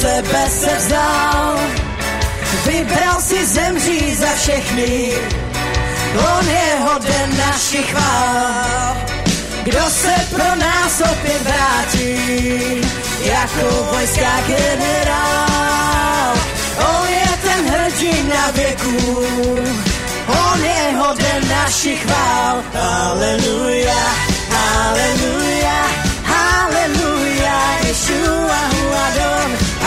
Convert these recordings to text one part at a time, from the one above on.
sebe se vzdal. Vybral si zemří za všechny, on je hoden našich chvál. Kdo se pro nás opět vrátí, jako vojská generál. On je ten hrdina věku, on je hoden našich chvál. Aleluja, aleluja, aleluja, Yeshua, Adon.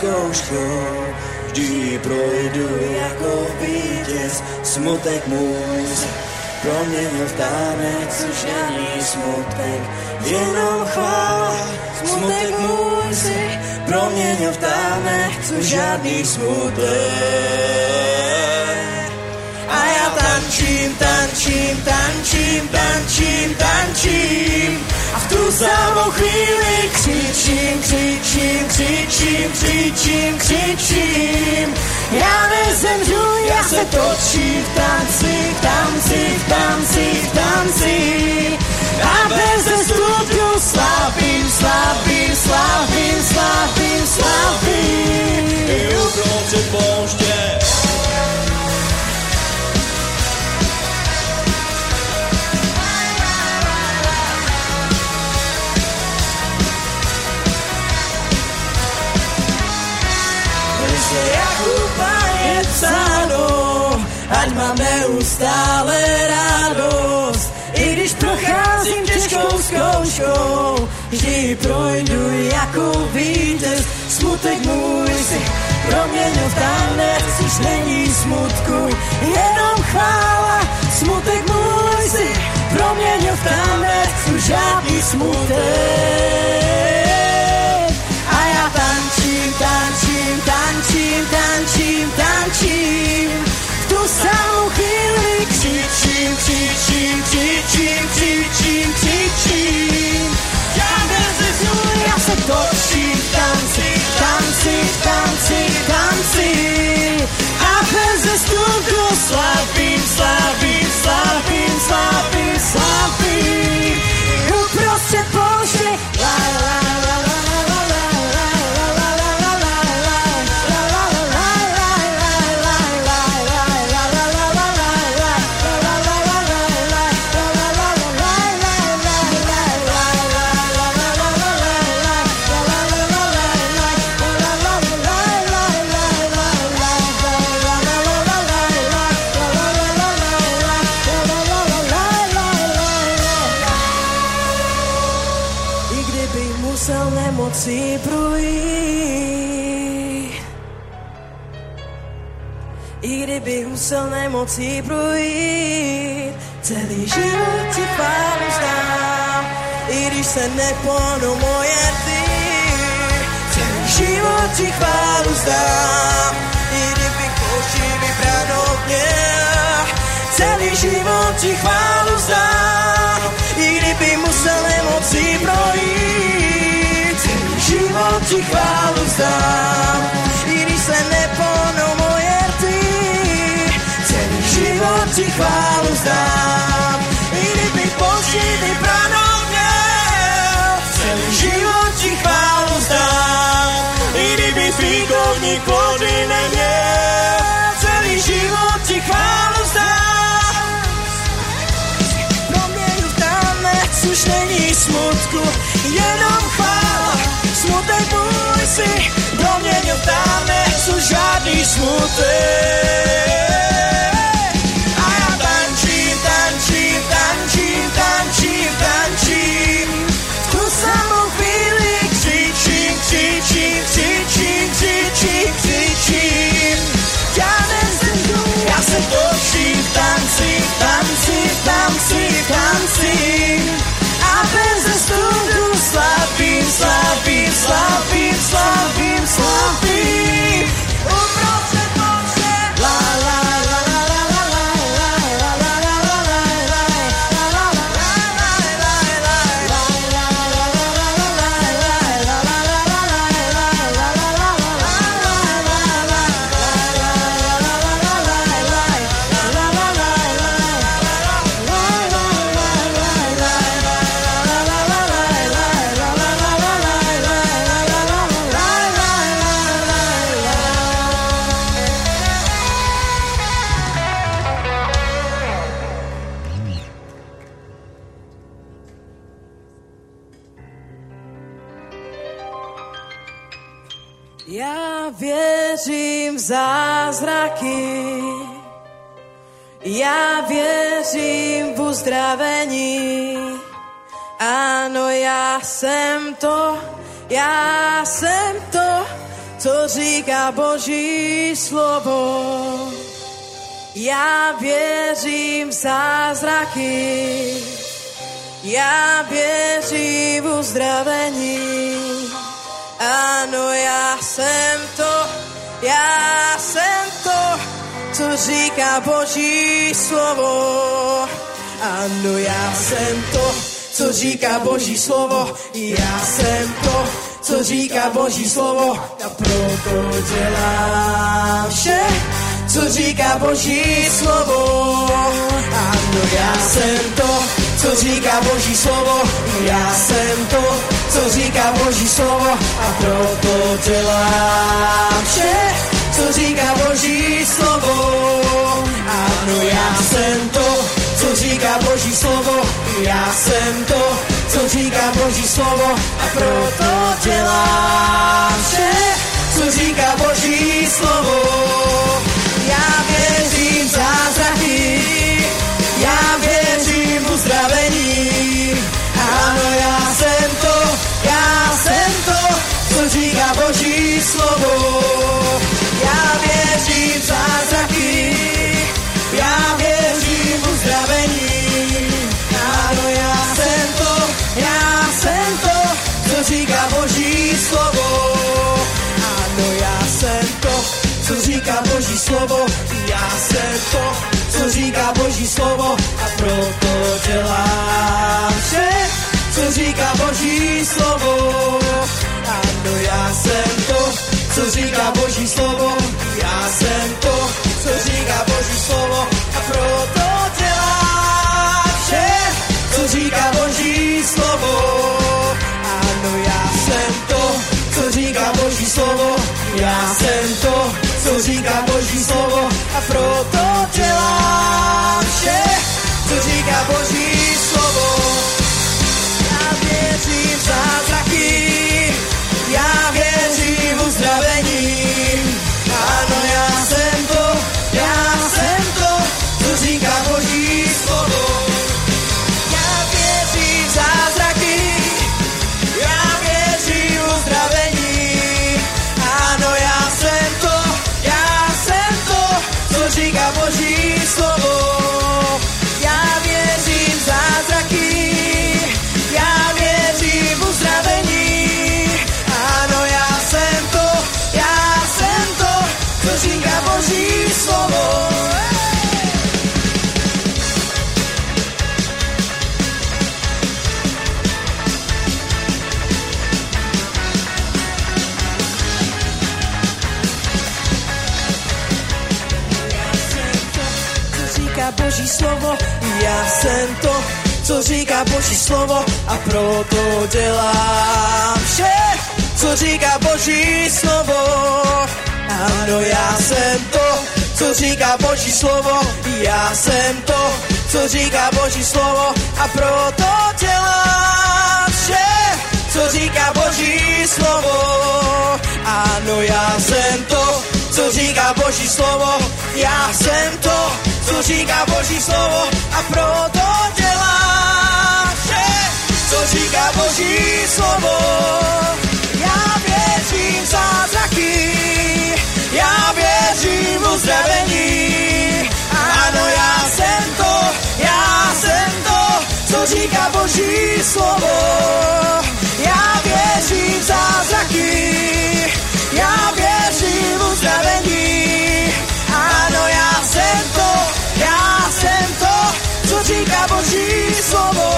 zkouškou, vždy projdu jako vítěz. Smutek se proměnil v tanec, už není smutek, jenom chvála. Smutek můj se proměnil v tanec, už žádný smutek. A já tančím, tančím, tančím, tančím, tančím. A v tu samou chvíli křičím, křičím, křičím, křičím, křičím. Já nezemřu, já se točím v tanci, v tanci, v tanci, v tanci. A bez stupu slavím, slavím, vždy projdu jako vítěz. Smutek můj si proměnil v tanec, už není smutku, jenom chvála. Smutek můj si proměnil v tanec, už žádný smutek. A já tančím, tančím, tančím, tančím, tančím. V tu samou chvíli křičím, křičím, křičím, křičím, křičím. Ja decyduję, ja se toči, nemocí projít. Celý život ti chválu zdám I když se nepohnou moje ty. Celý život ti chválu zdám I kdyby koši vybranou měl Celý život ti chválu zdám I kdyby musel nemocí projít. Celý život ti chválu zdám I když se nepohnou moje život ti chválu zdám I kdyby koši vybranou měl Celý život ti chválu zdám I kdyby fíkovník plody neměl Celý život ti chválu zdám Proměňu v tanec, už není smutku, jenom chvála. Smutek můj si proměnil v tanec, už žádný smutek. cheap, cheap, cheap, cheap, cheap, cheap, cheap. Diamonds and gold. Ja chcę tańczyć, tańczyć, tańczyć, tańczyć, tańczyć. A pędzę z tu, tu, slabim, slabim, slabim, slabim, slabim. Ja věřím v uzdravení. Áno, ja jsem to, ja jsem to, co říká Boží slovo. Ja věřím v zázraky, ja věřím v uzdravení. Áno, ja jsem to, ja jsem to, co říká Boží slovo. Áno, ja jsem to, co říká Boží slovo. Ja jsem to, co říká Boží slovo. A proto dělám vše, co říká Boží slovo. Áno, ja jsem to, co říká Boží slovo. Ja jsem to, co říká Boží slovo. A proto dělám vše, co říká Boží slovo. Áno, ja jsem to, co říká Boží slovo. Ja jsem to, co říká Boží slovo. A proto dělám vše, co říká Boží slovo. Ja věřím v zázraky, ja věřím v uzdravení. Áno, ja jsem to, ja jsem to, co říká Boží slovo. Říká Boží slovo. Ja jsem to, co říká Boží slovo. A proto dělám vše, co říká Boží slovo. Áno, ja jsem to, co říká Boží slovo. Ja jsem to, co říká Boží slovo. A proto dělám vše, co říká Boží slovo. Áno, ja jsem to, co říká Boží slovo. Ja jsem to, co říká Boží slovo. A proto dělám vše, co říká Boží slovo. Ja věřím v slovo. Já jsem to, co říká Boží slovo a proto dělám vše, co říká Boží slovo. Ano, já jsem to, co říká Boží slovo. Já jsem to, co říká Boží slovo a proto dělám vše, co říká Boží slovo. Ano, já jsem to, co říká Boží slovo. Já jsem to, co říká Boží slovo a proto dělám vše, co říká Boží slovo. Já věřím v zázraky, já věřím v uzdravení. Ano, já jsem to, já jsem to, co říká Boží slovo. Já věřím v zázraky, já věřím v uzdravení. Áno, ja jsem to, ja jsem to, co říká Boží slovo.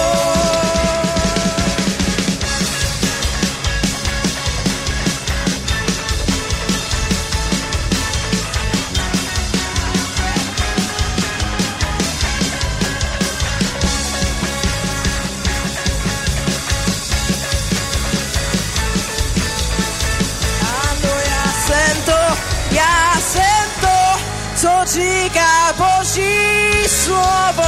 Áno, ja jsem co říká Boží slovo.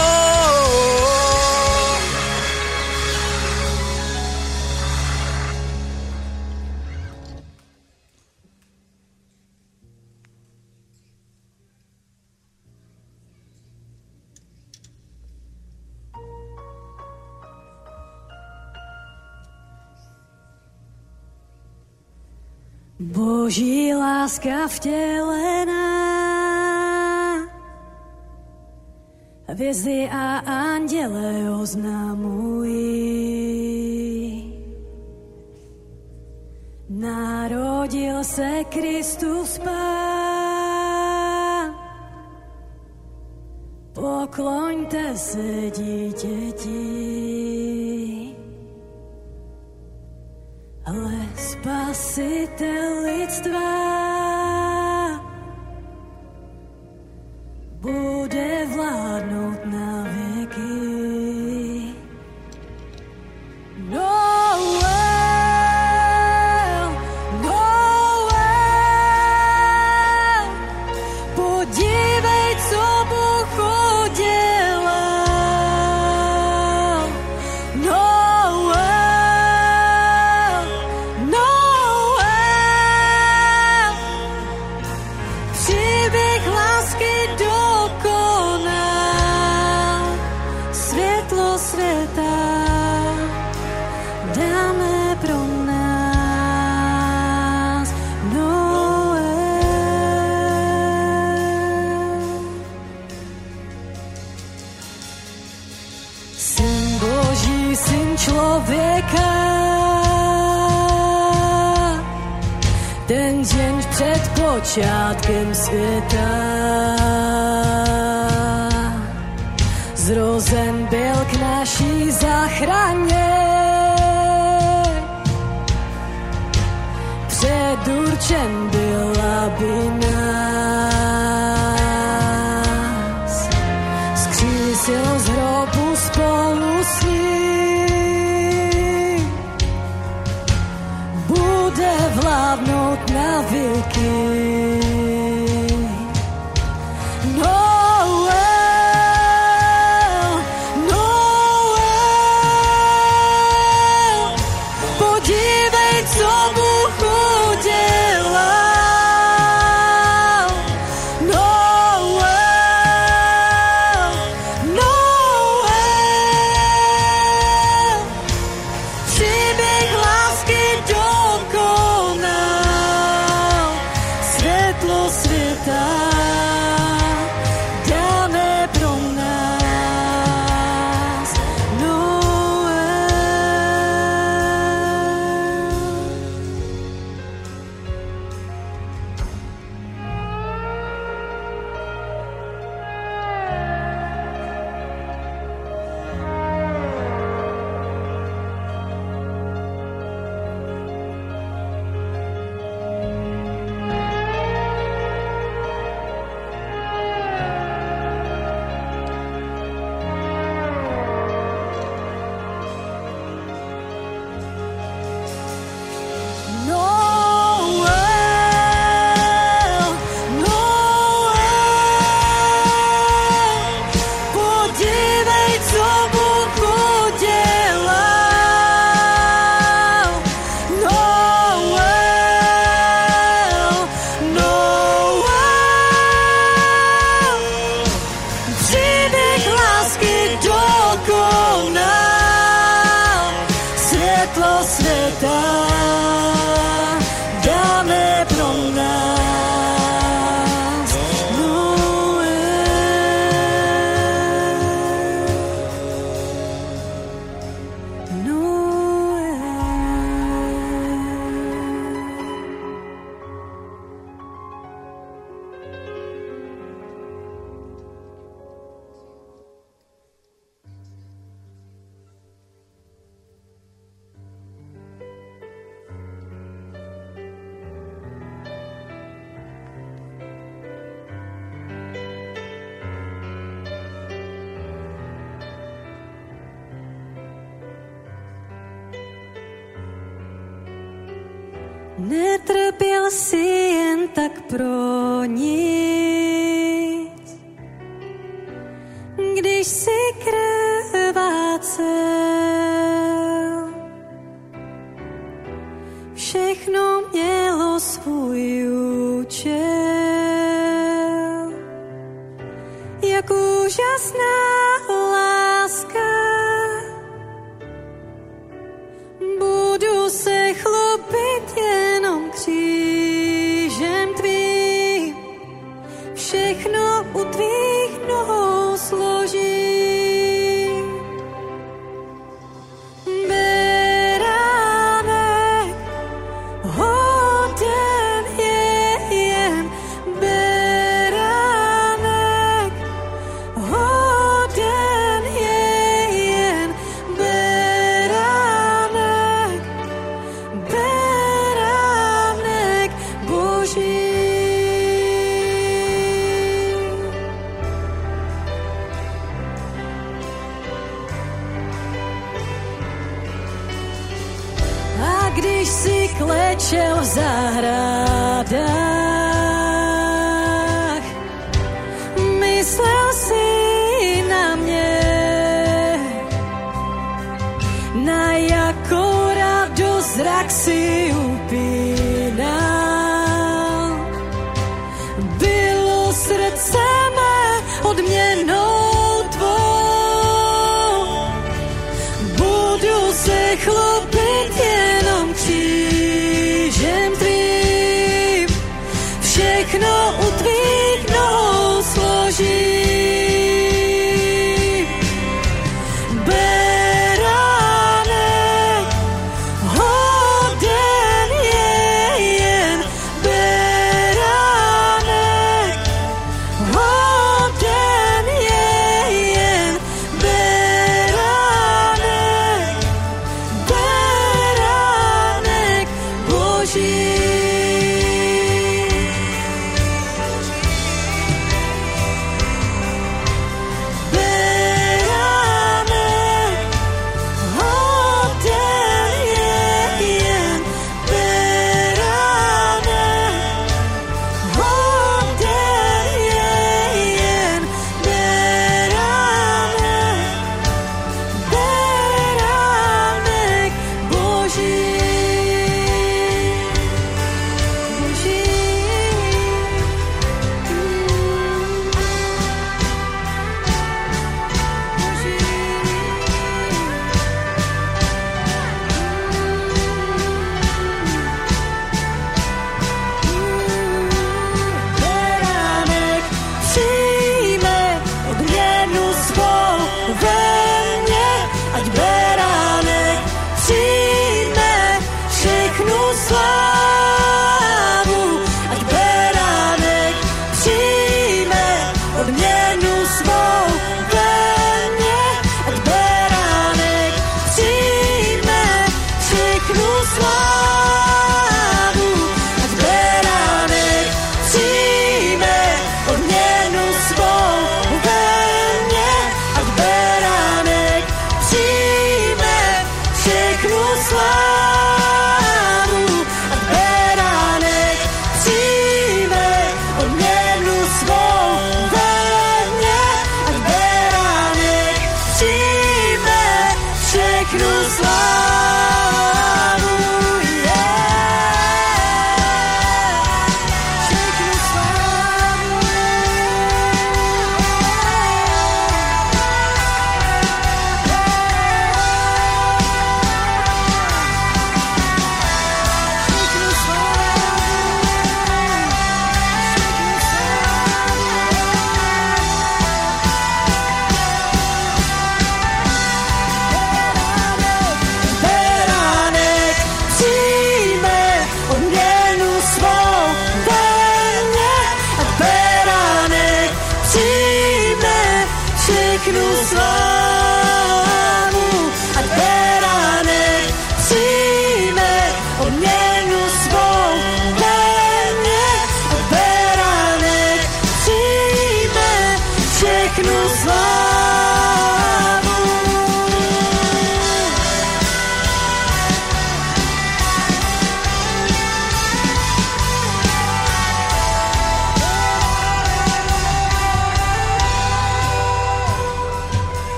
Boží láska vtelená Hviezdy a andele oznamují. Narodil se Kristus Pán. Pokloňte se, dítěti. Hle, spasiteľ lidstva.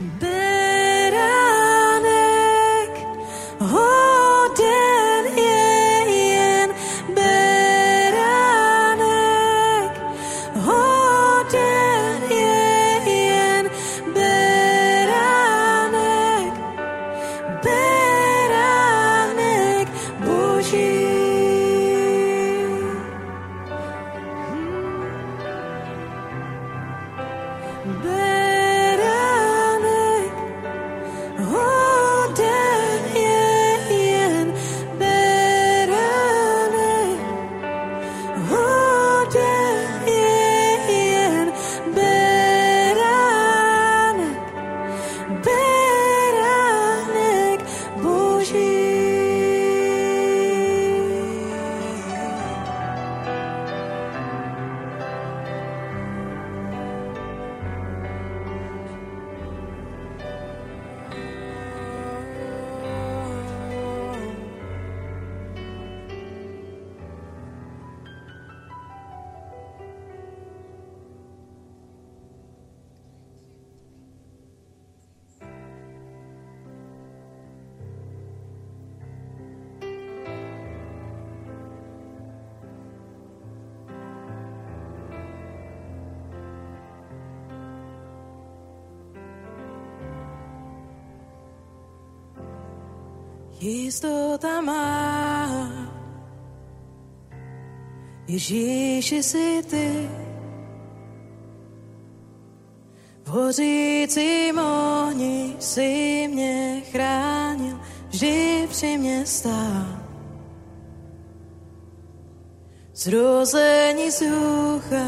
But Jistota má. Ježíši si ty. V hořícím ohni si mě chránil, vždy při mě stál. Zrození vzducha,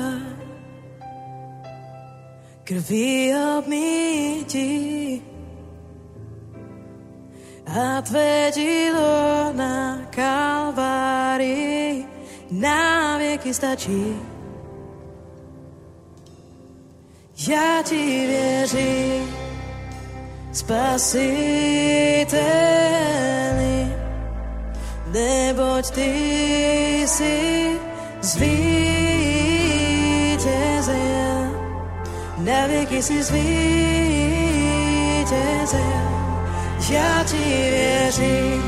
krví obmítí a tvé dílo na Kalvárii na věky stačí. Já ti věřím, spasiteli, neboť ty si zvítězil, na věky si zvítězil. Já ti věřím,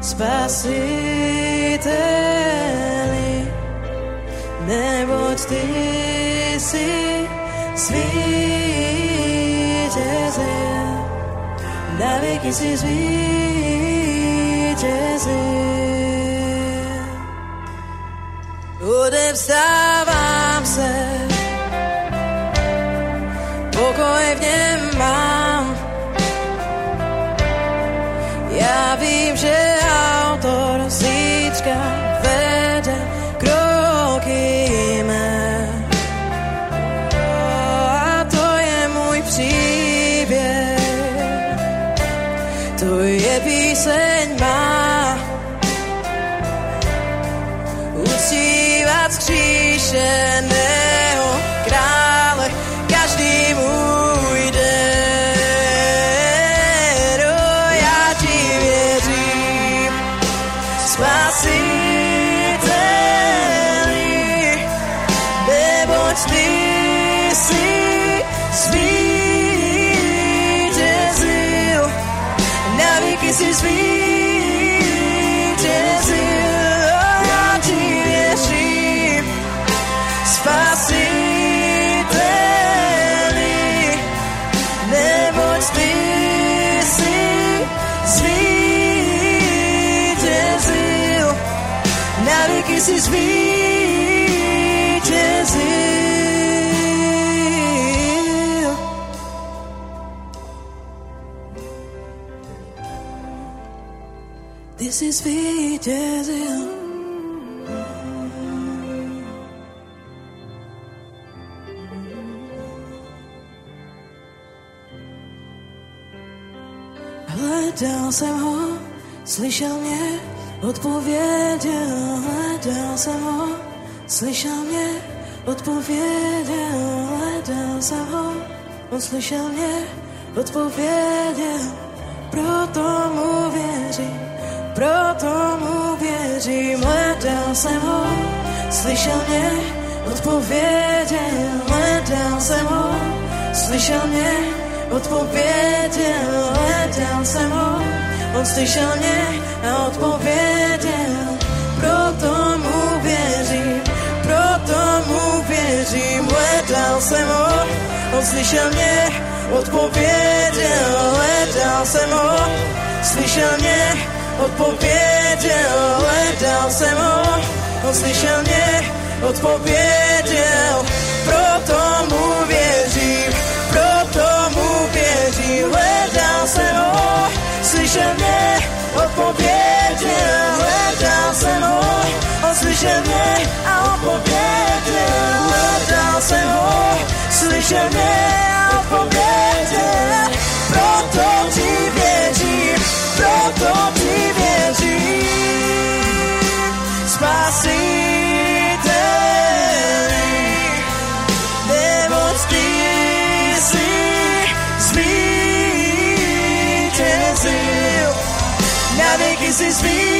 spasiteli, neboť ty si zvítězil, na věky si zvítězil. Odevzdávám odpověděl. Hledal jsem ho, on slyšel mě, odpověděl. Proto mu věřím, proto mu věřím. Hledal jsem ho, slyšel mě, odpověděl. Hledal jsem ho, slyšel mě, odpověděl. Hledal jsem ho, on slyšel mě a odpověděl. Hledal jsem ho, on slyšel mě, odpověděl. Hledal jsem ho, slyšel mě, odpověděl. Hledal jsem ho, on slyšel mě, odpověděl. Proto mu věřím, proto mu věřím. Hledal jsem ho, slyšel mě, odpověděl. Hledal jsem ho, mě a odpověděl. Hledal jsem ho, slyšel mě a odpověděl. Proto ti věřím, proto ti věřím. Spasiteli, neboť ty si zvítězil, na věky si zvítězil.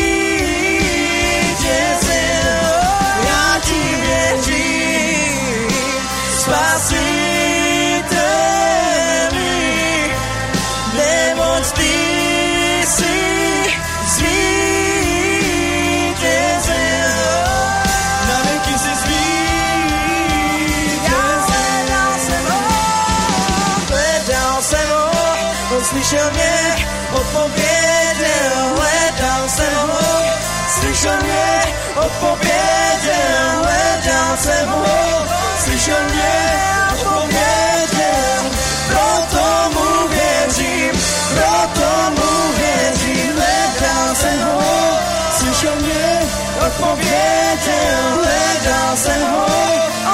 Odpověděl, hledal jsem ho, slyšel mě, odpověděl, proto mu věřím, proto mu věřím, hledal jsem ho, slyšel mě, odpověděl, hledal jsem ho,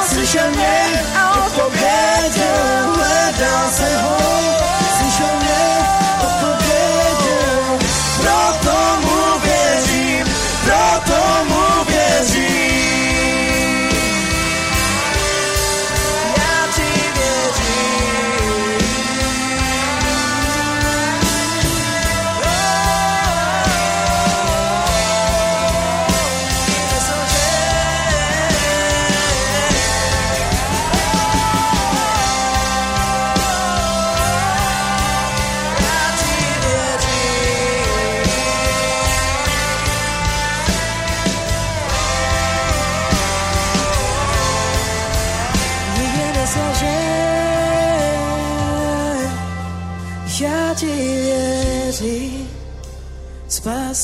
slyšel mě, odpověděl, hledal jsem ho, slyšel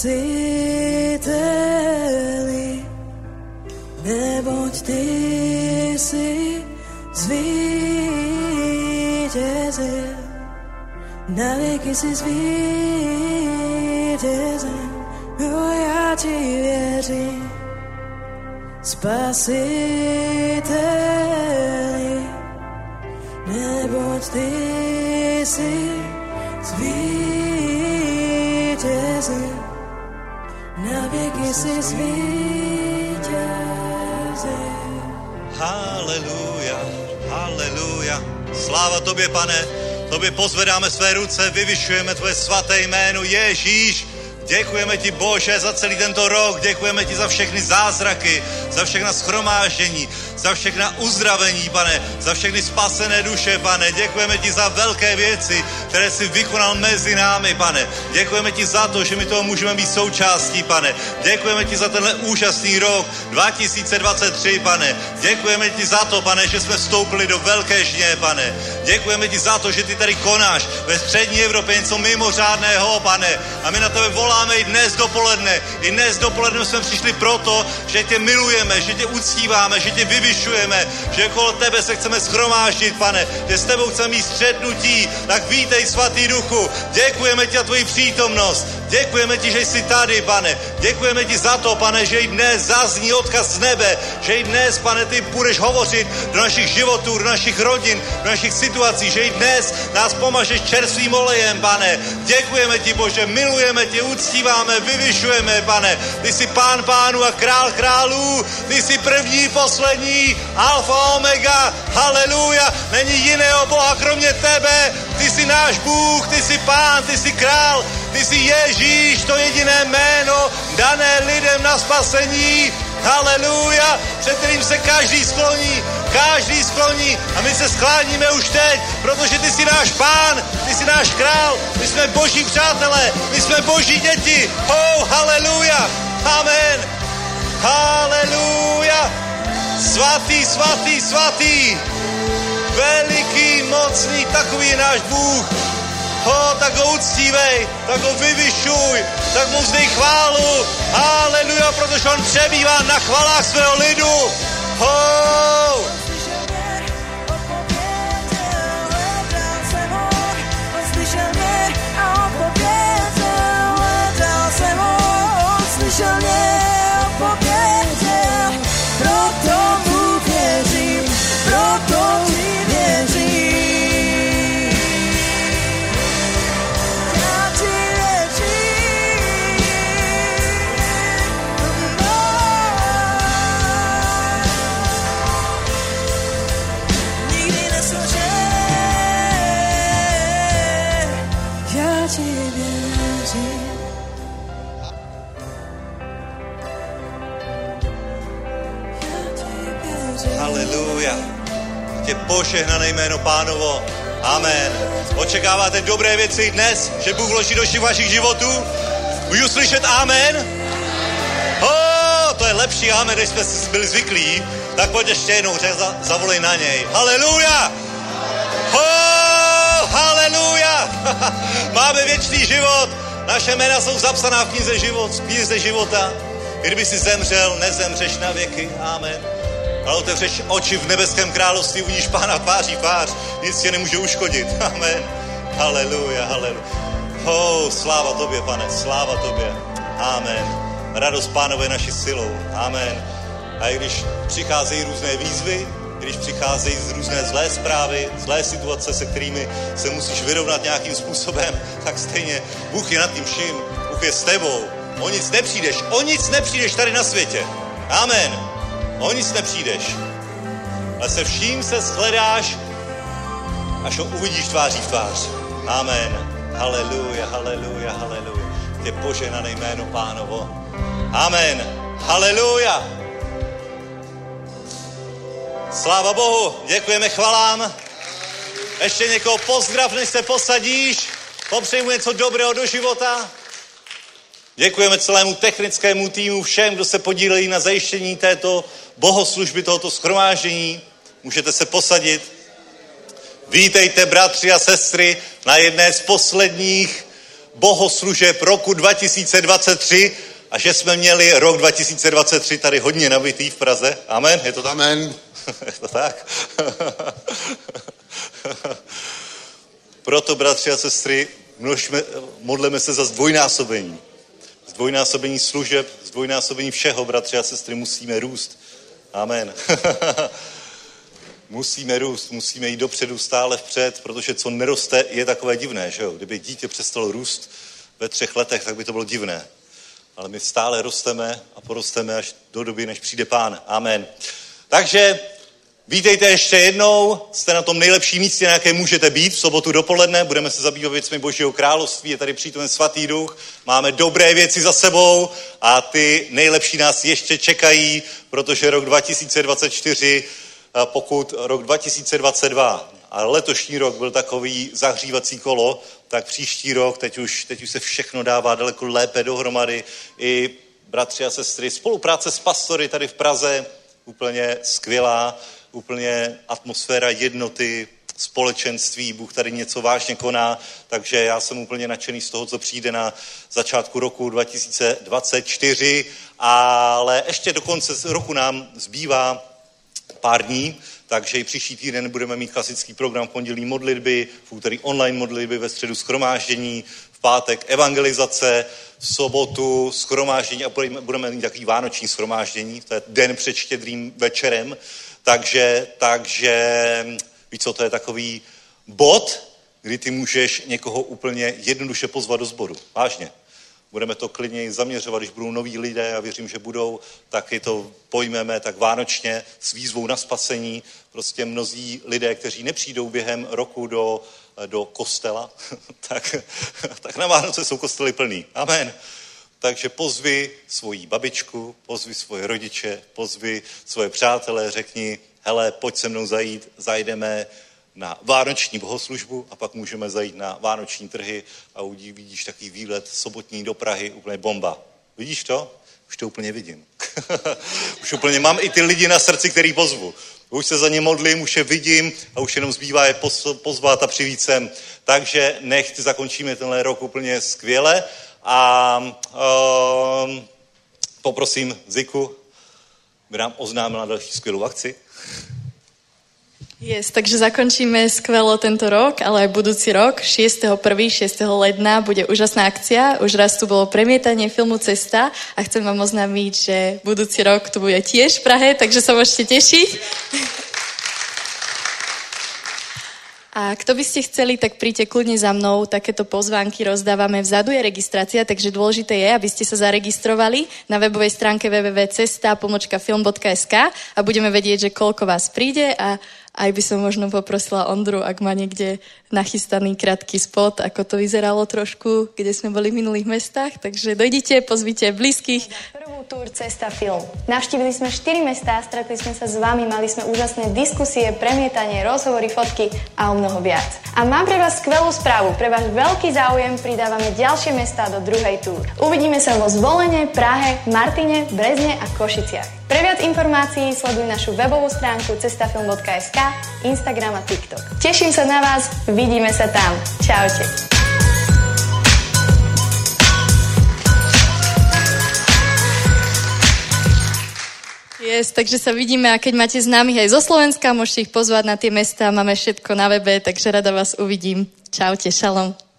spasiteli, neboť ty jsi zvítězil, na věky jsi zvítězil, jo, já ti věřím. Spasiteli, neboť ty jsi zvítězil, na věky jsi zvítězil. Haleluja, haleluja. Sláva tobě, pane. Tobě pozvedáme své ruce, vyvyšujeme tvoje svaté jméno Ježíš. Děkujeme ti, Bože, za celý tento rok. Děkujeme ti za všechny zázraky, za všechna schromáždění, za všechna uzdravení, pane, za všechny spasené duše, pane. Děkujeme ti za velké věci, které jsi vykonal mezi námi, pane. Děkujeme ti za to, že my toho můžeme být součástí, pane. Děkujeme ti za tenhle úžasný rok 2023, pane. Děkujeme ti za to, pane, že jsme vstoupili do velké žně, pane. Děkujeme ti za to, že ty tady konáš ve střední Evropě něco mimořádného, pane. A my na tebe voláme i dnes dopoledne. I dnes dopoledne jsme přišli proto, že tě milujeme, že tě uctíváme, že tě vyvyšujeme, že okolo tebe se chceme schromáždit, pane, že s tebou chceme mít střetnutí. Tak vítej, svatý duchu. Děkujeme ti za tvoji přítomnost. Děkujeme ti, že jsi tady, pane. Děkujeme ti za to, pane, že i dnes zazní odkaz z nebe, že i dnes, pane, ty budeš hovořit do našich životů, do našich rodin, do našich situací, že i dnes nás pomažeš čerstvým olejem, pane. Děkujeme ti, Bože, milujeme tě, uctíváme, vyvyšujeme, pane. Ty jsi pán pánů a král králů, ty jsi první, poslední, alfa, omega, haleluja. Není jiného Boha kromě tebe, ty jsi náš Bůh, ty jsi pán, ty jsi král, ty jsi Ježíš, to jediné jméno dané lidem na spasení. Haleluja, před kterým se každý skloní, každý skloní a my se skláníme už teď, protože ty jsi náš pán, ty jsi náš král, my jsme boží přátelé, my jsme boží děti. Oh, haleluja, amen, haleluja, svatý, svatý, svatý, veliký, mocný, takový je náš Bůh. Ho, tak ho uctívej, tak ho vyvyšuj, tak mu vzdej chválu. Haleluja, protože on přebývá na chvalách svého lidu. Ho! Ho, slyšel požehnané jméno pánovo. Amen. Očekáváte dobré věci dnes, že Bůh vloží do vašich životů? Můžu slyšet amen? Oh, to je lepší amen, než jsme byli zvyklí. Tak pojď ještě jednou, řek, za, zavolej na něj. Haleluja! Oh, haleluja! Máme věčný život. Naše jména jsou zapsaná v knize, život, v knize života. Kdyby si zemřel, nezemřeš na věky. Amen. Ale otevřeš oči v nebeském království, uvidíš pána tváří tvář. Nic tě nemůže uškodit. Amen. Haleluja, haleluja. Oh, sláva tobě, pane, sláva tobě. Amen. Radost pánové naší silou. Amen. A i když přicházejí různé výzvy, když přicházejí z různé zlé zprávy, zlé situace, se kterými se musíš vyrovnat nějakým způsobem, tak stejně Bůh je nad tím vším, Bůh je s tebou. O nic nepřijdeš, o nic nepřijdeš tady na světě. Amen. O nic nepřijdeš. Ale se vším se shledáš, až ho uvidíš tváří v tvář. Amen. Haleluja, haleluja, haleluja. Je poženané jméno pánovo. Amen. Haleluja. Sláva Bohu, děkujeme chvalám. Ještě někoho pozdrav, než se posadíš. Popřeji mu něco dobrého do života. Děkujeme celému technickému týmu, všem, kdo se podílejí na zajištění této bohoslužby, tohoto schromáždění. Můžete se posadit. Vítejte, bratři a sestry, na jedné z posledních bohoslužeb roku 2023 a že jsme měli rok 2023 tady hodně nabitý v Praze. Amen, je to tak? Amen. Je to tak? Proto, bratři a sestry, množme, modleme se za zdvojnásobení. Zdvojnásobení služeb, zdvojnásobení všeho, bratři a sestry, musíme růst. Amen. musíme růst, musíme jít dopředu stále vpřed, protože co neroste, je takové divné, že jo? Kdyby dítě přestalo růst ve třech letech, tak by to bylo divné. Ale my stále rosteme a porosteme až do doby, než přijde pán. Amen. Takže vítejte ještě jednou, jste na tom nejlepším místě, na jaké můžete být. V sobotu dopoledne, budeme se zabývat věcmi Božího království, je tady přítomen svatý duch, máme dobré věci za sebou a ty nejlepší nás ještě čekají, protože rok 2024, pokud rok 2022 a letošní rok byl takový zahřívací kolo, tak příští rok, teď už, teď už se všechno dává daleko lépe dohromady. I bratři a sestry, spolupráce s pastory tady v Praze, úplně skvělá, úplně atmosféra jednoty, společenství, Bůh tady něco vážně koná, takže já jsem úplně nadšený z toho, co přijde na začátku roku 2024, ale ještě do konce roku nám zbývá pár dní, takže i příští týden budeme mít klasický program v pondělí modlitby, v úterý online modlitby, ve středu schromáždění, v pátek evangelizace, v sobotu schromáždění a budeme mít takový vánoční schromáždění, to je den před štědrým večerem, takže, takže víš co, to je takový bod, kdy ty můžeš někoho úplně jednoduše pozvat do sboru. Vážně. Budeme to klidně zaměřovat, když budou noví lidé a věřím, že budou, taky to pojmeme tak vánočně s výzvou na spasení. Prostě mnozí lidé, kteří nepřijdou během roku do, do kostela, tak, tak na Vánoce jsou kostely plný. Amen. Takže pozvi svoji babičku, pozvi svoje rodiče, pozvi svoje přátelé, řekni, hele, pojď se mnou zajít, zajdeme na vánoční bohoslužbu a pak můžeme zajít na vánoční trhy a uvidíš takový výlet sobotní do Prahy, úplně bomba. Vidíš to? Už to úplně vidím. už úplně mám i ty lidi na srdci, který pozvu. Už se za ně modlím, už je vidím a už jenom zbývá je pozvat a přivít sem. Takže nechť zakončíme tenhle rok úplně skvěle a um, poprosím Ziku, by nám oznámila další skvělou akci. Yes, takže zakončíme skvelo tento rok, ale aj budúci rok, 6.1. 6. ledna bude úžasná akcia. Už raz tu bolo premietanie filmu Cesta a chcem vám oznámiť, že budúci rok tu bude tiež v Prahe, takže sa môžete tešiť. A kto by ste chceli, tak príďte kľudne za mnou. Takéto pozvánky rozdávame. Vzadu je registrácia, takže dôležité je, aby ste sa zaregistrovali na webovej stránke www.cesta.film.sk a budeme vedieť, že koľko vás príde a aj by som možno poprosila Ondru, ak má niekde nachystaný krátky spot, ako to vyzeralo trošku, kde sme boli v minulých mestách. Takže dojdite, pozvite blízkych. Prvú túr Cesta film. Navštívili sme 4 mestá, stretli sme sa s vami, mali sme úžasné diskusie, premietanie, rozhovory, fotky a o mnoho viac. A mám pre vás skvelú správu. Pre váš veľký záujem pridávame ďalšie mestá do druhej túr. Uvidíme sa vo Zvolene, Prahe, Martine, Brezne a Košiciach. Pre viac informácií sleduj našu webovú stránku cestafilm.sk, Instagram a TikTok. Teším sa na vás, vidíme sa tam. Čaute. Yes, takže sa vidíme a keď máte známych aj zo Slovenska, môžete ich pozvať na tie mesta, máme všetko na webe, takže rada vás uvidím. Čaute, šalom.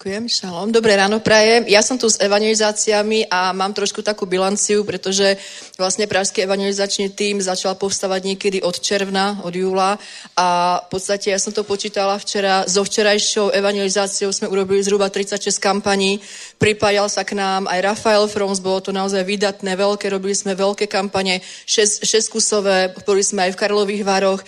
Ďakujem, šalom. Dobré ráno prajem. Ja som tu s evangelizáciami a mám trošku takú bilanciu, pretože vlastne Pražský evangelizačný tým začal povstavať niekedy od června, od júla a v podstate ja som to počítala včera, so včerajšou evangelizáciou sme urobili zhruba 36 kampaní, pripájal sa k nám aj Rafael Froms, bolo to naozaj vydatné, veľké, robili sme veľké kampane, 6, 6 kusové, boli sme aj v Karlových Varoch,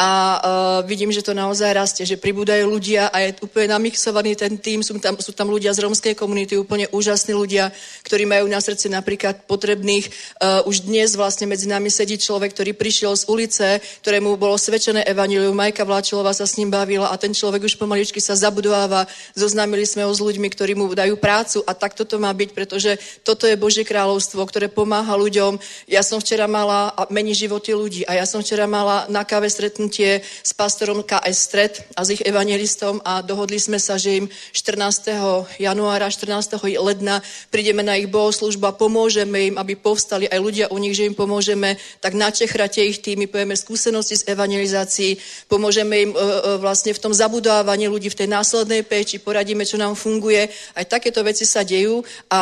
a uh, vidím, že to naozaj rastie, že pribúdajú ľudia a je úplne namixovaný ten tým, sú tam, sú tam ľudia z romskej komunity, úplne úžasní ľudia, ktorí majú na srdci napríklad potrebných. Uh, už dnes vlastne medzi nami sedí človek, ktorý prišiel z ulice, ktorému bolo svedčené evanilium, Majka Vláčilová sa s ním bavila a ten človek už pomaličky sa zabudováva, zoznámili sme ho s ľuďmi, ktorí mu dajú prácu a tak toto má byť, pretože toto je Božie kráľovstvo, ktoré pomáha ľuďom. Ja som včera mala a mení životy ľudí a ja som včera mala na káve stretnúť stretnutie s pastorom KS Stred a s ich evangelistom a dohodli sme sa, že im 14. januára, 14. ledna prídeme na ich bohoslužbu a pomôžeme im, aby povstali aj ľudia u nich, že im pomôžeme tak načechrate ich tými, povieme skúsenosti z evangelizácií, pomôžeme im e, e, vlastne v tom zabudávaní ľudí v tej následnej péči, poradíme, čo nám funguje. Aj takéto veci sa dejú a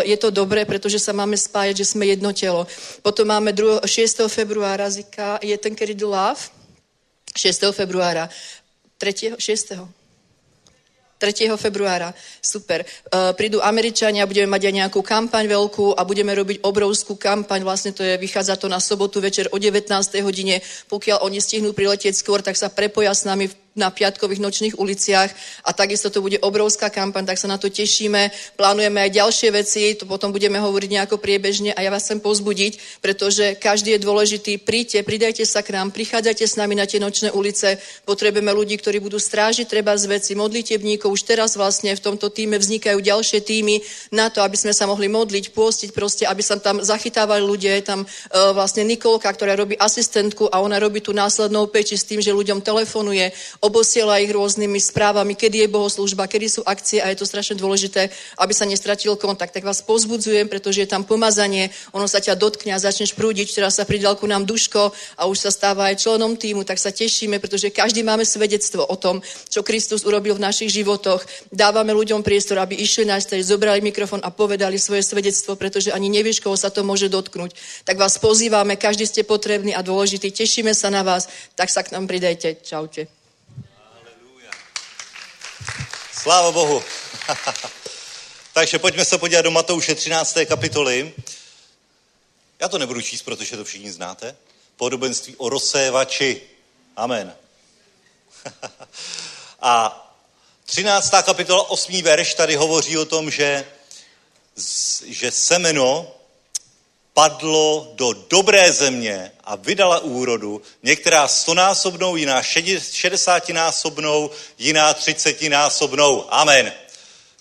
e, je to dobré, pretože sa máme spájať, že sme jedno telo. Potom máme 2, 6. februára Zika, je ten kedy Love, 6. februára. 3. 6. 3. februára. Super. Uh, prídu Američania, budeme mať aj nejakú kampaň veľkú a budeme robiť obrovskú kampaň. Vlastne to je, vychádza to na sobotu večer o 19. hodine. Pokiaľ oni stihnú priletieť skôr, tak sa prepoja s nami v na piatkových nočných uliciach a takisto to bude obrovská kampaň, tak sa na to tešíme. Plánujeme aj ďalšie veci, to potom budeme hovoriť nejako priebežne a ja vás chcem pozbudiť, pretože každý je dôležitý. Príďte, pridajte sa k nám, prichádzajte s nami na tie nočné ulice. Potrebujeme ľudí, ktorí budú strážiť treba z veci, modlitebníkov. Už teraz vlastne v tomto týme vznikajú ďalšie týmy na to, aby sme sa mohli modliť, pôstiť proste, aby sa tam zachytávali ľudia. Je tam uh, vlastne Nikolka, ktorá robí asistentku a ona robí tú následnou peči s tým, že ľuďom telefonuje, obosiela ich rôznymi správami, kedy je bohoslužba, kedy sú akcie a je to strašne dôležité, aby sa nestratil kontakt. Tak vás pozbudzujem, pretože je tam pomazanie, ono sa ťa dotkne a začneš prúdiť. Teraz sa pridal ku nám Duško a už sa stáva aj členom týmu, tak sa tešíme, pretože každý máme svedectvo o tom, čo Kristus urobil v našich životoch. Dávame ľuďom priestor, aby išli na stage, zobrali mikrofón a povedali svoje svedectvo, pretože ani nevieš, koho sa to môže dotknúť. Tak vás pozývame, každý ste potrební a dôležitý. Tešíme sa na vás, tak sa k nám pridajte. Čaute. Sláva Bohu. Takže pojďme se podívat do Matouše 13. kapitoly. Já to nebudu číst, protože to všichni znáte. Podobenství o rozsévači. Amen. A 13. kapitola 8. verš tady hovoří o tom, že, že semeno padlo do dobré země a vydala úrodu, některá stonásobnou, jiná šedesátinásobnou, jiná třicetinásobnou. Amen.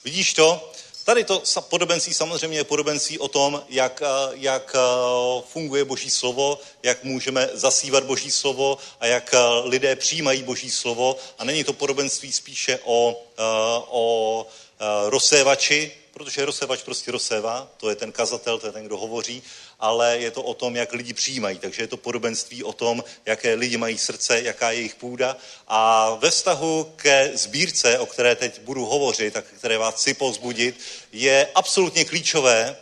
Vidíš to? Tady to podobenství samozřejmě je podobenství o tom, jak, eh, jak eh, funguje Boží slovo, jak můžeme zasívat Boží slovo a jak eh, lidé přijímají Boží slovo. A není to podobenství spíše o, o rozsévači, protože rozsévač prostě rozsévá, to je ten kazatel, to je ten, kdo hovoří, ale je to o tom, jak lidi přijímají. Takže je to podobenství o tom, jaké lidi mají srdce, jaká je jejich půda. A ve vztahu ke sbírce, o které teď budu hovořit a které vás chci povzbudit, je absolutně klíčové,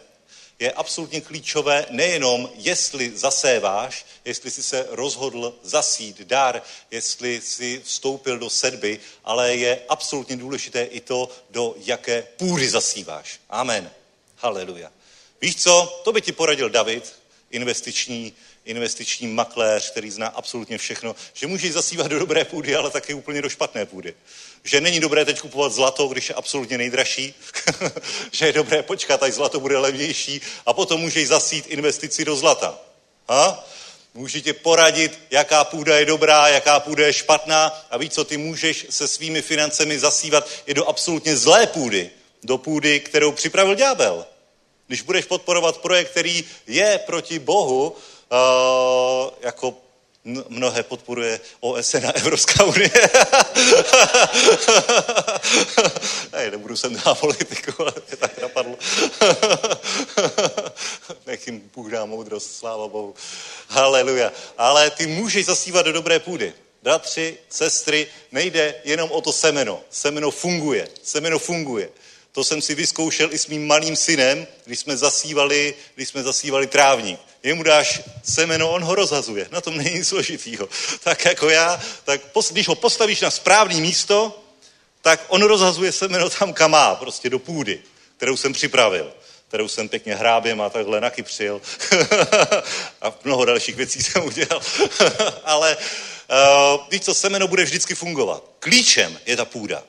je absolutně klíčové nejenom, jestli zaséváš, jestli jsi se rozhodl zasít dar, jestli jsi vstoupil do sedby, ale je absolutně důležité i to, do jaké půdy zasíváš. Amen. Haleluja. Víš co, to by ti poradil David, investiční, investiční makléř, který zná absolutně všechno, že můžeš zasívat do dobré půdy, ale taky úplně do špatné půdy. Že není dobré teď kupovat zlato, když je absolutně nejdražší, že je dobré počkat, až zlato bude levnější a potom můžeš zasít investici do zlata. Ha? Může tě poradit, jaká půda je dobrá, jaká půda je špatná a víš co, ty můžeš se svými financemi zasívat i do absolutně zlé půdy, do půdy, kterou připravil ďábel. Když budeš podporovat projekt, který je proti Bohu, uh, jako mnohé podporuje OSN a Evropská unie. ne, nebudu sem dát politiku, ale mě tak napadlo. Nech jim Bůh dá moudrost, sláva Bohu. Haleluja. Ale ty můžeš zasívat do dobré půdy. Bratři, sestry, nejde jenom o to semeno. Semeno funguje. Semeno funguje. To jsem si vyzkoušel i s mým malým synem, když jsme zasívali, když jsme zasívali trávník. Jemu dáš semeno, on ho rozhazuje. Na tom není složitýho. Tak jako já, tak když ho postavíš na správné místo, tak on rozhazuje semeno tam, kam má, prostě do půdy, kterou jsem připravil kterou jsem pěkně hráběm a takhle nakypřil. a mnoho dalších věcí jsem udělal. Ale uh, víš co, semeno bude vždycky fungovat. Klíčem je ta půda.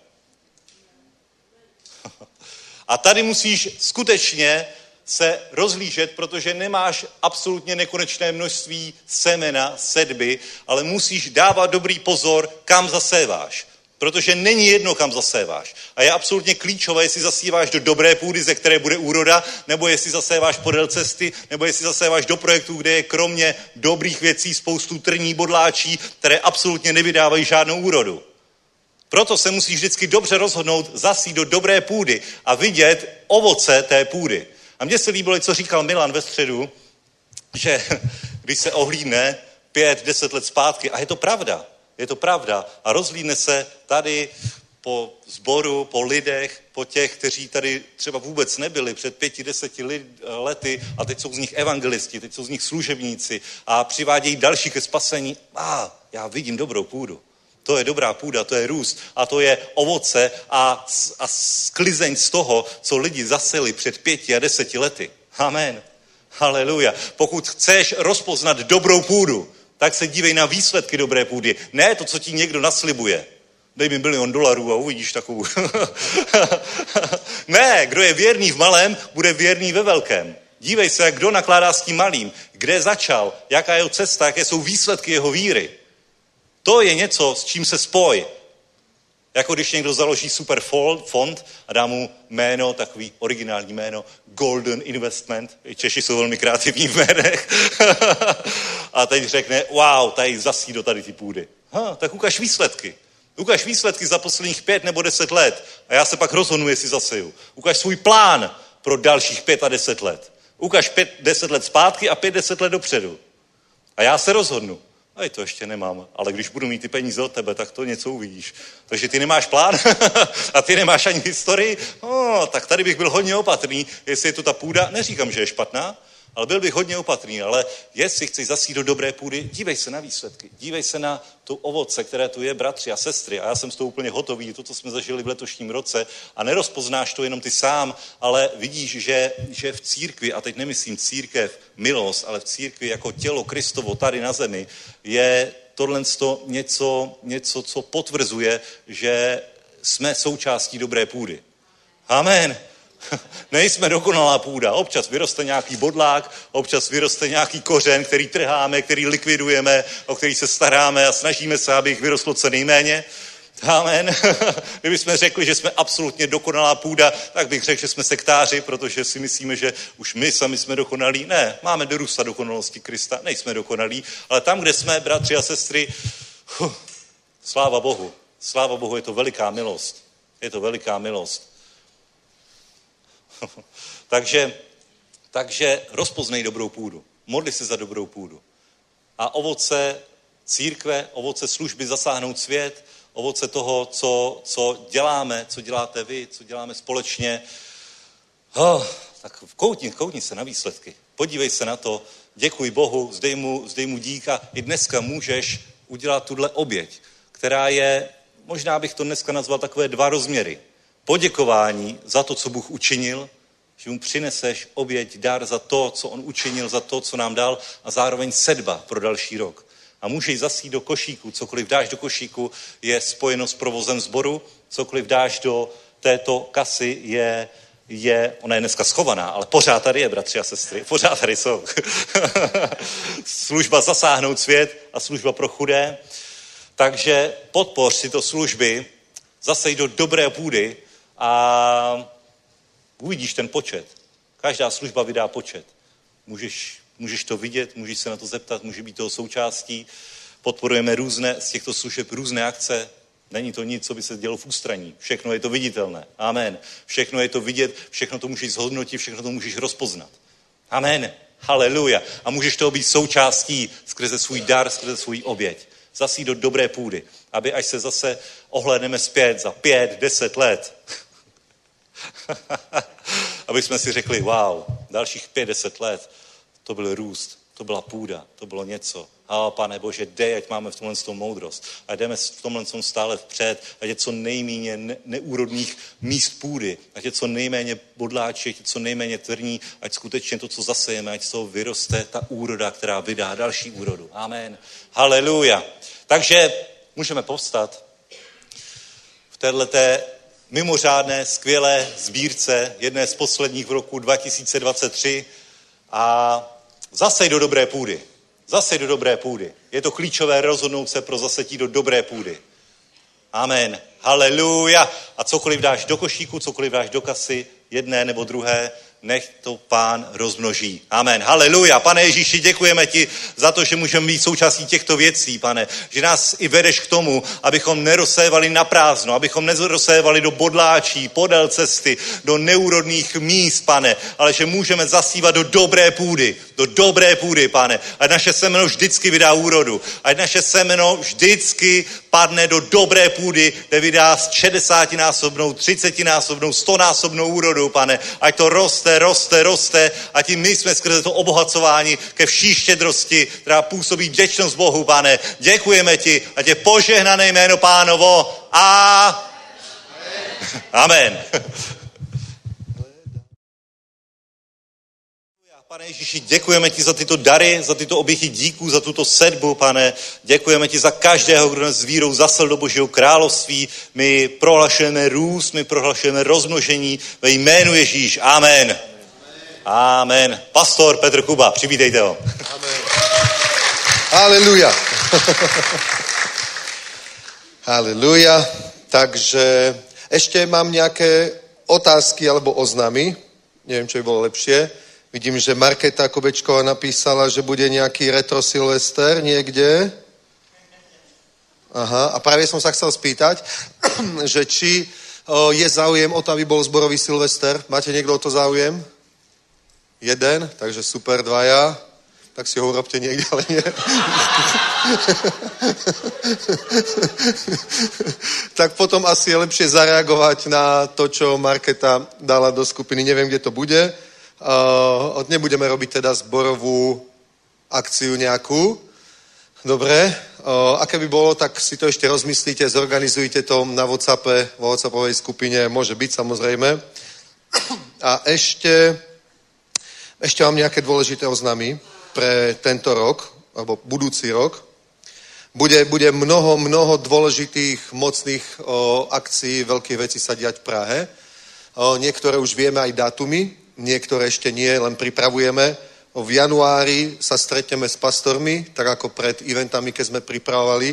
a tady musíš skutečně se rozlížet, protože nemáš absolutně nekonečné množství semena, sedby, ale musíš dávat dobrý pozor, kam zaséváš. Protože není jedno, kam zaséváš. A je absolutně klíčové, jestli zasíváš do dobré půdy, ze které bude úroda, nebo jestli zaséváš podél cesty, nebo jestli zaséváš do projektů, kde je kromě dobrých věcí spoustu trní, bodláčí, které absolutně nevydávají žádnou úrodu. Proto se musíš vždycky dobře rozhodnout zasít do dobré půdy a vidět ovoce té půdy. A mně se líbilo, co říkal Milan ve středu, že když se ohlídne pět, deset let zpátky, a je to pravda, je to pravda, a rozlídne se tady po zboru, po lidech, po těch, kteří tady třeba vůbec nebyli před pěti, deseti lety a teď jsou z nich evangelisti, teď jsou z nich služebníci a přivádějí další ke spasení. A já vidím dobrou půdu. To je dobrá půda, to je růst a to je ovoce a, a sklizeň z toho, co lidi zaseli před pěti a deseti lety. Amen. Haleluja. Pokud chceš rozpoznat dobrou půdu, tak se dívej na výsledky dobré půdy. Ne to, co ti někdo naslibuje. Dej mi bilion dolarů a uvidíš takovou. ne, kdo je věrný v malém, bude věrný ve velkém. Dívej se, kdo nakládá s tím malým, kde začal, jaká je jeho cesta, jaké jsou výsledky jeho víry. To je něco, s čím se spoj. Jako když někdo založí super fond a dá mu jméno, takový originální jméno, Golden Investment. Češi jsou velmi kreativní v jménech. a teď řekne, wow, tady zasí do tady ty půdy. Ha, tak ukaž výsledky. Ukaž výsledky za posledních pět nebo deset let a já se pak rozhodnu, jestli zaseju. Ukaž svůj plán pro dalších pět a deset let. Ukaž pět, deset let zpátky a pět, deset let dopředu. A já se rozhodnu. A to ještě nemám, ale když budu mít ty peníze od tebe, tak to něco uvidíš. Takže ty nemáš plán a ty nemáš ani historii, no, tak tady bych byl hodně opatrný, jestli je to ta půda, neříkám, že je špatná, ale byl bych hodně opatrný, ale jestli chceš zasít do dobré půdy, dívej se na výsledky, dívej se na tu ovoce, které tu je, bratři a sestry. A já jsem s toho úplně hotový, to, co jsme zažili v letošním roce. A nerozpoznáš to jenom ty sám, ale vidíš, že, že v církvi, a teď nemyslím církev milost, ale v církvi jako tělo Kristovo tady na zemi, je tohle něco, něco, co potvrzuje, že jsme součástí dobré půdy. Amen. Nejsme dokonalá půda. Občas vyroste nějaký bodlák, občas vyroste nějaký kořen, který trháme, který likvidujeme, o který se staráme a snažíme se, aby jich vyrostlo co nejméně. Amen. Kdybychom řekli, že jsme absolutně dokonalá půda, tak bych řekl, že jsme sektáři, protože si myslíme, že už my sami jsme dokonalí. Ne, máme dorůstat dokonalosti Krista, nejsme dokonalí, ale tam, kde jsme, bratři a sestry, sláva Bohu. Sláva Bohu, je to veliká milost. Je to veliká milost. takže, takže rozpoznej dobrou půdu. Modli se za dobrou půdu. A ovoce církve, ovoce služby zasáhnout svět, ovoce toho, co, co děláme, co děláte vy, co děláme společně. Oh, tak koutni, koutni se na výsledky. Podívej se na to, děkuji Bohu, zdej mu, zdej mu díka. I dneska můžeš udělat tuhle oběť, která je, možná bych to dneska nazval takové dva rozměry poděkování za to, co Bůh učinil, že mu přineseš oběť, dar za to, co on učinil, za to, co nám dal a zároveň sedba pro další rok. A můžeš zasít do košíku, cokoliv dáš do košíku, je spojeno s provozem sboru, cokoliv dáš do této kasy je, je, ona je dneska schovaná, ale pořád tady je, bratři a sestry, pořád tady jsou. služba zasáhnout svět a služba pro chudé. Takže podpoř tyto služby, zasej do dobré půdy a uvidíš ten počet. Každá služba vydá počet. Můžeš, můžeš to vidět, můžeš se na to zeptat, může být toho součástí. Podporujeme různé z těchto služeb, různé akce. Není to nic, co by se dělo v ústraní. Všechno je to viditelné. Amen. Všechno je to vidět, všechno to můžeš zhodnotit, všechno to můžeš rozpoznat. Amen. Haleluja. A můžeš toho být součástí skrze svůj dar, skrze svůj oběť. Zasí do dobré půdy, aby až se zase ohlédneme zpět za pět, deset let, aby jsme si řekli, wow, dalších pět, deset let, to byl růst, to byla půda, to bylo něco. A pane Bože, dej, ať máme v tomhle tom moudrost. A jdeme v tomhle tom stále vpřed, ať je co nejméně ne- neúrodných míst půdy, ať je co nejméně bodláček, ať je co nejméně tvrdní, ať skutečně to, co zasejeme, ať z toho vyroste ta úroda, která vydá další úrodu. Amen. Haleluja. Takže můžeme povstat v této mimořádné, skvělé sbírce, jedné z posledních v roku 2023 a zase do dobré půdy. Zase do dobré půdy. Je to klíčové rozhodnout se pro zasetí do dobré půdy. Amen. Haleluja. A cokoliv dáš do košíku, cokoliv dáš do kasy, jedné nebo druhé, nech to pán rozmnoží. Amen. Haleluja. Pane Ježíši, děkujeme ti za to, že můžeme být součástí těchto věcí, pane. Že nás i vedeš k tomu, abychom nerozsévali na prázdno, abychom nerozsévali do bodláčí, podél cesty, do neúrodných míst, pane, ale že můžeme zasívat do dobré půdy, do dobré půdy, pane. Ať naše semeno vždycky vydá úrodu. Ať naše semeno vždycky padne do dobré půdy, kde vydá 60 násobnou, 30 násobnou, 100 násobnou úrodu, pane. Ať to roste, roste, roste a tím my jsme skrze to obohacování ke vší štědrosti, která působí vděčnost Bohu, pane. Děkujeme ti, ať je požehnané jméno pánovo a Amen. Pane Ježíši, děkujeme ti za tyto dary, za tyto oběti díků, za tuto sedbu, pane. Děkujeme ti za každého, kdo nás vírou zasel do Božího království. My prohlašujeme růst, my prohlašujeme rozmnožení ve jménu Ježíš. Amen. Amen. Pastor Petr Kuba, přivítejte ho. Haleluja. Haleluja. Takže ešte mám nejaké otázky alebo oznamy. Neviem, čo by bolo lepšie. Vidím, že Marketa Kobečková napísala, že bude nejaký retro Silvester niekde. Aha, a práve som sa chcel spýtať, že či je záujem o to, aby bol zborový Silvester. Máte niekto o to záujem? Jeden, takže super, dvaja. Tak si ho urobte niekde, ale nie. tak potom asi je lepšie zareagovať na to, čo Marketa dala do skupiny. Neviem, kde to bude. Uh, nebudeme robiť teda zborovú akciu nejakú. Dobre, uh, aké by bolo, tak si to ešte rozmyslíte, zorganizujte to na WhatsAppe, vo WhatsAppovej skupine, môže byť samozrejme. A ešte, ešte mám nejaké dôležité oznámy pre tento rok, alebo budúci rok. Bude, bude mnoho, mnoho dôležitých, mocných o, akcií, veľkých vecí sa diať v Prahe. O, niektoré už vieme aj dátumy, niektoré ešte nie, len pripravujeme. V januári sa stretneme s pastormi, tak ako pred eventami, keď sme pripravovali.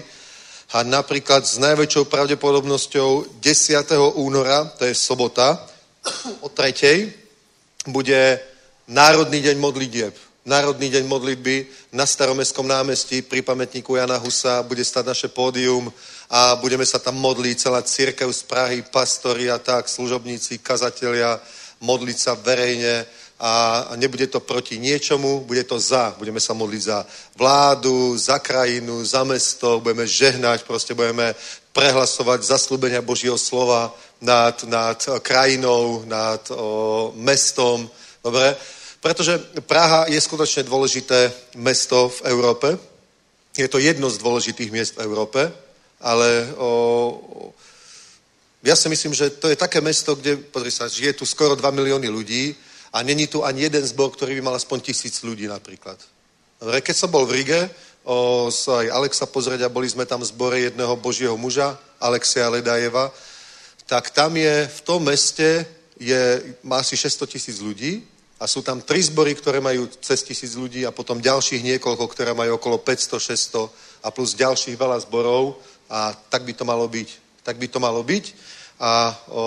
A napríklad s najväčšou pravdepodobnosťou 10. února, to je sobota, o tretej, bude Národný deň modlitieb. Národný deň modlitby na staromestskom námestí pri pamätníku Jana Husa bude stať naše pódium a budeme sa tam modliť, celá církev z Prahy, pastori a tak, služobníci, kazatelia, modliť sa verejne a nebude to proti niečomu, bude to za. Budeme sa modliť za vládu, za krajinu, za mesto, budeme žehnať, proste budeme prehlasovať zaslúbenia Božieho slova nad, nad krajinou, nad o, mestom. Dobre? Pretože Praha je skutočne dôležité mesto v Európe. Je to jedno z dôležitých miest v Európe, ale o, ja si myslím, že to je také mesto, kde, pozri sa, žije tu skoro 2 milióny ľudí a není tu ani jeden zbor, ktorý by mal aspoň tisíc ľudí napríklad. Keď som bol v Rige, o, sa aj Alexa pozrieť a boli sme tam v zbore jedného božieho muža, Alexia Ledajeva, tak tam je, v tom meste je, má asi 600 tisíc ľudí a sú tam tri zbory, ktoré majú cez tisíc ľudí a potom ďalších niekoľko, ktoré majú okolo 500, 600 a plus ďalších veľa zborov a tak by to malo byť. Tak by to malo byť a o,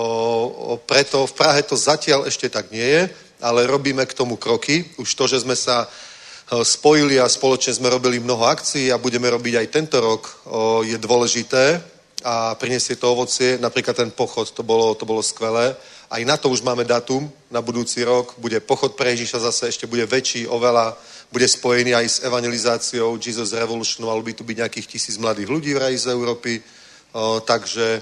o, preto v Prahe to zatiaľ ešte tak nie je, ale robíme k tomu kroky. Už to, že sme sa o, spojili a spoločne sme robili mnoho akcií a budeme robiť aj tento rok, o, je dôležité. a prinesie to ovocie. Napríklad ten pochod, to bolo, to bolo skvelé. Aj na to už máme datum na budúci rok. Bude pochod pre Ježiša zase, ešte bude väčší, oveľa. Bude spojený aj s evangelizáciou Jesus Revolution. Malo by tu byť nejakých tisíc mladých ľudí v raji z Európy. O, takže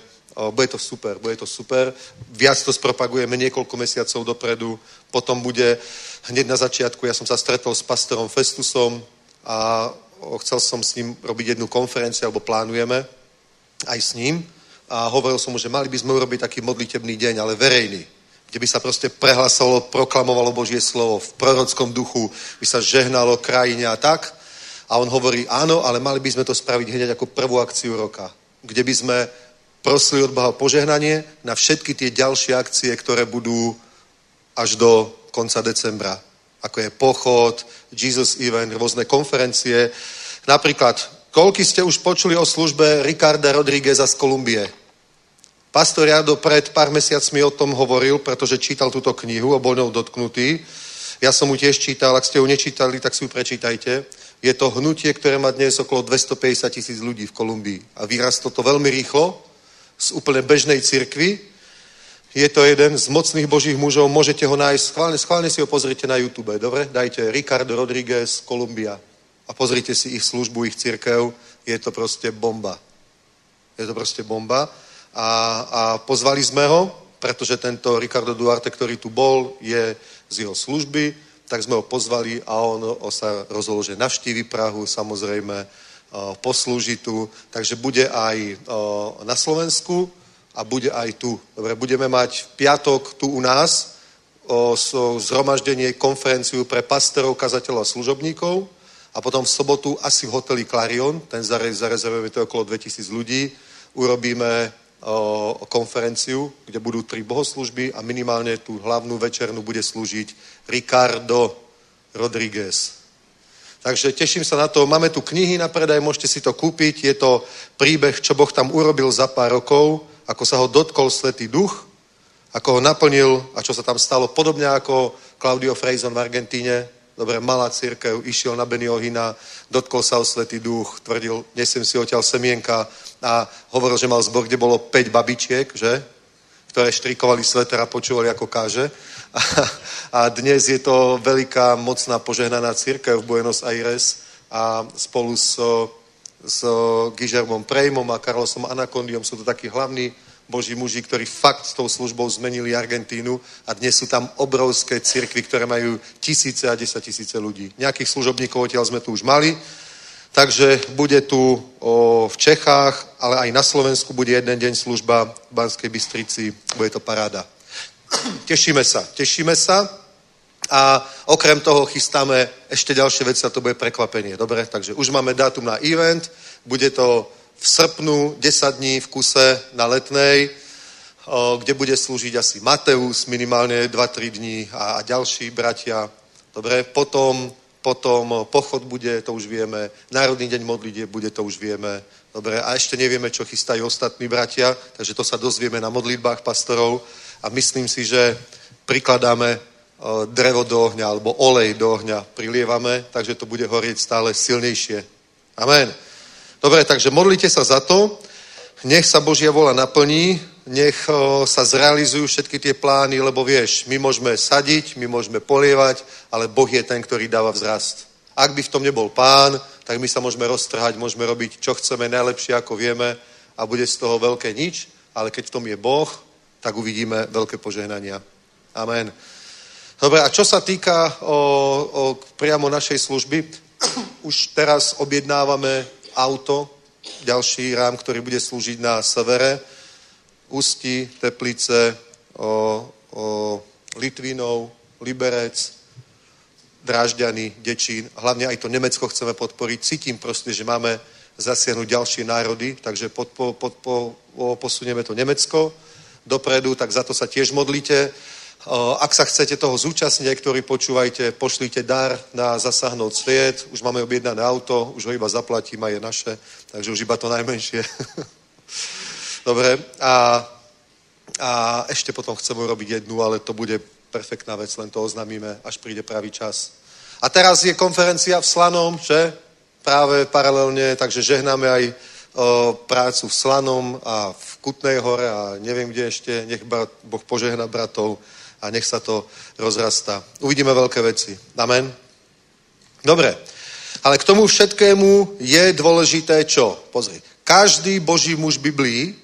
bude to super, bude to super. Viac to spropagujeme niekoľko mesiacov dopredu. Potom bude hneď na začiatku, ja som sa stretol s pastorom Festusom a chcel som s ním robiť jednu konferenciu, alebo plánujeme aj s ním a hovoril som mu, že mali by sme urobiť taký modlitebný deň, ale verejný, kde by sa proste prehlasovalo, proklamovalo Božie slovo v prorockom duchu, by sa žehnalo krajine a tak. A on hovorí, áno, ale mali by sme to spraviť hneď ako prvú akciu roka, kde by sme prosili od Boha požehnanie na všetky tie ďalšie akcie, ktoré budú až do konca decembra. Ako je pochod, Jesus Event, rôzne konferencie. Napríklad Koľky ste už počuli o službe Ricarda Rodrígueza z Kolumbie? Pastor Jado pred pár mesiacmi o tom hovoril, pretože čítal túto knihu a bol ňou dotknutý. Ja som mu tiež čítal, ak ste ju nečítali, tak si ju prečítajte. Je to hnutie, ktoré má dnes okolo 250 tisíc ľudí v Kolumbii. A vyrastlo to veľmi rýchlo z úplne bežnej cirkvi. Je to jeden z mocných božích mužov, môžete ho nájsť, schválne, schválne si ho pozrite na YouTube, dobre? Dajte Ricardo Rodriguez, Kolumbia a pozrite si ich službu, ich církev, je to proste bomba. Je to proste bomba. A, a pozvali sme ho, pretože tento Ricardo Duarte, ktorý tu bol, je z jeho služby, tak sme ho pozvali a on sa rozhodol, že navštívi Prahu, samozrejme poslúži tu, takže bude aj na Slovensku a bude aj tu. Dobre, budeme mať v piatok tu u nás o, zhromaždenie, konferenciu pre pastorov, kazateľov a služobníkov a potom v sobotu asi v hoteli Clarion, ten zarezervujeme to okolo 2000 ľudí, urobíme konferenciu, kde budú tri bohoslužby a minimálne tú hlavnú večernú bude slúžiť Ricardo Rodriguez. Takže teším sa na to. Máme tu knihy na predaj, môžete si to kúpiť. Je to príbeh, čo Boh tam urobil za pár rokov, ako sa ho dotkol Svetý duch, ako ho naplnil a čo sa tam stalo. Podobne ako Claudio Frejzon v Argentíne, dobre, malá církev, išiel na Beniohina, dotkol sa o Svetý duch, tvrdil, nesem si odtiaľ semienka a hovoril, že mal zbor, kde bolo 5 babičiek, že? ktoré štrikovali sveter a počúvali, ako káže. A, a dnes je to veľká, mocná, požehnaná církev v Buenos Aires a spolu s, s Guillermom Prejmom a Carlosom Anacondiom sú to takí hlavní boží muži, ktorí fakt s tou službou zmenili Argentínu a dnes sú tam obrovské cirkvy, ktoré majú tisíce a desať tisíce ľudí. Nejakých služobníkov odtiaľ sme tu už mali, takže bude tu o, v Čechách, ale aj na Slovensku bude jeden deň služba v Banskej Bystrici, bude to paráda. Tešíme sa, tešíme sa a okrem toho chystáme ešte ďalšie veci a to bude prekvapenie. Dobre, takže už máme dátum na event, bude to v srpnu 10 dní v kuse na letnej, kde bude slúžiť asi Mateus minimálne 2-3 dní a, ďalší bratia. Dobre, potom, potom pochod bude, to už vieme, Národný deň modlitie bude, to už vieme. Dobre, a ešte nevieme, čo chystajú ostatní bratia, takže to sa dozvieme na modlitbách pastorov a myslím si, že prikladáme drevo do ohňa alebo olej do ohňa prilievame, takže to bude horieť stále silnejšie. Amen. Dobre, takže modlite sa za to, nech sa Božia vola naplní, nech sa zrealizujú všetky tie plány, lebo vieš, my môžeme sadiť, my môžeme polievať, ale Boh je ten, ktorý dáva vzrast. Ak by v tom nebol pán, tak my sa môžeme roztrhať, môžeme robiť, čo chceme najlepšie, ako vieme a bude z toho veľké nič, ale keď v tom je Boh, tak uvidíme veľké požehnania. Amen. Dobre, a čo sa týka o, o priamo našej služby, už teraz objednávame auto, ďalší rám, ktorý bude slúžiť na severe, Ústí, Teplice, o, o Litvinov, Liberec, Drážďany, Dečín. Hlavne aj to Nemecko chceme podporiť. Cítim proste, že máme zasiahnuť ďalšie národy, takže podpo, podpo, posunieme to Nemecko dopredu, tak za to sa tiež modlíte. Ak sa chcete toho zúčastniť, aj ktorí počúvajte, pošlite dar na zasahnout sviet. Už máme objednané auto, už ho iba zaplatím a je naše, takže už iba to najmenšie. Dobre, a, a ešte potom chceme urobiť jednu, ale to bude perfektná vec, len to oznámime, až príde pravý čas. A teraz je konferencia v Slanom, že? Práve paralelne, takže žehnáme aj prácu v Slanom a v Kutnej hore a neviem kde ešte. Nech brat, Boh požehna bratov a nech sa to rozrastá. Uvidíme veľké veci. Amen. Dobre. Ale k tomu všetkému je dôležité čo? Pozri. Každý boží muž Biblii,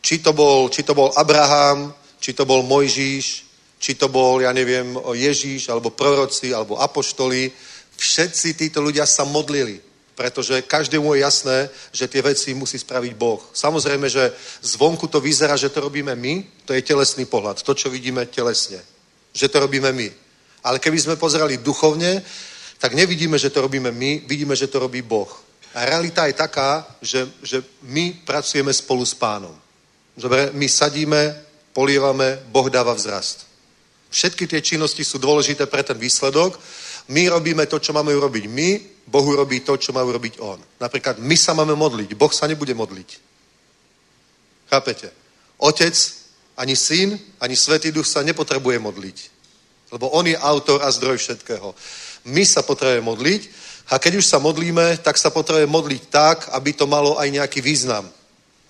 či to bol, či to bol Abraham, či to bol Mojžíš, či to bol, ja neviem, Ježíš, alebo proroci, alebo apoštoli, všetci títo ľudia sa modlili, pretože každému je jasné, že tie veci musí spraviť Boh. Samozrejme, že zvonku to vyzerá, že to robíme my, to je telesný pohľad, to, čo vidíme telesne, že to robíme my. Ale keby sme pozerali duchovne, tak nevidíme, že to robíme my, vidíme, že to robí Boh. A realita je taká, že, že my pracujeme spolu s pánom. Dobre, my sadíme, polievame, Boh dáva vzrast. Všetky tie činnosti sú dôležité pre ten výsledok. My robíme to, čo máme urobiť my, Boh urobí to, čo má urobiť On. Napríklad my sa máme modliť, Boh sa nebude modliť. Chápete? Otec, ani syn, ani Svetý Duch sa nepotrebuje modliť. Lebo On je autor a zdroj všetkého. My sa potrebujeme modliť a keď už sa modlíme, tak sa potrebujeme modliť tak, aby to malo aj nejaký význam.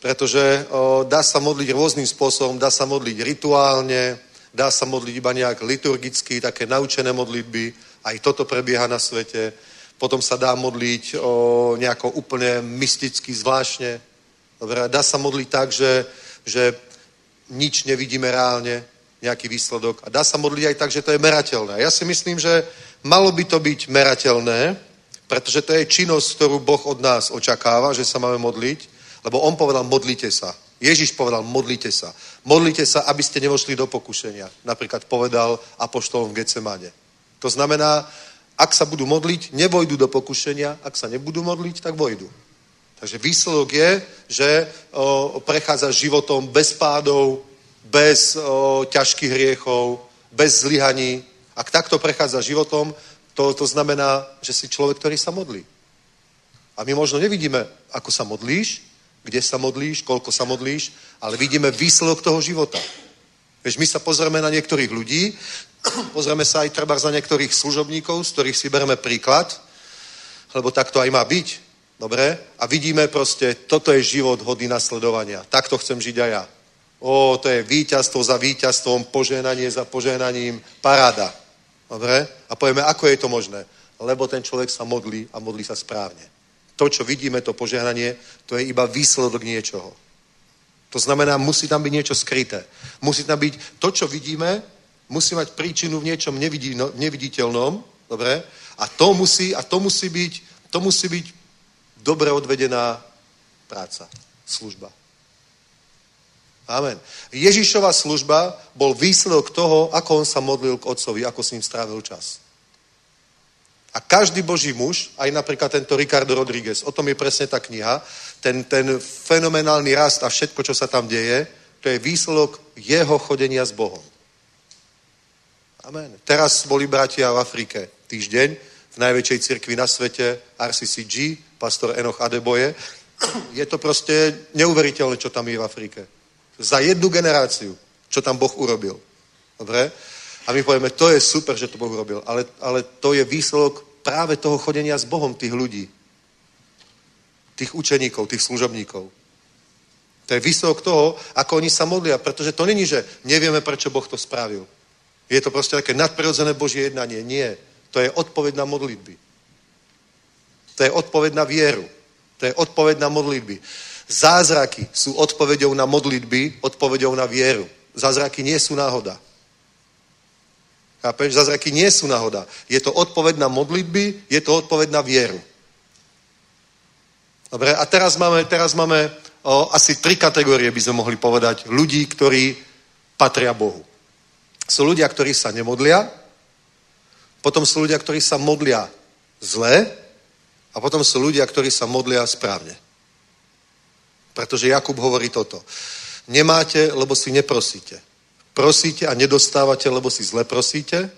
Pretože o, dá sa modliť rôznym spôsobom, dá sa modliť rituálne, dá sa modliť iba nejak liturgicky, také naučené modlitby, aj toto prebieha na svete. Potom sa dá modliť o, nejako úplne mysticky, zvláštne. Dobre, dá sa modliť tak, že, že nič nevidíme reálne, nejaký výsledok. A dá sa modliť aj tak, že to je merateľné. Ja si myslím, že malo by to byť merateľné, pretože to je činnosť, ktorú Boh od nás očakáva, že sa máme modliť, lebo On povedal, modlite sa. Ježiš povedal, modlite sa. Modlite sa, aby ste nevošli do pokušenia. Napríklad povedal apoštolom v Getsemane. To znamená, ak sa budú modliť, nevojdu do pokušenia, ak sa nebudú modliť, tak vojdu. Takže výsledok je, že o, prechádza životom bez pádov, bez o, ťažkých hriechov, bez zlyhaní. Ak takto prechádza životom, to, to znamená, že si človek, ktorý sa modlí. A my možno nevidíme, ako sa modlíš, kde sa modlíš, koľko sa modlíš, ale vidíme výsledok toho života. Vieš, my sa pozrieme na niektorých ľudí, pozrieme sa aj treba za niektorých služobníkov, z ktorých si bereme príklad, lebo tak to aj má byť. Dobre? A vidíme proste, toto je život hodný nasledovania. Takto chcem žiť aj ja. O, to je víťazstvo za víťazstvom, požehnanie za požehnaním, paráda. Dobre? A povieme, ako je to možné? Lebo ten človek sa modlí a modlí sa správne. To, čo vidíme, to požehnanie, to je iba výsledok niečoho. To znamená, musí tam byť niečo skryté. Musí tam byť to, čo vidíme, musí mať príčinu v niečom no, neviditeľnom, dobre? A to musí, a to musí byť, to musí byť dobre odvedená práca, služba. Amen. Ježišova služba bol výsledok toho, ako on sa modlil k otcovi, ako s ním strávil čas. A každý boží muž, aj napríklad tento Ricardo Rodriguez, o tom je presne tá kniha, ten, ten fenomenálny rast a všetko, čo sa tam deje, to je výsledok jeho chodenia s Bohom. Amen. Teraz boli bratia v Afrike týždeň, v najväčšej cirkvi na svete, RCCG, pastor Enoch Adeboje. Je to proste neuveriteľné, čo tam je v Afrike. Za jednu generáciu, čo tam Boh urobil. Dobre? A my povieme, to je super, že to Boh urobil, ale, ale to je výsledok práve toho chodenia s Bohom tých ľudí. Tých učeníkov, tých služobníkov. To je výsledok toho, ako oni sa modlia, pretože to není, že nevieme, prečo Boh to spravil. Je to proste také nadprirodzené Božie jednanie. Nie. To je odpoveď na modlitby. To je odpoveď na vieru. To je odpoveď na modlitby. Zázraky sú odpoveďou na modlitby, odpoveďou na vieru. Zázraky nie sú náhoda. Chápeš? Zázraky nie sú náhoda. Je to odpoveď na modlitby, je to odpoveď na vieru. Dobre, a teraz máme, teraz máme o, asi tri kategórie, by sme mohli povedať, ľudí, ktorí patria Bohu. Sú ľudia, ktorí sa nemodlia, potom sú ľudia, ktorí sa modlia zle a potom sú ľudia, ktorí sa modlia správne. Pretože Jakub hovorí toto. Nemáte, lebo si neprosíte. Prosíte a nedostávate, lebo si zle prosíte.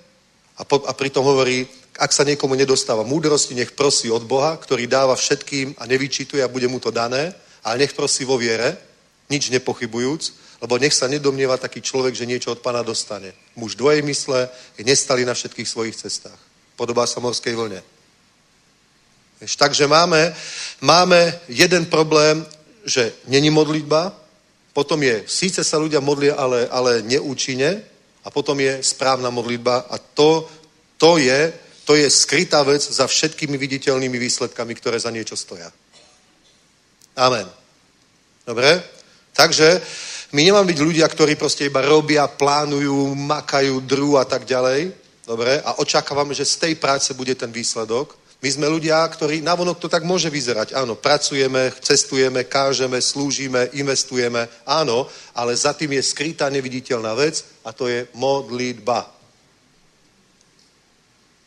A, po, a pritom hovorí, ak sa niekomu nedostáva múdrosti, nech prosí od Boha, ktorý dáva všetkým a nevyčítuje a bude mu to dané, ale nech prosí vo viere, nič nepochybujúc, lebo nech sa nedomnieva taký človek, že niečo od pána dostane. Muž dvojej mysle je nestali na všetkých svojich cestách. Podobá sa morskej vlne. Vieš, takže máme, máme jeden problém, že není modlitba, potom je, síce sa ľudia modlia, ale, ale neúčine, a potom je správna modlitba a to, to, je, to je skrytá vec za všetkými viditeľnými výsledkami, ktoré za niečo stoja. Amen. Dobre? Takže my nemáme byť ľudia, ktorí proste iba robia, plánujú, makajú, drú a tak ďalej. Dobre? A očakávame, že z tej práce bude ten výsledok. My sme ľudia, ktorí, navonok to tak môže vyzerať. Áno, pracujeme, cestujeme, kážeme, slúžime, investujeme. Áno, ale za tým je skrytá neviditeľná vec a to je modlitba.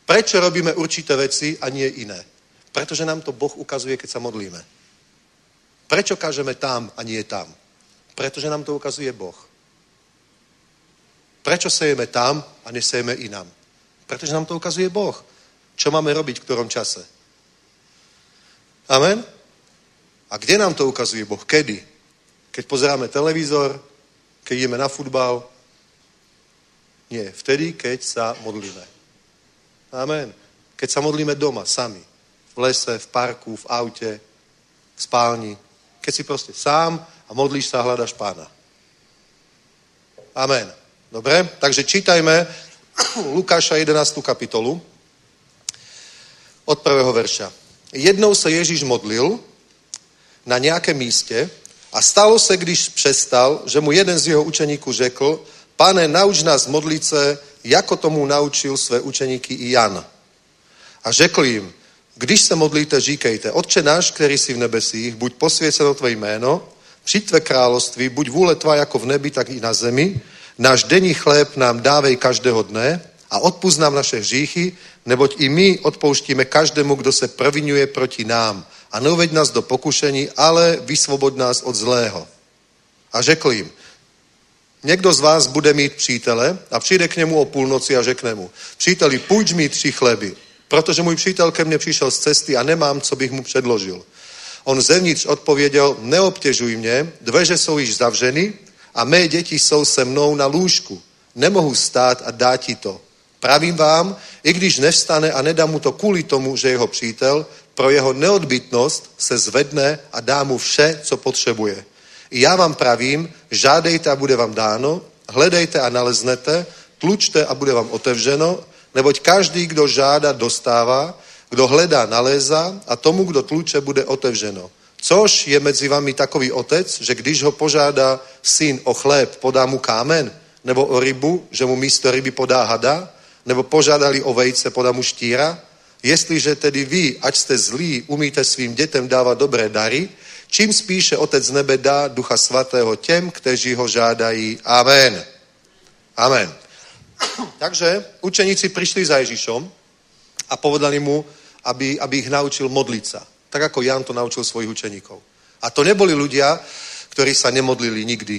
Prečo robíme určité veci a nie iné? Pretože nám to Boh ukazuje, keď sa modlíme. Prečo kážeme tam a nie tam? Pretože nám to ukazuje Boh. Prečo sejeme tam a nesejeme inám? Pretože nám to ukazuje Boh. Čo máme robiť v ktorom čase? Amen? A kde nám to ukazuje Boh? Kedy? Keď pozeráme televízor, keď ideme na futbal? Nie, vtedy, keď sa modlíme. Amen. Keď sa modlíme doma, sami. V lese, v parku, v aute, v spálni. Keď si proste sám a modlíš sa a hľadaš pána. Amen. Dobre? Takže čítajme Lukáša 11. kapitolu od prvého verša. Jednou se Ježíš modlil na nějakém místě a stalo se, když přestal, že mu jeden z jeho učeníků řekl, pane, nauč nás modlit se, jako tomu naučil své učeníky i Jan. A řekl jim, když se modlíte, říkejte, Otče náš, který jsi v nebesích, buď posvěceno tvé jméno, přijď tvé království, buď vůle tvá jako v nebi, tak i na zemi, náš denní chléb nám dávej každého dne a odpúsť nám naše hříchy, neboť i my odpouštíme každému, kdo se provinuje proti nám. A neuveď nás do pokušení, ale vysvobod nás od zlého. A řekl jim, někdo z vás bude mít přítele a přijde k němu o půlnoci a řekne mu, příteli, půjď mi tři chleby, protože můj přítel ke mně přišel z cesty a nemám, co bych mu předložil. On zevnitř odpověděl, neobtěžuj mě, dveře jsou již zavřeny a mé děti jsou se mnou na lůžku. Nemohu stát a dát ti to. Pravím vám, i když nevstane a nedá mu to kvůli tomu, že jeho přítel, pro jeho neodbytnost se zvedne a dá mu vše, co potřebuje. I já vám pravím, žádejte a bude vám dáno, hledejte a naleznete, tlučte a bude vám otevřeno, neboť každý, kdo žádá, dostává, kdo hledá, nalézá a tomu, kdo tluče, bude otevřeno. Což je mezi vami takový otec, že když ho požádá syn o chléb, podá mu kámen, nebo o rybu, že mu místo ryby podá hada, nebo požádali o vejce, podá mu štíra? Jestliže tedy vy, ať jste zlí, umíte svým dětem dávat dobré dary, čím spíše Otec nebe dá Ducha Svatého těm, kteří ho žádají. Amen. Amen. Takže učeníci prišli za Ježišom a povedali mu, aby, aby ich naučil modliť sa. Tak ako Jan to naučil svojich učeníkov. A to neboli ľudia, ktorí sa nemodlili nikdy.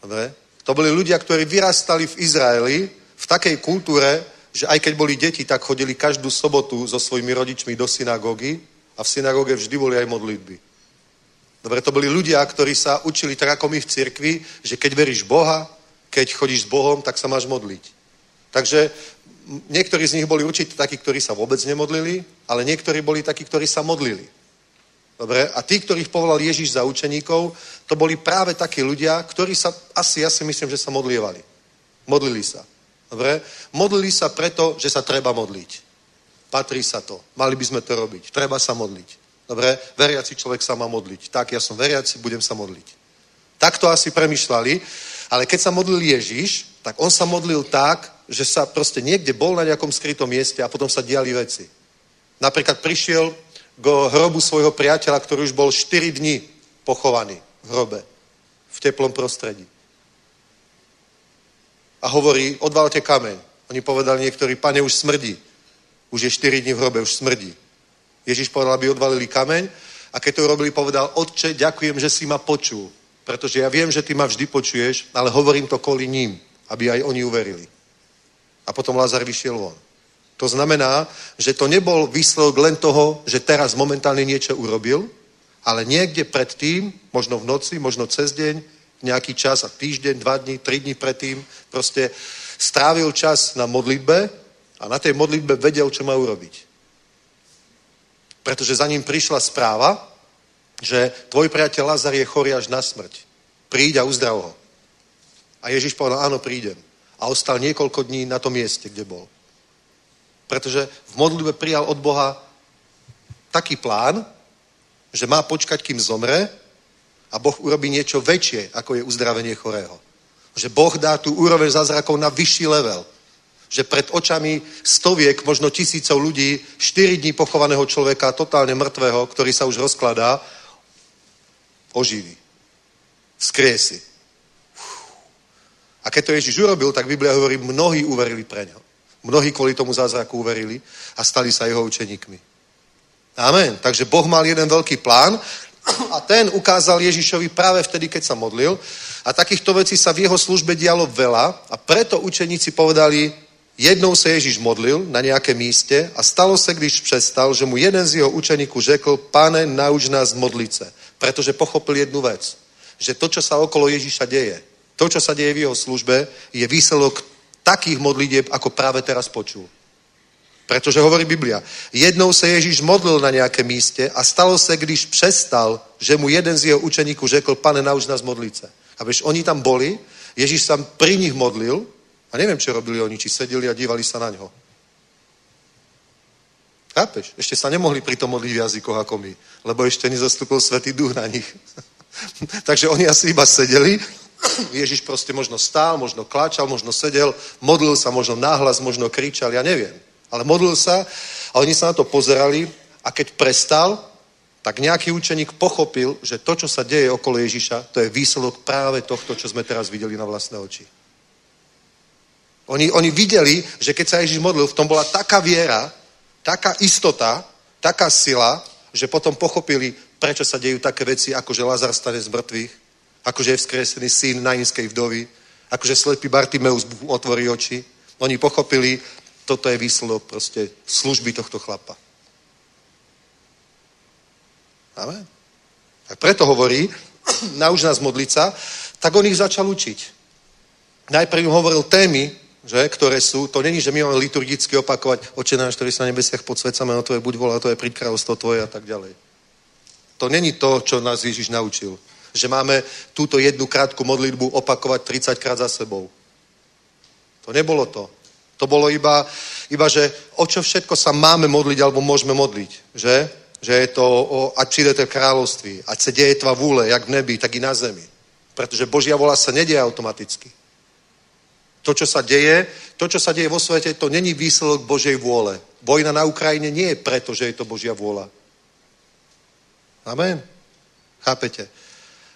Dobre? To boli ľudia, ktorí vyrastali v Izraeli v takej kultúre, že aj keď boli deti, tak chodili každú sobotu so svojimi rodičmi do synagógy a v synagóge vždy boli aj modlitby. Dobre, to boli ľudia, ktorí sa učili tak ako my v cirkvi, že keď veríš Boha, keď chodíš s Bohom, tak sa máš modliť. Takže niektorí z nich boli určite takí, ktorí sa vôbec nemodlili, ale niektorí boli takí, ktorí sa modlili. Dobre? A tí, ktorých povolal Ježiš za učeníkov, to boli práve takí ľudia, ktorí sa, asi ja si myslím, že sa modlievali. Modlili sa. Dobre? Modlili sa preto, že sa treba modliť. Patrí sa to. Mali by sme to robiť. Treba sa modliť. Dobre? Veriaci človek sa má modliť. Tak, ja som veriaci, budem sa modliť. Tak to asi premyšľali, ale keď sa modlil Ježiš, tak on sa modlil tak, že sa proste niekde bol na nejakom skrytom mieste a potom sa diali veci. Napríklad prišiel k hrobu svojho priateľa, ktorý už bol 4 dní pochovaný v hrobe, v teplom prostredí a hovorí, odvalte kameň. Oni povedali niektorí, pane, už smrdí. Už je 4 dní v hrobe, už smrdí. Ježiš povedal, aby odvalili kameň a keď to urobili, povedal, otče, ďakujem, že si ma počul, pretože ja viem, že ty ma vždy počuješ, ale hovorím to kvôli ním, aby aj oni uverili. A potom Lazar vyšiel von. To znamená, že to nebol výsledok len toho, že teraz momentálne niečo urobil, ale niekde predtým, možno v noci, možno cez deň, nejaký čas a týždeň, dva dní, tri dní predtým proste strávil čas na modlitbe a na tej modlitbe vedel, čo má urobiť. pretože za ním prišla správa, že tvoj priateľ Lazar je chorý až na smrť. Príď a uzdrav ho. A Ježiš povedal, áno, prídem. A ostal niekoľko dní na tom mieste, kde bol. Pretože v modlitbe prijal od Boha taký plán, že má počkať, kým zomre a Boh urobí niečo väčšie, ako je uzdravenie chorého. Že Boh dá tú úroveň zázrakov na vyšší level. Že pred očami stoviek, možno tisícov ľudí, 4 dní pochovaného človeka, totálne mŕtvého, ktorý sa už rozkladá, oživí. Skriesi. A keď to Ježiš urobil, tak Biblia hovorí, mnohí uverili pre ňo. Mnohí kvôli tomu zázraku uverili a stali sa jeho učeníkmi. Amen. Takže Boh mal jeden veľký plán a ten ukázal Ježišovi práve vtedy, keď sa modlil. A takýchto vecí sa v jeho službe dialo veľa a preto učeníci povedali, jednou sa Ježiš modlil na nejaké míste a stalo se, když přestal, že mu jeden z jeho učeníků řekl, pane, nauč nás modliť sa. Pretože pochopil jednu vec, že to, čo sa okolo Ježiša deje, to, čo sa deje v jeho službe, je výsledok takých modlitieb, ako práve teraz počul. Pretože hovorí Biblia, jednou se Ježíš modlil na nějaké místě a stalo se, když přestal, že mu jeden z jeho učeníků řekl, pane, nauč nás modliť sa. A vieš, oni tam boli, Ježíš sa pri nich modlil a neviem, čo robili oni, či sedeli a dívali sa na ňo. Chápeš? Ešte sa nemohli pri tom modliť v jazykoch ako my, lebo ešte nezastúpil Svetý duch na nich. Takže oni asi iba sedeli, Ježiš proste možno stál, možno kláčal, možno sedel, modlil sa, možno náhlas, možno kričal, ja neviem. Ale modlil sa a oni sa na to pozerali a keď prestal, tak nejaký učeník pochopil, že to, čo sa deje okolo Ježiša, to je výsledok práve tohto, čo sme teraz videli na vlastné oči. Oni, oni videli, že keď sa Ježiš modlil, v tom bola taká viera, taká istota, taká sila, že potom pochopili, prečo sa dejú také veci, ako že Lazar stane z mŕtvych, ako že je vzkresený syn nainskej vdovy, ako že slepý Bartimeus otvorí oči. Oni pochopili, toto je výsledok proste služby tohto chlapa. Amen. Tak preto hovorí, nauč nás modliť sa, tak on ich začal učiť. Najprv im hovoril témy, že, ktoré sú, to není, že my máme liturgicky opakovať oče náš, ktorý sa na nebesiach pod svetcami, no to je buď volá, to je príď kráľovstvo tvoje a tak ďalej. To není to, čo nás Ježiš naučil. Že máme túto jednu krátku modlitbu opakovať 30 krát za sebou. To nebolo to. To bolo iba, iba, že o čo všetko sa máme modliť alebo môžeme modliť. Že? Že je to, o, ať přijdete v kráľovství, ať se deje tva vůle, jak v nebi, tak i na zemi. Pretože Božia vola sa nedieje automaticky. To, čo sa deje, to, čo sa deje vo svete, to není výsledok Božej vôle. Vojna na Ukrajine nie je preto, že je to Božia vôľa. Amen. Chápete?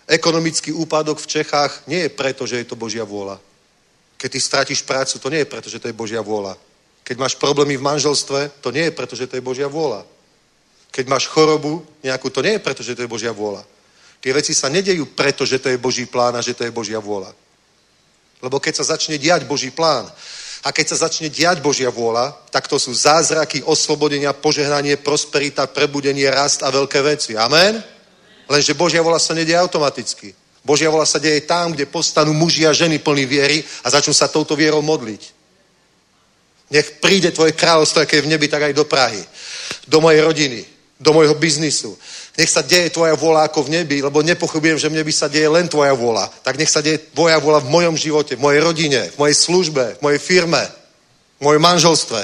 Ekonomický úpadok v Čechách nie je preto, že je to Božia vôľa. Keď ty stratíš prácu, to nie je preto, že to je Božia vôľa. Keď máš problémy v manželstve, to nie je preto, že to je Božia vôľa. Keď máš chorobu nejakú, to nie je preto, že to je Božia vôľa. Tie veci sa nedejú preto, že to je Boží plán a že to je Božia vôľa. Lebo keď sa začne diať Boží plán a keď sa začne diať Božia vôľa, tak to sú zázraky, oslobodenia, požehnanie, prosperita, prebudenie, rast a veľké veci. Amen? Lenže Božia vola sa nedieje automaticky. Božia vola sa deje tam, kde postanú muži a ženy plní viery a začnú sa touto vierou modliť. Nech príde tvoje kráľovstvo, aké je v nebi, tak aj do Prahy. Do mojej rodiny, do môjho biznisu. Nech sa deje tvoja vôľa ako v nebi, lebo nepochybujem, že v nebi sa deje len tvoja vôľa. Tak nech sa deje tvoja vôľa v mojom živote, v mojej rodine, v mojej službe, v mojej firme, v mojom manželstve.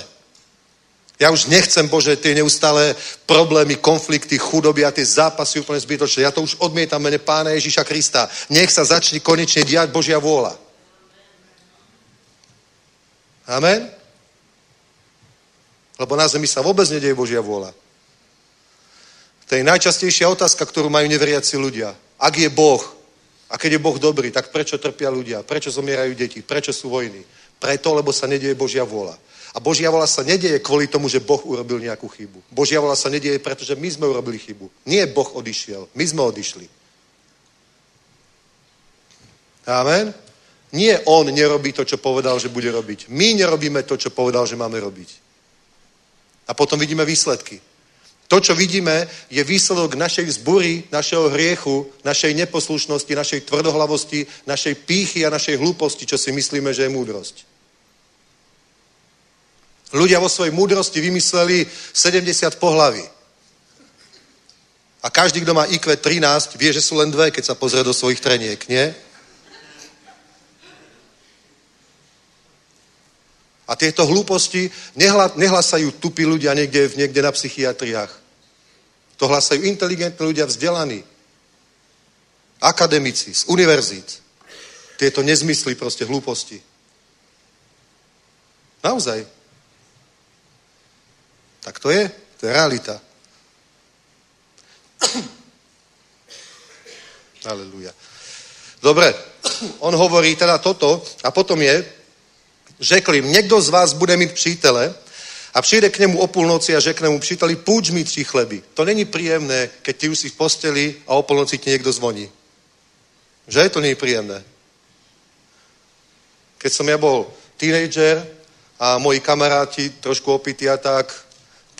Ja už nechcem, Bože, tie neustále problémy, konflikty, chudoby a tie zápasy úplne zbytočné. Ja to už odmietam mene Pána Ježíša Krista. Nech sa začne konečne diať Božia vôľa. Amen? Lebo na zemi sa vôbec nedieje Božia vôľa. To je najčastejšia otázka, ktorú majú neveriaci ľudia. Ak je Boh, a keď je Boh dobrý, tak prečo trpia ľudia? Prečo zomierajú deti? Prečo sú vojny? Preto, lebo sa nedieje Božia vôľa. A Božia vola sa nedieje kvôli tomu, že Boh urobil nejakú chybu. Božia vola sa nedieje, pretože my sme urobili chybu. Nie Boh odišiel, my sme odišli. Amen? Nie on nerobí to, čo povedal, že bude robiť. My nerobíme to, čo povedal, že máme robiť. A potom vidíme výsledky. To, čo vidíme, je výsledok našej vzbury, našeho hriechu, našej neposlušnosti, našej tvrdohlavosti, našej pýchy a našej hlúposti, čo si myslíme, že je múdrosť. Ľudia vo svojej múdrosti vymysleli 70 pohlaví. A každý, kto má IQ 13, vie, že sú len dve, keď sa pozrie do svojich treniek, nie? A tieto hlúposti nehla, nehlasajú tupí ľudia niekde, niekde na psychiatriách. To hlasajú inteligentní ľudia vzdelaní. Akademici z univerzít. Tieto nezmysly, proste hlúposti. Naozaj. Tak to je. To je realita. Aleluja. Dobre, on hovorí teda toto a potom je, řekl im, niekto z vás bude mít přítele a přijde k němu o půlnoci a řekne mu, příteli, půjč mi tři chleby. To není príjemné, keď ty už si v posteli a o půlnoci ti niekto zvoní. Že? To není príjemné. Keď som ja bol teenager a moji kamaráti, trošku opití a tak,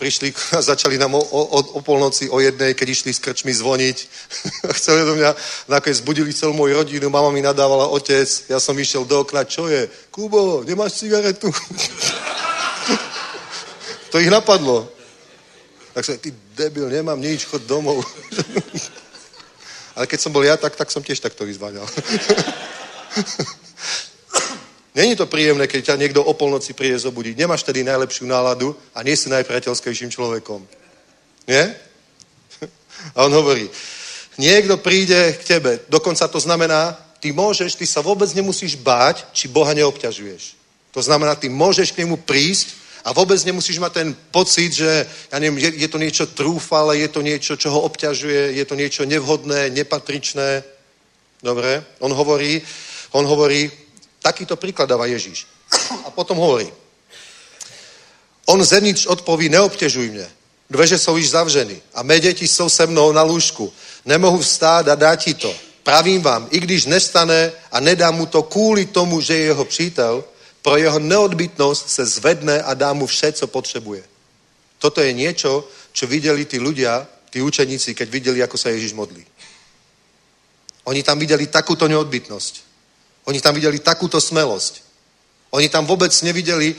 prišli a začali nám o, o, o polnoci, o jednej, keď išli s krčmi zvoniť. Chceli do mňa, nakoniec zbudili celú moju rodinu, mama mi nadávala otec, ja som išiel do okna, čo je? Kubo, nemáš cigaretu? to ich napadlo. Tak som, ty debil, nemám nič, chod domov. Ale keď som bol ja, tak, tak som tiež takto vyzváňal. Není to príjemné, keď ťa niekto o polnoci príde zobudiť. Nemáš tedy najlepšiu náladu a nie si najpriateľskejším človekom. Nie? A on hovorí, niekto príde k tebe, dokonca to znamená, ty môžeš, ty sa vôbec nemusíš báť, či Boha neobťažuješ. To znamená, ty môžeš k nemu prísť a vôbec nemusíš mať ten pocit, že ja neviem, je, je to niečo trúfale, je to niečo, čo ho obťažuje, je to niečo nevhodné, nepatričné. Dobre? On hovorí, on hovorí, Takýto príklad dáva Ježíš. A potom hovorí, on zenič odpoví, neobtěžuj mě. Dveře jsou již zavřeny a mé děti jsou se mnou na lůžku. Nemohu vstát a dát ti to. Pravím vám, i když nestane a nedá mu to kvůli tomu, že je jeho přítel, pro jeho neodbytnosť se zvedne a dá mu vše, co potřebuje. Toto je niečo, čo videli tí ľudia, tí učeníci, keď videli, ako sa Ježiš modlí. Oni tam videli takúto neodbytnosť. Oni tam videli takúto smelosť. Oni tam vôbec nevideli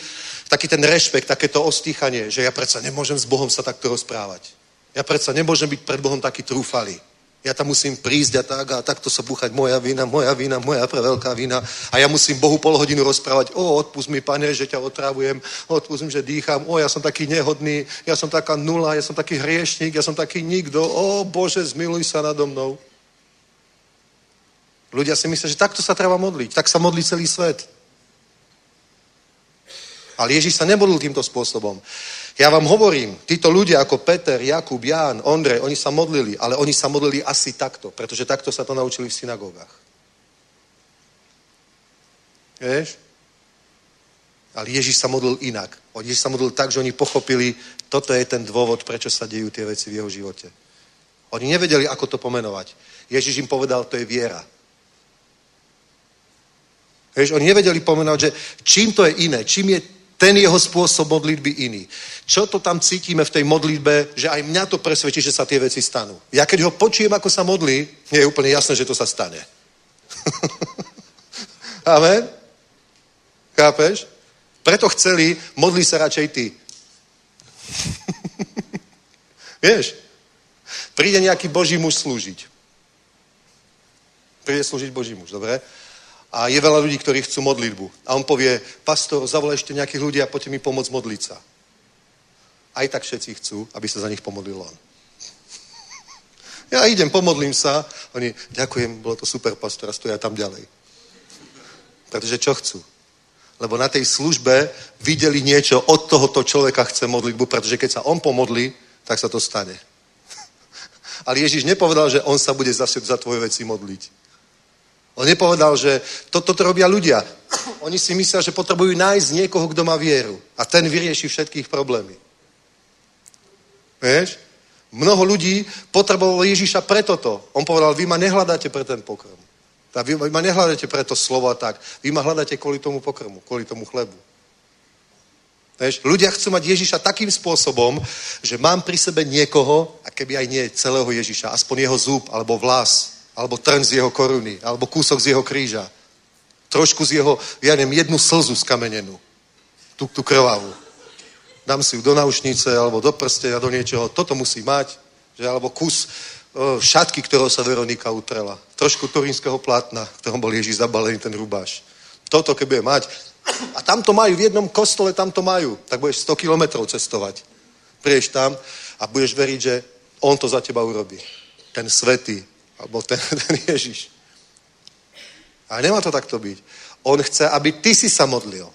taký ten rešpekt, takéto ostýchanie, že ja predsa nemôžem s Bohom sa takto rozprávať. Ja predsa nemôžem byť pred Bohom taký trúfalý. Ja tam musím prísť a tak a takto sa búchať moja vina, moja vina, moja veľká vina. A ja musím Bohu pol hodinu rozprávať, o, odpust mi, pane, že ťa otrávujem, odpust mi, že dýcham, o, ja som taký nehodný, ja som taká nula, ja som taký hriešník, ja som taký nikto, o, Bože, zmiluj sa nado mnou. Ľudia si myslia, že takto sa treba modliť. Tak sa modlí celý svet. Ale Ježíš sa nemodlil týmto spôsobom. Ja vám hovorím, títo ľudia ako Peter, Jakub, Ján, Ondrej, oni sa modlili, ale oni sa modlili asi takto, pretože takto sa to naučili v synagógach. Vieš? Ale Ježíš sa modlil inak. Ježíš sa modlil tak, že oni pochopili, toto je ten dôvod, prečo sa dejú tie veci v jeho živote. Oni nevedeli, ako to pomenovať. Ježíš im povedal, to je viera. Vieš, oni nevedeli pomenať, že čím to je iné, čím je ten jeho spôsob modlitby iný. Čo to tam cítime v tej modlitbe, že aj mňa to presvedčí, že sa tie veci stanú. Ja keď ho počujem, ako sa modlí, je úplne jasné, že to sa stane. Amen? Chápeš? Preto chceli, modli sa radšej ty. Vieš? Príde nejaký Boží muž slúžiť. Príde slúžiť Boží muž, dobre? A je veľa ľudí, ktorí chcú modlitbu. A on povie, pastor, zavolaj ešte nejakých ľudí a poďte mi pomôcť modliť sa. Aj tak všetci chcú, aby sa za nich pomodlil on. Ja idem, pomodlím sa. Oni, ďakujem, bolo to super, pastor, a stoja tam ďalej. Pretože čo chcú? Lebo na tej službe videli niečo, od tohoto človeka chce modlitbu, pretože keď sa on pomodlí, tak sa to stane. Ale Ježiš nepovedal, že on sa bude zase za tvoje veci modliť. On nepovedal, že to, toto robia ľudia. Oni si myslia, že potrebujú nájsť niekoho, kto má vieru. A ten vyrieši všetkých problémy. Vieš? Mnoho ľudí potrebovalo Ježiša pre toto. On povedal, vy ma nehľadáte pre ten pokrm. Vy, vy ma nehľadáte pre to slovo a tak. Vy ma hľadáte kvôli tomu pokrmu, kvôli tomu chlebu. Vieš? Ľudia chcú mať Ježiša takým spôsobom, že mám pri sebe niekoho, a keby aj nie celého Ježiša, aspoň jeho zub alebo vlas, alebo trň z jeho koruny, alebo kúsok z jeho kríža. Trošku z jeho, ja neviem, jednu slzu skamenenú. Tú, tú krvavú. Dám si ju do naušnice, alebo do a do niečoho. Toto musí mať. Že, alebo kus o, šatky, ktorého sa Veronika utrela. Trošku turínskeho plátna, v ktorom bol Ježiš zabalený ten rubáš. Toto, keď bude mať, a tam to majú, v jednom kostole tam to majú, tak budeš 100 kilometrov cestovať. Prieš tam a budeš veriť, že on to za teba urobí. Ten svetý, alebo ten, ten Ježiš. A nemá to takto byť. On chce, aby ty si sa modlil.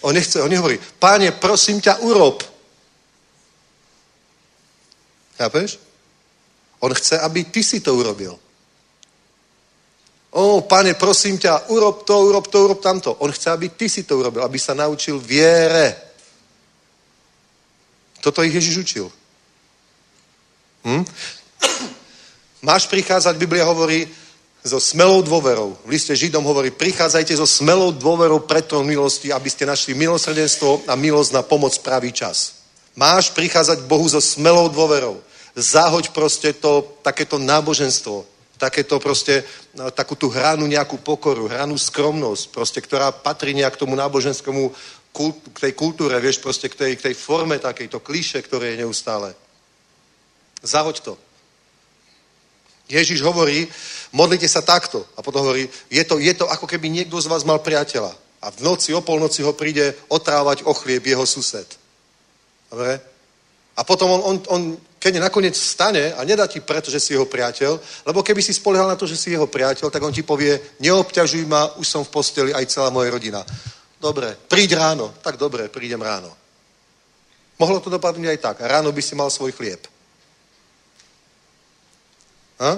On nechce, on nehovorí, páne, prosím ťa, urob. Chápeš? On chce, aby ty si to urobil. O, pane, prosím ťa, urob to, urob to, urob tamto. On chce, aby ty si to urobil, aby sa naučil viere. Toto ich Ježiš učil. Hm? Máš prichádzať, Biblia hovorí, so smelou dôverou. V liste Židom hovorí, prichádzajte so smelou dôverou pred to milosti, aby ste našli milosrdenstvo a milosť na pomoc pravý čas. Máš prichádzať Bohu so smelou dôverou. Zahoď proste to, takéto náboženstvo, takéto proste, no, takú tú hranu nejakú pokoru, hranu skromnosť, proste, ktorá patrí nejak tomu náboženskému k tej kultúre, vieš, proste k tej, k tej forme takejto klíše, ktoré je neustále. Zahoď to. Ježiš hovorí, modlite sa takto. A potom hovorí, je to, je to ako keby niekto z vás mal priateľa. A v noci, o polnoci ho príde otrávať o chlieb jeho sused. Dobre? A potom on, on, on, keď nakoniec vstane a nedá ti preto, že si jeho priateľ, lebo keby si spoliehal na to, že si jeho priateľ, tak on ti povie, neobťažuj ma, už som v posteli, aj celá moja rodina. Dobre, príď ráno. Tak dobre, prídem ráno. Mohlo to dopadnúť aj tak. Ráno by si mal svoj chlieb. Ha?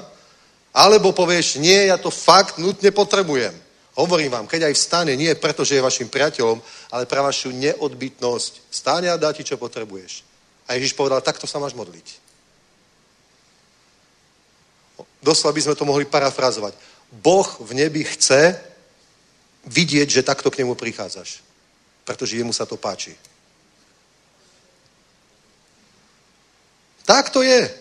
Alebo povieš, nie, ja to fakt nutne potrebujem. Hovorím vám, keď aj vstane, nie preto, že je vašim priateľom, ale pre vašu neodbytnosť. Vstane a dá ti, čo potrebuješ. A Ježiš povedal, takto sa máš modliť. Doslova by sme to mohli parafrazovať. Boh v nebi chce vidieť, že takto k nemu prichádzaš. Pretože jemu sa to páči. Tak to je.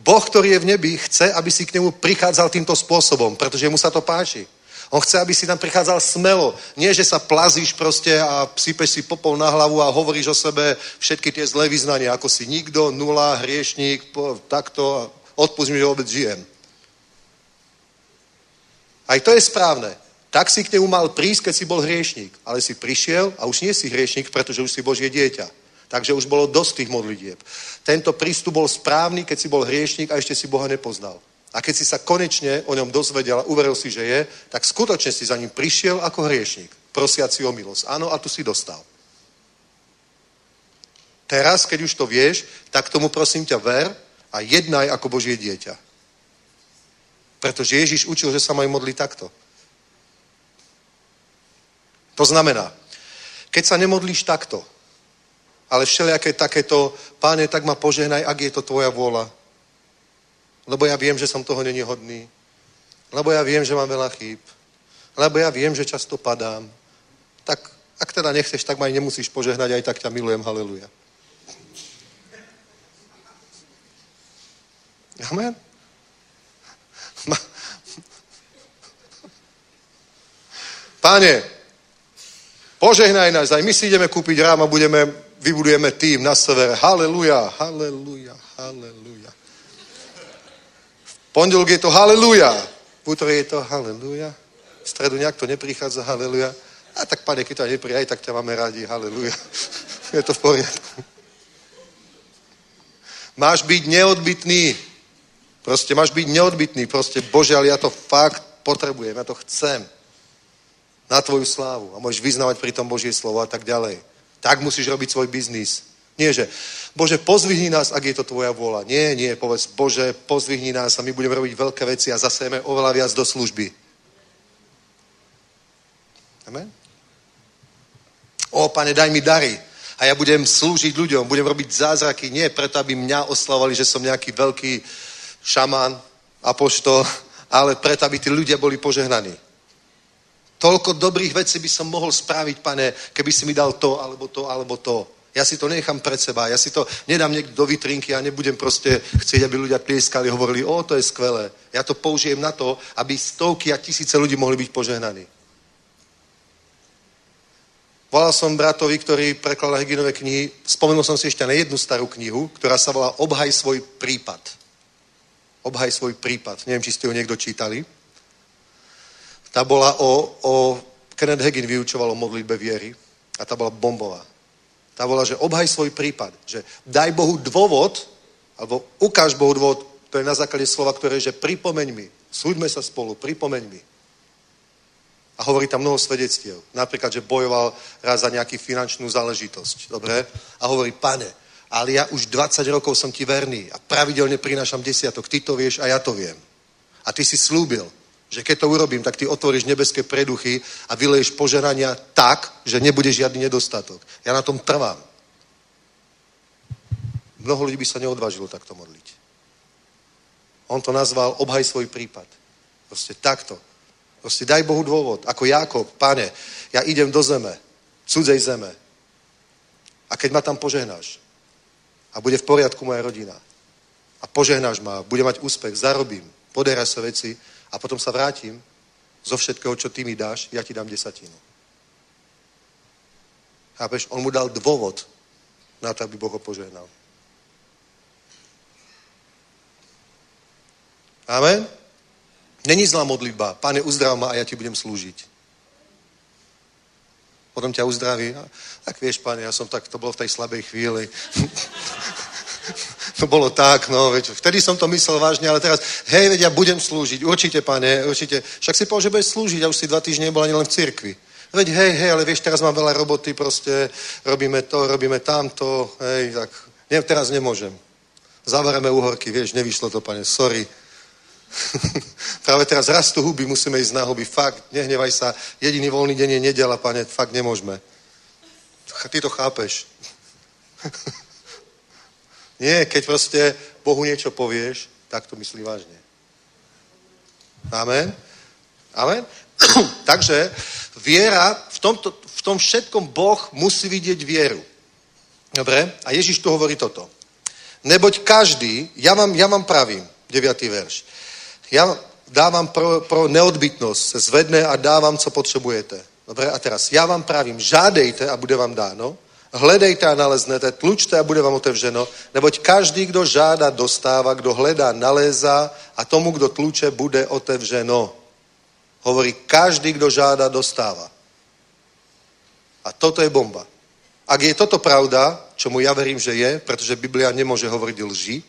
Boh, ktorý je v nebi, chce, aby si k nemu prichádzal týmto spôsobom, pretože mu sa to páči. On chce, aby si tam prichádzal smelo. Nie, že sa plazíš proste a sypeš si popol na hlavu a hovoríš o sebe všetky tie zlé vyznania, ako si nikto, nula, hriešník, takto, odpust mi, že vôbec žijem. Aj to je správne. Tak si k nemu mal prísť, keď si bol hriešník. Ale si prišiel a už nie si hriešník, pretože už si Božie dieťa. Takže už bolo dosť tých modlitieb. Tento prístup bol správny, keď si bol hriešník a ešte si Boha nepoznal. A keď si sa konečne o ňom dozvedel a uveril si, že je, tak skutočne si za ním prišiel ako hriešník, prosiaci o milosť. Áno, a tu si dostal. Teraz, keď už to vieš, tak tomu prosím ťa ver a jednaj ako Božie dieťa. Pretože Ježiš učil, že sa majú modliť takto. To znamená, keď sa nemodlíš takto, ale všelijaké takéto, páne, tak ma požehnaj, ak je to tvoja vôľa. Lebo ja viem, že som toho není hodný. Lebo ja viem, že mám veľa chýb. Lebo ja viem, že často padám. Tak ak teda nechceš, tak ma aj nemusíš požehnať, aj tak ťa milujem, haleluja. Amen. Páne, požehnaj nás, aj my si ideme kúpiť rám a budeme vybudujeme tým na severe. Haleluja, haleluja, haleluja. V pondelok je to haleluja. V útorok je to haleluja. V stredu nejak to neprichádza, haleluja. A tak, pane, keď to aj tak ťa máme radi, haleluja. Je to v poriadku. Máš byť neodbitný. Proste máš byť neodbitný. Proste, Bože, ale ja to fakt potrebujem, ja to chcem. Na tvoju slávu. A môžeš vyznávať pri tom Božie slovo a tak ďalej. Tak musíš robiť svoj biznis. Nie, že Bože, pozvihni nás, ak je to tvoja vôľa. Nie, nie, povedz, Bože, pozvihni nás a my budeme robiť veľké veci a zasejeme oveľa viac do služby. Amen? O, pane, daj mi dary. A ja budem slúžiť ľuďom, budem robiť zázraky, nie preto, aby mňa oslavovali, že som nejaký veľký šaman, apoštol, ale preto, aby tí ľudia boli požehnaní. Toľko dobrých vecí by som mohol spraviť, pane, keby si mi dal to, alebo to, alebo to. Ja si to nechám pred seba, ja si to nedám niekto do vitrinky a nebudem proste chcieť, aby ľudia tlieskali, hovorili, o, to je skvelé. Ja to použijem na to, aby stovky a tisíce ľudí mohli byť požehnaní. Volal som bratovi, ktorý prekladal Heginové knihy, spomenul som si ešte na jednu starú knihu, ktorá sa volá Obhaj svoj prípad. Obhaj svoj prípad. Neviem, či ste ju niekto čítali. Tá bola o, o Kenneth Hagin vyučoval o modlitbe viery a tá bola bombová. Tá bola, že obhaj svoj prípad, že daj Bohu dôvod, alebo ukáž Bohu dôvod, to je na základe slova, ktoré je, že pripomeň mi, súďme sa spolu, pripomeň mi. A hovorí tam mnoho svedectiev. Napríklad, že bojoval raz za nejakú finančnú záležitosť. Dobre? A hovorí, pane, ale ja už 20 rokov som ti verný a pravidelne prinášam desiatok. Ty to vieš a ja to viem. A ty si slúbil, že keď to urobím, tak ty otvoríš nebeské preduchy a vyleješ požerania tak, že nebude žiadny nedostatok. Ja na tom trvám. Mnoho ľudí by sa neodvážilo takto modliť. On to nazval obhaj svoj prípad. Proste takto. Proste daj Bohu dôvod. Ako Jakob, pane, ja idem do zeme, cudzej zeme. A keď ma tam požehnáš a bude v poriadku moja rodina a požehnáš ma, bude mať úspech, zarobím, poderaj sa veci a potom sa vrátim zo všetkého, čo ty mi dáš, ja ti dám desatinu. Chápeš? On mu dal dôvod na to, aby Boh ho požehnal. Amen? Není zlá modlitba. Pane, uzdrav ma a ja ti budem slúžiť. Potom ťa uzdraví. Tak vieš, pane, ja som tak, to bolo v tej slabej chvíli. to bolo tak, no, veď, vtedy som to myslel vážne, ale teraz, hej, veď ja budem slúžiť, určite, pane, určite. Však si povedal, že budeš slúžiť, ja už si dva týždne nebola ani len v cirkvi. Veď hej, hej, ale vieš, teraz mám veľa roboty, proste robíme to, robíme tamto, hej, tak, nie, teraz nemôžem. Zavareme uhorky, vieš, nevyšlo to, pane, sorry. Práve teraz rastú huby, musíme ísť na huby. Fakt, nehnevaj sa. Jediný voľný deň je nedela, pane. Fakt nemôžeme. Ty to chápeš. Nie, keď proste Bohu niečo povieš, tak to myslí vážne. Amen? Amen? Takže viera, v, tomto, v tom všetkom Boh musí vidieť vieru. Dobre? A Ježiš tu hovorí toto. Neboť každý, ja vám, ja vám pravím, 9. verš, ja dávam pro, pro neodbytnosť, se zvedne a dávám, co potřebujete. Dobre, a teraz, ja vám pravím, žádejte a bude vám dáno, hledejte a naleznete, tlučte a bude vám otevřeno, neboť každý, kdo žáda, dostáva, kdo hledá, nalézá a tomu, kdo tluče, bude otevřeno. Hovorí, každý, kdo žáda, dostáva. A toto je bomba. Ak je toto pravda, čomu ja verím, že je, pretože Biblia nemôže hovoriť lži,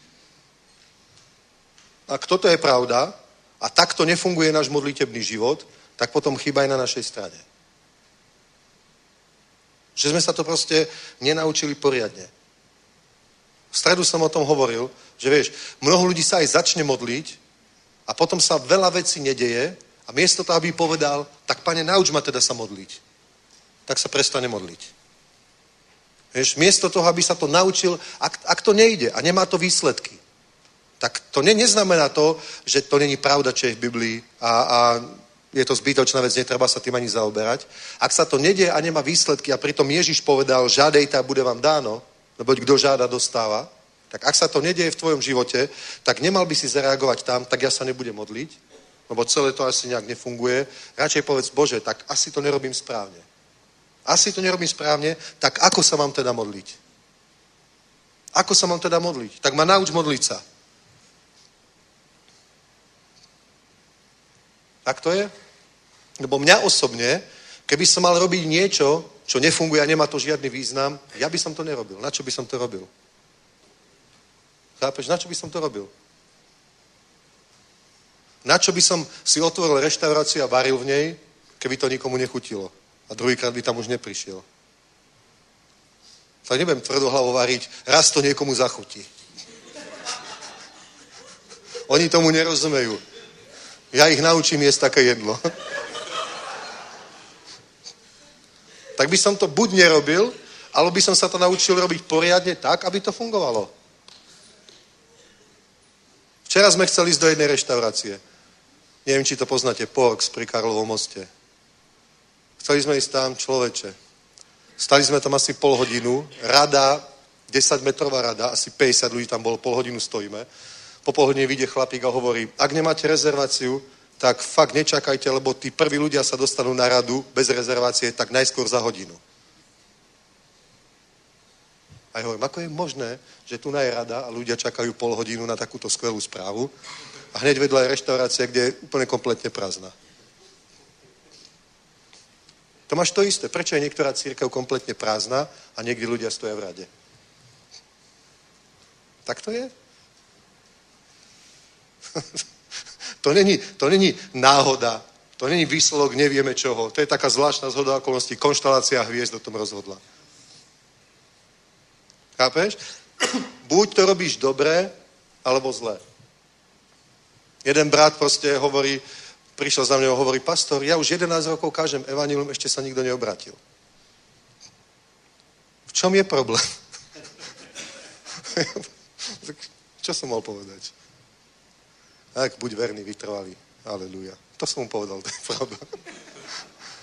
ak toto je pravda a takto nefunguje náš modlitebný život, tak potom chyba aj na našej strane. Že sme sa to proste nenaučili poriadne. V stredu som o tom hovoril, že vieš, mnoho ľudí sa aj začne modliť a potom sa veľa vecí nedeje a miesto toho, aby povedal, tak pane, nauč ma teda sa modliť, tak sa prestane modliť. Vieš, miesto toho, aby sa to naučil, ak, ak to nejde a nemá to výsledky, tak to ne, neznamená to, že to není pravda, čo je v Biblii a, a je to zbytočná vec, netreba sa tým ani zaoberať. Ak sa to nedie a nemá výsledky a pritom Ježiš povedal, žádejte a bude vám dáno, lebo kto žáda, dostáva, tak ak sa to nedieje v tvojom živote, tak nemal by si zareagovať tam, tak ja sa nebudem modliť, lebo celé to asi nejak nefunguje. Radšej povedz, Bože, tak asi to nerobím správne. Asi to nerobím správne, tak ako sa mám teda modliť? Ako sa mám teda modliť? Tak ma nauč modliť sa. Tak to je? Lebo mňa osobne, keby som mal robiť niečo, čo nefunguje a nemá to žiadny význam, ja by som to nerobil. Na čo by som to robil? Chápeš, na čo by som to robil? Na čo by som si otvoril reštauráciu a varil v nej, keby to nikomu nechutilo? A druhýkrát by tam už neprišiel. Tak nebudem tvrdohlavo variť, raz to niekomu zachutí. Oni tomu nerozumejú. Ja ich naučím jesť také jedlo. tak by som to buď nerobil, alebo by som sa to naučil robiť poriadne tak, aby to fungovalo. Včera sme chceli ísť do jednej reštaurácie. Neviem, či to poznáte, Porks pri Karlovom moste. Chceli sme ísť tam človeče. Stali sme tam asi pol hodinu, rada, 10 metrová rada, asi 50 ľudí tam bolo, pol hodinu stojíme po pohodne vyjde chlapík a hovorí, ak nemáte rezerváciu, tak fakt nečakajte, lebo tí prví ľudia sa dostanú na radu bez rezervácie tak najskôr za hodinu. A ja hovorím, ako je možné, že tu je rada a ľudia čakajú pol hodinu na takúto skvelú správu a hneď vedľa je reštaurácia, kde je úplne kompletne prázdna. To máš to isté. Prečo je niektorá církev kompletne prázdna a niekde ľudia stoja v rade? Tak to je. to, není, to není náhoda. To není výsledok nevieme čoho. To je taká zvláštna zhoda okolností. Konštalácia hviezd o tom rozhodla. Chápeš? Buď to robíš dobre, alebo zle. Jeden brat proste hovorí, prišiel za mňou a hovorí, pastor, ja už 11 rokov kážem evanilum, ešte sa nikto neobratil. V čom je problém? Čo som mal povedať? Tak buď verný, vytrvalý. Aleluja. To som mu povedal, to je pravda.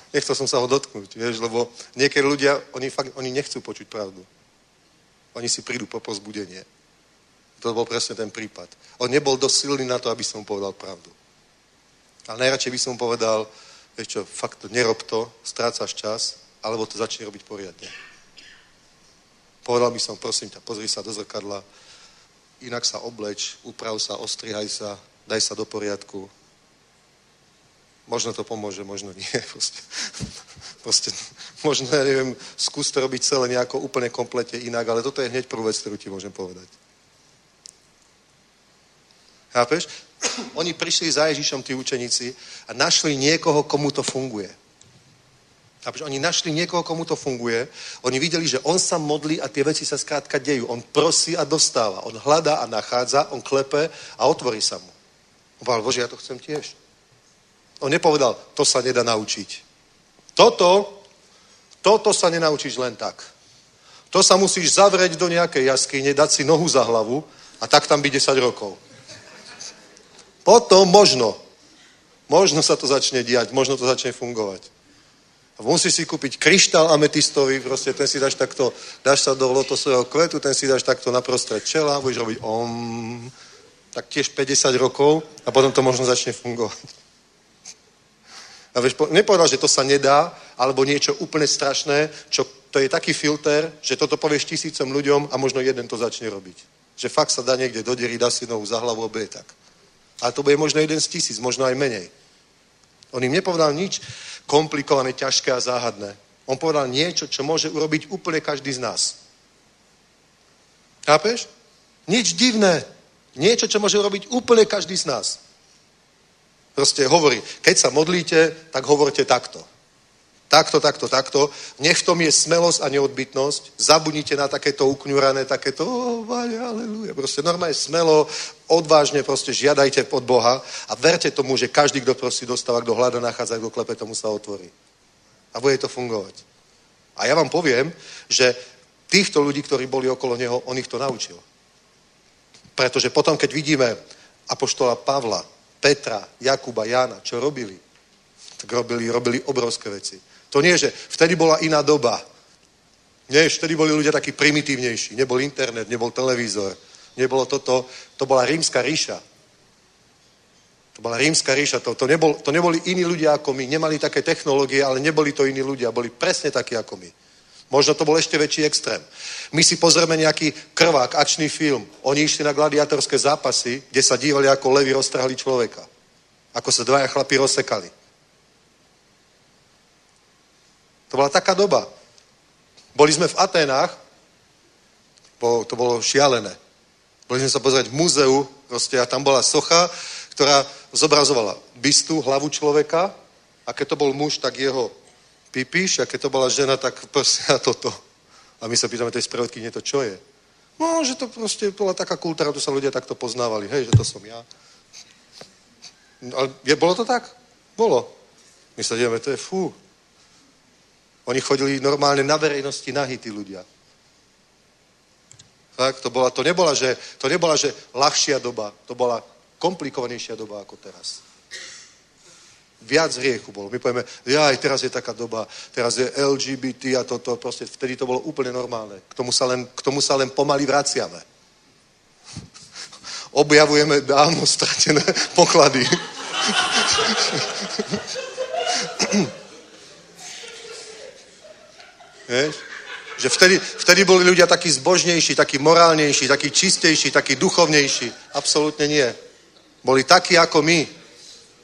Nechcel som sa ho dotknúť, vieš, lebo niekedy ľudia, oni, fakt, oni nechcú počuť pravdu. Oni si prídu po pozbudenie. To bol presne ten prípad. On nebol dosť silný na to, aby som mu povedal pravdu. Ale najradšej by som mu povedal, vieš čo, fakt nerob to, strácaš čas, alebo to začne robiť poriadne. Povedal by som, prosím ťa, pozri sa do zrkadla, inak sa obleč, uprav sa, ostrihaj sa, daj sa do poriadku. Možno to pomôže, možno nie. Proste, proste možno, ja neviem, skús to robiť celé nejako úplne komplete inak, ale toto je hneď prvú vec, ktorú ti môžem povedať. Chápeš? Oni prišli za Ježišom, tí učeníci, a našli niekoho, komu to funguje. Chápeš? Oni našli niekoho, komu to funguje. Oni videli, že on sa modlí a tie veci sa skrátka dejú. On prosí a dostáva. On hľadá a nachádza, on klepe a otvorí sa mu. On povedal, Bože, ja to chcem tiež. On nepovedal, to sa nedá naučiť. Toto, toto sa nenaučíš len tak. To sa musíš zavrieť do nejakej jaskyne, dať si nohu za hlavu a tak tam byť 10 rokov. Potom možno, možno sa to začne diať, možno to začne fungovať. A musíš si kúpiť kryštál ametistový, proste ten si dáš takto, dáš sa do lotosového kvetu, ten si dáš takto naprostred čela, budeš robiť om, tak tiež 50 rokov a potom to možno začne fungovať. A vieš, nepovedal, že to sa nedá, alebo niečo úplne strašné, čo to je taký filter, že toto povieš tisícom ľuďom a možno jeden to začne robiť. Že fakt sa dá niekde do diery, dá si nohu za hlavu, obe tak. Ale to bude možno jeden z tisíc, možno aj menej. On im nepovedal nič komplikované, ťažké a záhadné. On povedal niečo, čo môže urobiť úplne každý z nás. Chápeš? Nič divné. Niečo, čo môže urobiť úplne každý z nás. Proste hovorí, keď sa modlíte, tak hovorte takto. Takto, takto, takto. Nech v tom je smelosť a neodbytnosť. Zabudnite na takéto ukňurané, takéto, oh, aleluja. Proste normálne smelo, odvážne proste žiadajte od Boha a verte tomu, že každý, kto prosí, dostáva, kto hľada, nachádza, kto klepe, tomu sa otvorí. A bude to fungovať. A ja vám poviem, že týchto ľudí, ktorí boli okolo neho, on ich to naučil. Pretože potom, keď vidíme apoštola Pavla, Petra, Jakuba, Jána, čo robili, tak robili, robili obrovské veci. To nie, že vtedy bola iná doba. Nie, vtedy boli ľudia takí primitívnejší. Nebol internet, nebol televízor, nebolo toto. To bola rímska ríša. To bola rímska ríša. To, to, nebol, to neboli iní ľudia ako my. Nemali také technológie, ale neboli to iní ľudia. Boli presne takí ako my. Možno to bol ešte väčší extrém. My si pozrieme nejaký krvák, akčný film. Oni išli na gladiatorské zápasy, kde sa dívali, ako levy roztrhali človeka. Ako sa dvaja chlapi rozsekali. To bola taká doba. Boli sme v Aténách, to bolo šialené. Boli sme sa pozrieť v múzeu, proste, a tam bola socha, ktorá zobrazovala bystu, hlavu človeka, a keď to bol muž, tak jeho pipíš, a keď to bola žena, tak proste a toto. A my sa pýtame tej spravodkyne, to čo je? No, že to proste bola taká kultúra, tu sa ľudia takto poznávali. Hej, že to som ja. Ale je, bolo to tak? Bolo. My sa dívame, to je fú. Oni chodili normálne na verejnosti nahý tí ľudia. Tak, to, bola, to, nebola, že, to nebola, že ľahšia doba, to bola komplikovanejšia doba ako teraz. Viac hriechu bolo. My povieme, aj teraz je taká doba, teraz je LGBT a toto, proste vtedy to bolo úplne normálne. K tomu sa len, k tomu sa len pomaly vraciame. Objavujeme dávno stratené poklady. Vieš? Že vtedy, vtedy boli ľudia takí zbožnejší, takí morálnejší, takí čistejší, takí duchovnejší. Absolútne nie. Boli takí ako my,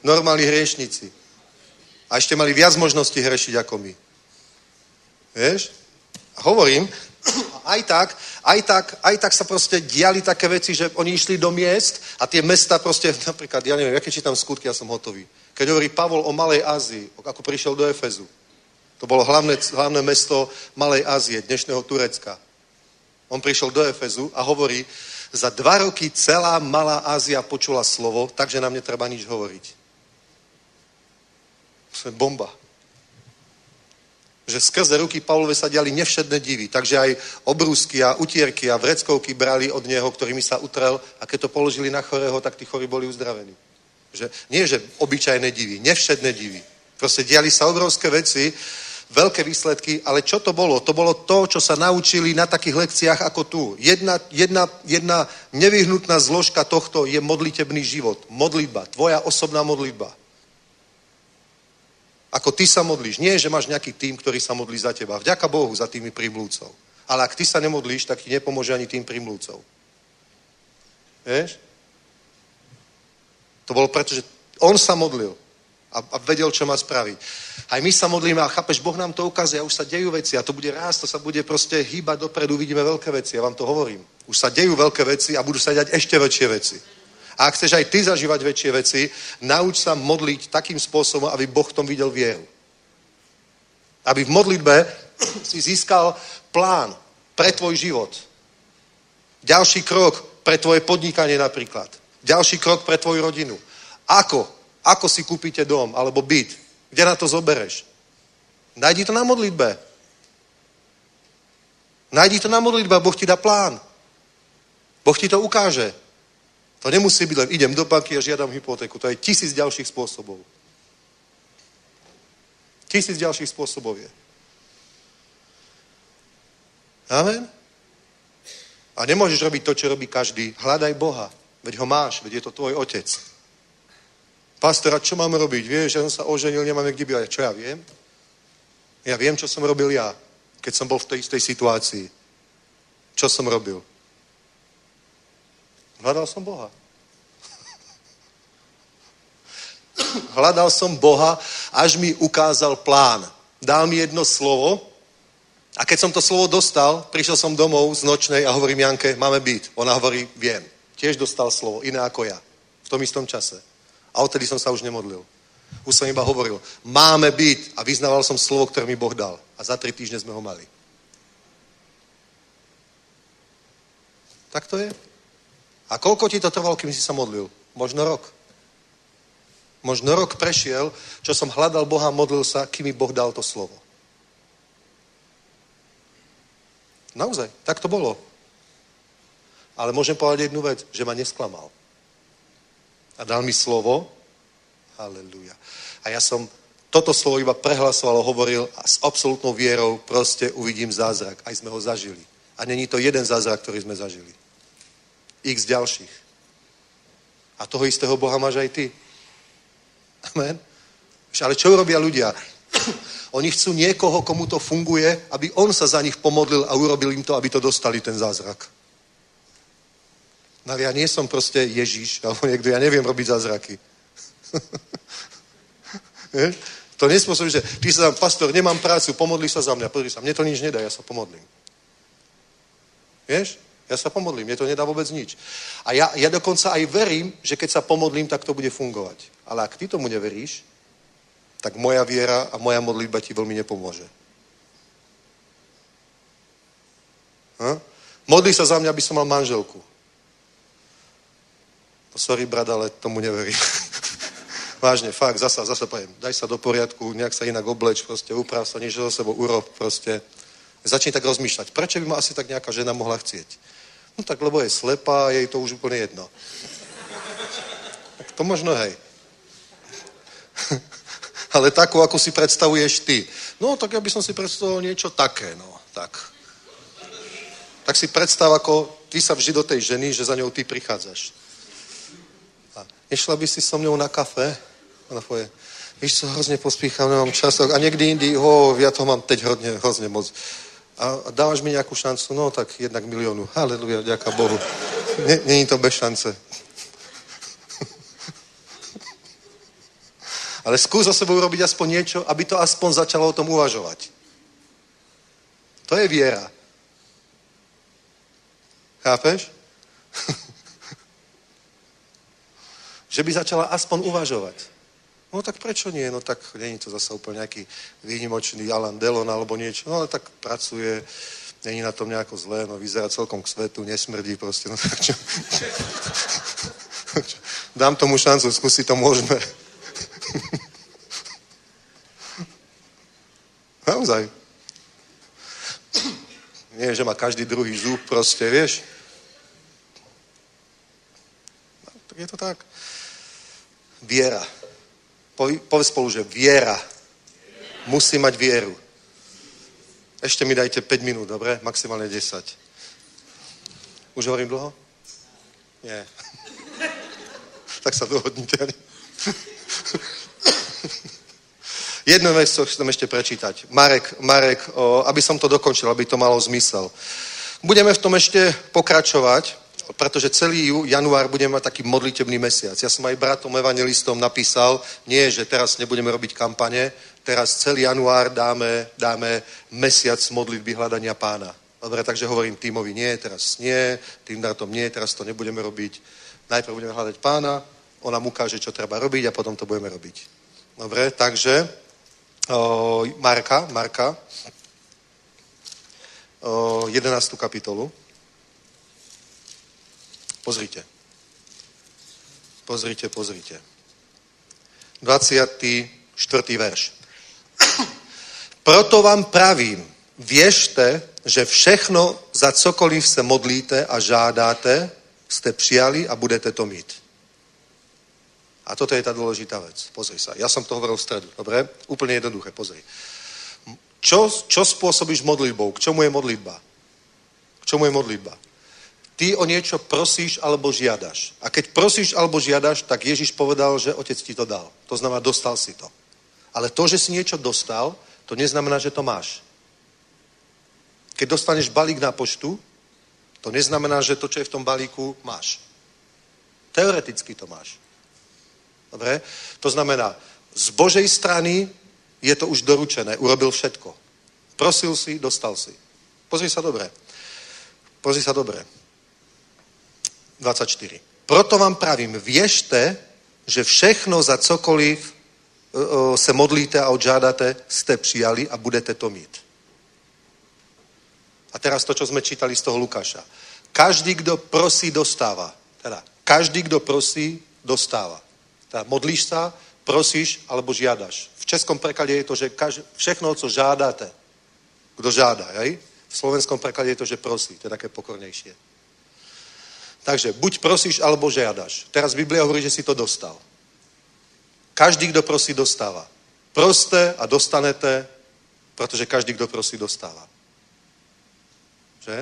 normálni hriešnici. A ešte mali viac možností hrešiť ako my. Vieš? A hovorím, aj tak, aj tak, aj tak sa proste diali také veci, že oni išli do miest a tie mesta proste, napríklad, ja neviem, aké čítam skutky, ja som hotový. Keď hovorí Pavol o Malej Ázii, ako prišiel do Efezu, to bolo hlavné, hlavné mesto Malej Ázie, dnešného Turecka. On prišiel do Efezu a hovorí, za dva roky celá Malá Ázia počula slovo, takže nám netreba nič hovoriť. Je bomba. Že skrze ruky Pavlove sa diali nevšedné divy, takže aj obrúsky a utierky a vreckovky brali od neho, ktorými sa utrel a keď to položili na chorého, tak tí chorí boli uzdravení. Že, nie, že obyčajné divy, nevšedné divy. Proste diali sa obrovské veci, veľké výsledky, ale čo to bolo? To bolo to, čo sa naučili na takých lekciách ako tu. Jedna, jedna, jedna nevyhnutná zložka tohto je modlitebný život. Modlitba, tvoja osobná modlitba. Ako ty sa modlíš. Nie, že máš nejaký tým, ktorý sa modlí za teba. Vďaka Bohu za tými primlúcov. Ale ak ty sa nemodlíš, tak ti nepomôže ani tým primlúcov. Vieš? To bolo preto, že on sa modlil a, a vedel, čo má spraviť. Aj my sa modlíme a chápeš, Boh nám to ukazuje a už sa dejú veci a to bude rásť, to sa bude proste hýbať dopredu, vidíme veľké veci, ja vám to hovorím. Už sa dejú veľké veci a budú sa dať ešte väčšie veci. A ak chceš aj ty zažívať väčšie veci, nauč sa modliť takým spôsobom, aby Boh v tom videl vieru. Aby v modlitbe si získal plán pre tvoj život. Ďalší krok pre tvoje podnikanie napríklad. Ďalší krok pre tvoju rodinu. Ako? Ako si kúpite dom alebo byt? Kde na to zobereš? Najdi to na modlitbe. Najdi to na modlitbe Boh ti dá plán. Boh ti to ukáže. To nemusí byť len idem do banky a žiadam hypotéku. To je tisíc ďalších spôsobov. Tisíc ďalších spôsobov je. Amen? A nemôžeš robiť to, čo robí každý. Hľadaj Boha. Veď ho máš, veď je to tvoj otec. Pastora, čo mám robiť? Vieš, že som sa oženil, nemáme kde bývať. Čo ja viem? Ja viem, čo som robil ja, keď som bol v tej istej situácii. Čo som robil? Hľadal som Boha. Hľadal som Boha, až mi ukázal plán. Dal mi jedno slovo a keď som to slovo dostal, prišiel som domov z nočnej a hovorím Janke, máme byť. Ona hovorí, viem. Tiež dostal slovo, iné ako ja. V tom istom čase. A odtedy som sa už nemodlil. Už som iba hovoril, máme byť. A vyznával som slovo, ktoré mi Boh dal. A za tri týždne sme ho mali. Tak to je. A koľko ti to trvalo, kým si sa modlil? Možno rok. Možno rok prešiel, čo som hľadal Boha, modlil sa, kým mi Boh dal to slovo. Naozaj, tak to bolo. Ale môžem povedať jednu vec, že ma nesklamal. A dal mi slovo. Halleluja. A ja som toto slovo iba prehlasoval, hovoril a s absolútnou vierou proste uvidím zázrak. Aj sme ho zažili. A není to jeden zázrak, ktorý sme zažili. X ďalších. A toho istého Boha máš aj ty. Amen. Ale čo robia ľudia? Oni chcú niekoho, komu to funguje, aby on sa za nich pomodlil a urobil im to, aby to dostali, ten zázrak. No ja nie som proste Ježíš, alebo niekto, ja neviem robiť zázraky. to nespôsobí, že ty sa tam, pastor, nemám prácu, pomodli sa za mňa, pozri sa, mne to nič nedá, ja sa pomodlím. Vieš? Ja sa pomodlím, mne to nedá vôbec nič. A ja, ja dokonca aj verím, že keď sa pomodlím, tak to bude fungovať. Ale ak ty tomu neveríš, tak moja viera a moja modlitba ti veľmi nepomôže. Ha? Modli sa za mňa, aby som mal manželku. No sorry, brat, ale tomu neverím. Vážne, fakt, zasa, zasa poviem, daj sa do poriadku, nejak sa inak obleč, proste uprav sa, niečo za sebou urob, proste. Začni tak rozmýšľať, prečo by ma asi tak nejaká žena mohla chcieť? No tak, lebo je slepá, jej to už úplne jedno. Tak to možno hej. Ale takú, ako si predstavuješ ty. No, tak ja by som si predstavoval niečo také, no, tak. Tak si predstav, ako ty sa vždy do tej ženy, že za ňou ty prichádzaš. A nešla by si so mnou na kafe? Ona povie, víš co, hrozně pospíchám, nemám čas. A někdy jindy, ho, ja to mám teď hrozně, hrozně moc A dávaš mi nejakú šancu? No tak jednak miliónu. Haleluja, ďaká Bohu. Není to bez šance. Ale skús za sebou robiť aspoň niečo, aby to aspoň začalo o tom uvažovať. To je viera. Chápeš? že by začala aspoň uvažovať. No tak prečo nie? No tak není to zase úplne nejaký výnimočný Alan Delon alebo niečo. No ale tak pracuje, není na tom nejako zlé, no vyzerá celkom k svetu, nesmrdí proste. No tak čo? Dám tomu šancu, skúsiť to môžeme. Naozaj. Nie, že má každý druhý zub, proste, vieš. No, tak je to tak. Viera. Povedz spolu, že viera. Musí mať vieru. Ešte mi dajte 5 minút, dobre? Maximálne 10. Už hovorím dlho? Nie. tak sa dohodnite. Jednu vec chcem ešte prečítať. Marek, Marek o, aby som to dokončil, aby to malo zmysel. Budeme v tom ešte pokračovať, pretože celý január budeme mať taký modlitebný mesiac. Ja som aj bratom evangelistom napísal, nie, že teraz nebudeme robiť kampane, teraz celý január dáme, dáme mesiac modlitby hľadania pána. Dobre, takže hovorím týmovi, nie, teraz nie, tým datom nie, teraz to nebudeme robiť. Najprv budeme hľadať pána, on nám ukáže, čo treba robiť a potom to budeme robiť. Dobre, takže o, Marka, Marka, o, 11. kapitolu. Pozrite. Pozrite, pozrite. 24. verš. Proto vám pravím, věřte, že všechno, za cokoliv se modlíte a žádáte, jste přijali a budete to mít. A toto je tá dôležitá vec. Pozri sa. Ja som to hovoril v stredu. Dobre? Úplne jednoduché. Pozri. Čo, čo spôsobíš modlitbou? K čomu je modlitba? K čomu je modlitba? Ty o niečo prosíš alebo žiadaš. A keď prosíš alebo žiadaš, tak Ježiš povedal, že otec ti to dal. To znamená, dostal si to. Ale to, že si niečo dostal, to neznamená, že to máš. Keď dostaneš balík na poštu, to neznamená, že to, čo je v tom balíku, máš. Teoreticky to máš. Dobre? To znamená, z Božej strany je to už doručené, urobil všetko. Prosil si, dostal si. Pozri sa dobre. Pozri sa dobre. 24. Proto vám pravím, věřte, že všechno za cokoliv se modlíte a odžádáte, jste přijali a budete to mít. A teraz to, čo sme čítali z toho Lukáša. Každý, kdo prosí, dostáva. Teda, každý, kdo prosí, dostáva. Teda, modlíš sa, prosíš alebo žiadaš. V českom preklade je to, že kaž, všechno, co žádáte, kdo žádá, hej? V slovenskom preklade je to, že prosí. To je také pokornejšie. Takže buď prosíš, alebo žiadaš. Teraz Biblia hovorí, že si to dostal. Každý, kdo prosí, dostáva. Proste a dostanete, pretože každý, kdo prosí, dostáva. Že?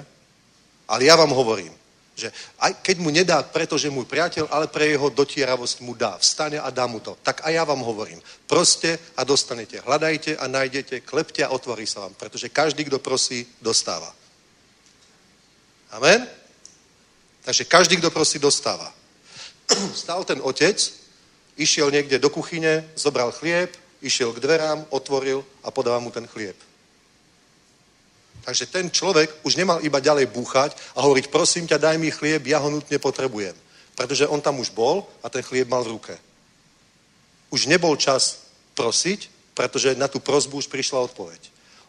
Ale ja vám hovorím, že aj keď mu nedá, pretože môj priateľ, ale pre jeho dotieravosť mu dá. Vstane a dá mu to. Tak a ja vám hovorím. Proste a dostanete. Hľadajte a nájdete, klepte a otvorí sa vám. Pretože každý, kto prosí, dostáva. Amen? Takže každý, kto prosí, dostáva. Stal ten otec, išiel niekde do kuchyne, zobral chlieb, išiel k dverám, otvoril a podáva mu ten chlieb. Takže ten človek už nemal iba ďalej búchať a hovoriť, prosím ťa, daj mi chlieb, ja ho nutne potrebujem. Pretože on tam už bol a ten chlieb mal v ruke. Už nebol čas prosiť, pretože na tú prozbu už prišla odpoveď.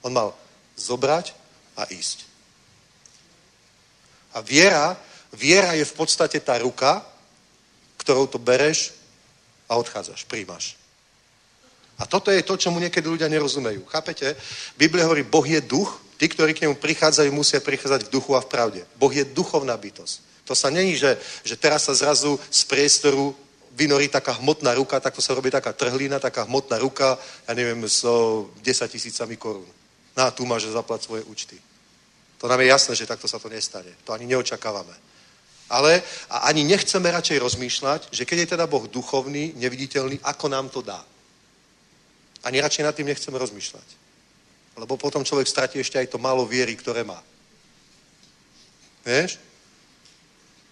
On mal zobrať a ísť. A viera Viera je v podstate tá ruka, ktorou to bereš a odchádzaš, príjmaš. A toto je to, čomu niekedy ľudia nerozumejú. Chápete? Biblia hovorí, Boh je duch, tí, ktorí k nemu prichádzajú, musia prichádzať v duchu a v pravde. Boh je duchovná bytosť. To sa není, že, že teraz sa zrazu z priestoru vynorí taká hmotná ruka, takto sa robí taká trhlina, taká hmotná ruka, ja neviem, so 10 tisícami korún. Na, tu máš zaplať svoje účty. To nám je jasné, že takto sa to nestane. To ani neočakávame. Ale a ani nechceme radšej rozmýšľať, že keď je teda Boh duchovný, neviditeľný, ako nám to dá. Ani radšej nad tým nechceme rozmýšľať. Lebo potom človek stratí ešte aj to málo viery, ktoré má. Vieš?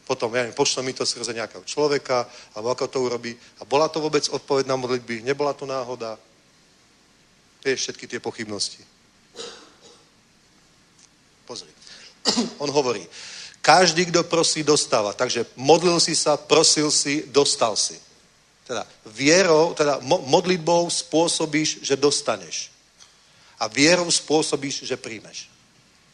Potom, ja neviem, pošle mi to skrze nejakého človeka, alebo ako to urobí. A bola to vôbec odpoveď na modlitby? Nebola to náhoda? Vieš, všetky tie pochybnosti. Pozri. On hovorí, každý, kto prosí, dostáva. Takže modlil si sa, prosil si, dostal si. Teda vierou, teda modlitbou spôsobíš, že dostaneš. A vierou spôsobíš, že príjmeš.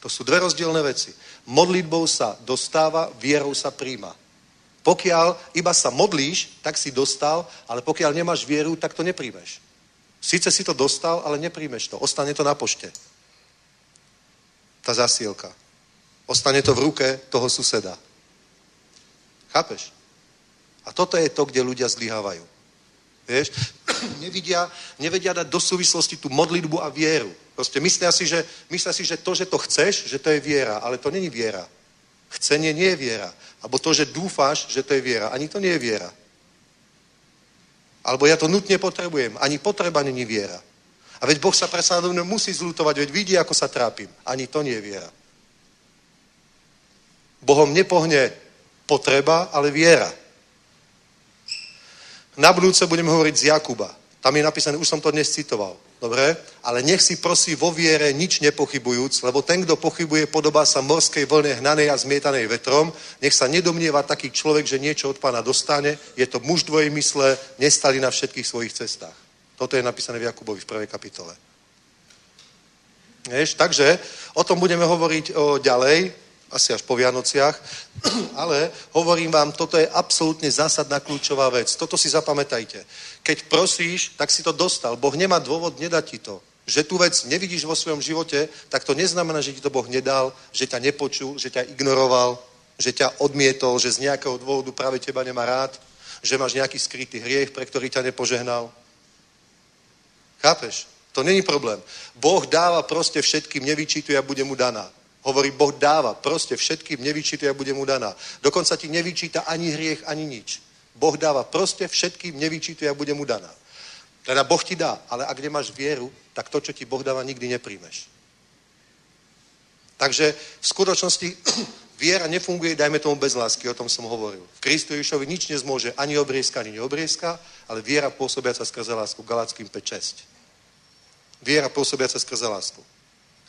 To sú dve rozdielne veci. Modlitbou sa dostáva, vierou sa príjma. Pokiaľ iba sa modlíš, tak si dostal, ale pokiaľ nemáš vieru, tak to nepríjmeš. Sice si to dostal, ale nepríjmeš to. Ostane to na pošte. Tá zasielka. Ostane to v ruke toho suseda. Chápeš? A toto je to, kde ľudia zlyhávajú. Vieš? Nevidia, nevedia dať do súvislosti tú modlitbu a vieru. Proste myslia si, že, myslia si, že to, že to chceš, že to je viera. Ale to není viera. Chcenie nie je viera. Alebo to, že dúfáš, že to je viera. Ani to nie je viera. Alebo ja to nutne potrebujem. Ani potreba není viera. A veď Boh sa predsa musí zlutovať, veď vidí, ako sa trápim. Ani to nie je viera. Bohom nepohne potreba, ale viera. Na budúce budem hovoriť z Jakuba. Tam je napísané, už som to dnes citoval. Dobre? Ale nech si prosí vo viere nič nepochybujúc, lebo ten, kto pochybuje, podobá sa morskej vlne hnanej a zmietanej vetrom. Nech sa nedomnieva taký človek, že niečo od pána dostane. Je to muž dvojmysle, nestali na všetkých svojich cestách. Toto je napísané v Jakubovi v prvej kapitole. Vieš? Takže o tom budeme hovoriť o, ďalej asi až po Vianociach, ale hovorím vám, toto je absolútne zásadná kľúčová vec. Toto si zapamätajte. Keď prosíš, tak si to dostal. Boh nemá dôvod nedať ti to. Že tú vec nevidíš vo svojom živote, tak to neznamená, že ti to Boh nedal, že ťa nepočul, že ťa ignoroval, že ťa odmietol, že z nejakého dôvodu práve teba nemá rád, že máš nejaký skrytý hriech, pre ktorý ťa nepožehnal. Chápeš? To není problém. Boh dáva proste všetkým, nevyčítuje a bude mu daná. Hovorí, Boh dáva proste všetkým, nevyčítuje a bude mu daná. Dokonca ti nevyčíta ani hriech, ani nič. Boh dáva proste všetkým, nevyčítuje a bude mu daná. Teda Boh ti dá, ale ak nemáš vieru, tak to, čo ti Boh dáva, nikdy nepríjmeš. Takže v skutočnosti viera nefunguje, dajme tomu bez lásky, o tom som hovoril. V Kristu Ježišovi nič nezmôže, ani obriezka, ani neobriezka, ale viera pôsobiaca skrze lásku, Galackým 5.6. Viera pôsobiaca skrze lásku.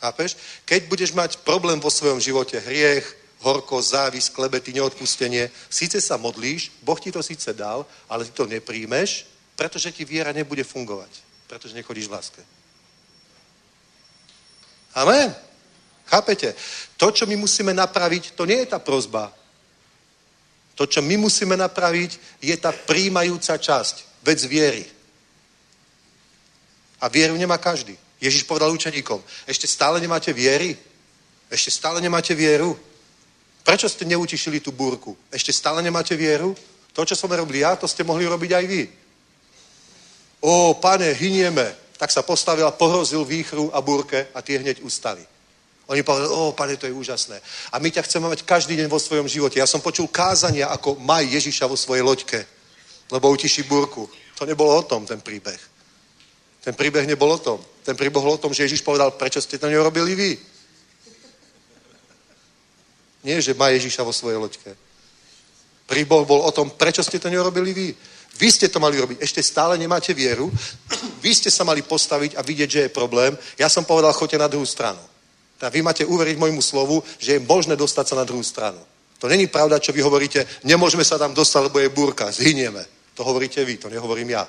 Chápeš? Keď budeš mať problém vo svojom živote, hriech, horko, závis, klebety, neodpustenie, síce sa modlíš, Boh ti to síce dal, ale ty to nepríjmeš, pretože ti viera nebude fungovať. Pretože nechodíš v láske. Amen. Chápete? To, čo my musíme napraviť, to nie je tá prozba. To, čo my musíme napraviť, je tá príjmajúca časť. Vec viery. A vieru nemá každý. Ježiš povedal učeníkom, ešte stále nemáte viery? Ešte stále nemáte vieru? Prečo ste neutišili tú búrku? Ešte stále nemáte vieru? To, čo som robil ja, to ste mohli robiť aj vy. Ó, pane, hynieme. Tak sa postavil a pohrozil výchru a búrke a tie hneď ustali. Oni povedali, ó, pane, to je úžasné. A my ťa chceme mať každý deň vo svojom živote. Ja som počul kázania, ako maj Ježiša vo svojej loďke, lebo utiší búrku. To nebolo o tom, ten príbeh. Ten príbeh nebol o tom. Ten príbeh bol o tom, že Ježiš povedal, prečo ste to neurobili vy. Nie, že má Ježiša vo svojej loďke. Príbeh bol o tom, prečo ste to neurobili vy. Vy ste to mali robiť. Ešte stále nemáte vieru. Vy ste sa mali postaviť a vidieť, že je problém. Ja som povedal, choďte na druhú stranu. Teda vy máte uveriť môjmu slovu, že je možné dostať sa na druhú stranu. To není pravda, čo vy hovoríte, nemôžeme sa tam dostať, lebo je búrka, zhynieme. To hovoríte vy, to nehovorím ja.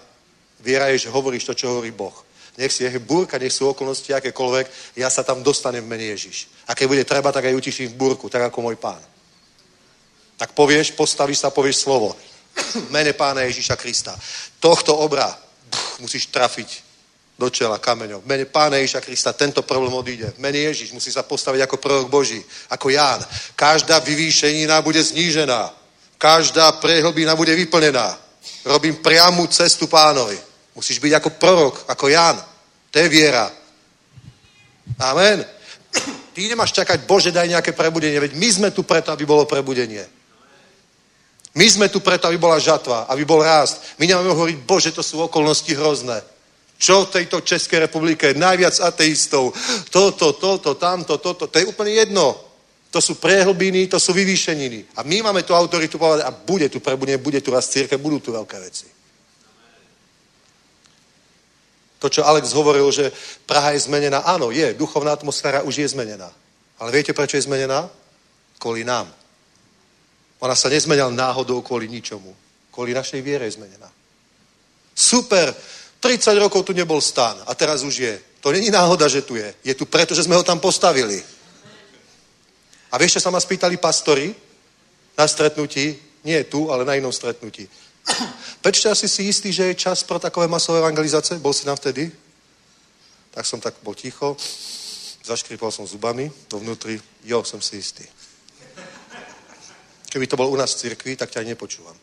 Viera je, že hovoríš to, čo hovorí Boh. Nech si je búrka, nech sú okolnosti akékoľvek, ja sa tam dostanem v mene Ježiš. A keď bude treba, tak aj utiším v búrku, tak ako môj pán. Tak povieš, postavíš sa, povieš slovo. mene pána Ježiša Krista. Tohto obra pch, musíš trafiť do čela kameňov. V mene pána Ježiša Krista tento problém odíde. V mene Ježiš musí sa postaviť ako prorok Boží, ako Ján. Každá vyvýšenina bude znížená. Každá prehlbina bude vyplnená. Robím priamu cestu pánovi. Musíš byť ako prorok, ako Jan. To je viera. Amen. Ty nemáš čakať, Bože, daj nejaké prebudenie, veď my sme tu preto, aby bolo prebudenie. My sme tu preto, aby bola žatva, aby bol rást. My nemáme hovoriť, Bože, to sú okolnosti hrozné. Čo v tejto Českej republike? Najviac ateistov. Toto, toto, tamto, toto. To je úplne jedno. To sú prehlbiny, to sú vyvýšeniny. A my máme tu autoritu povedať, a bude tu prebudenie, bude tu raz církev, budú tu veľké veci. To, čo Alex hovoril, že Praha je zmenená, áno, je, duchovná atmosféra už je zmenená. Ale viete, prečo je zmenená? Kvôli nám. Ona sa nezmenila náhodou kvôli ničomu. Kvôli našej viere je zmenená. Super, 30 rokov tu nebol stan a teraz už je. To není náhoda, že tu je. Je tu preto, že sme ho tam postavili. A vieš, čo sa ma spýtali pastori na stretnutí? Nie tu, ale na inom stretnutí. Pečte, asi si istý, že je čas pro takové masové evangelizace? Bol si tam vtedy? Tak som tak bol ticho, zaškripal som zubami dovnútri. Jo, som si istý. Keby to bol u nás v cirkvi, tak ťa aj nepočúvam.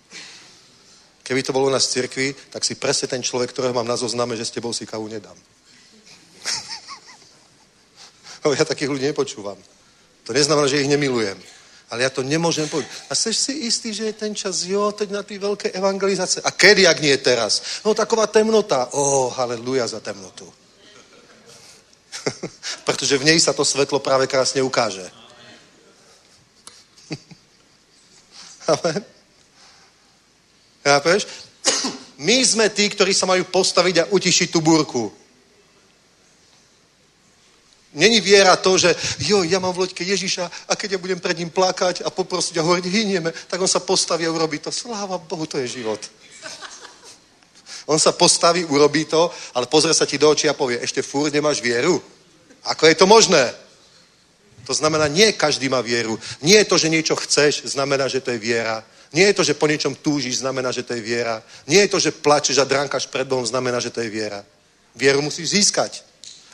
Keby to bol u nás v cirkvi, tak si presne ten človek, ktorého mám na zozname, že s tebou si kávu nedám. no, ja takých ľudí nepočúvam. To neznamená, že ich nemilujem. Ale ja to nemôžem povedať. A seš si istý, že je ten čas, jo, teď na ty veľké evangelizace. A kedy, ak nie teraz? No taková temnota. Ó, oh, haleluja za temnotu. Pretože v nej sa to svetlo práve krásne ukáže. Amen. Chápeš? My sme tí, ktorí sa majú postaviť a utišiť tú búrku. Není viera to, že jo, ja mám v loďke Ježiša a keď ja budem pred ním plakať a poprosiť a hovoriť, hynieme, tak on sa postaví a urobí to. Sláva Bohu, to je život. On sa postaví, urobí to, ale pozrie sa ti do očí a povie, ešte fúr nemáš vieru? Ako je to možné? To znamená, nie každý má vieru. Nie je to, že niečo chceš, znamená, že to je viera. Nie je to, že po niečom túžiš, znamená, že to je viera. Nie je to, že plačeš a dránkaš pred Bohom, znamená, že to je viera. Vieru musíš získať.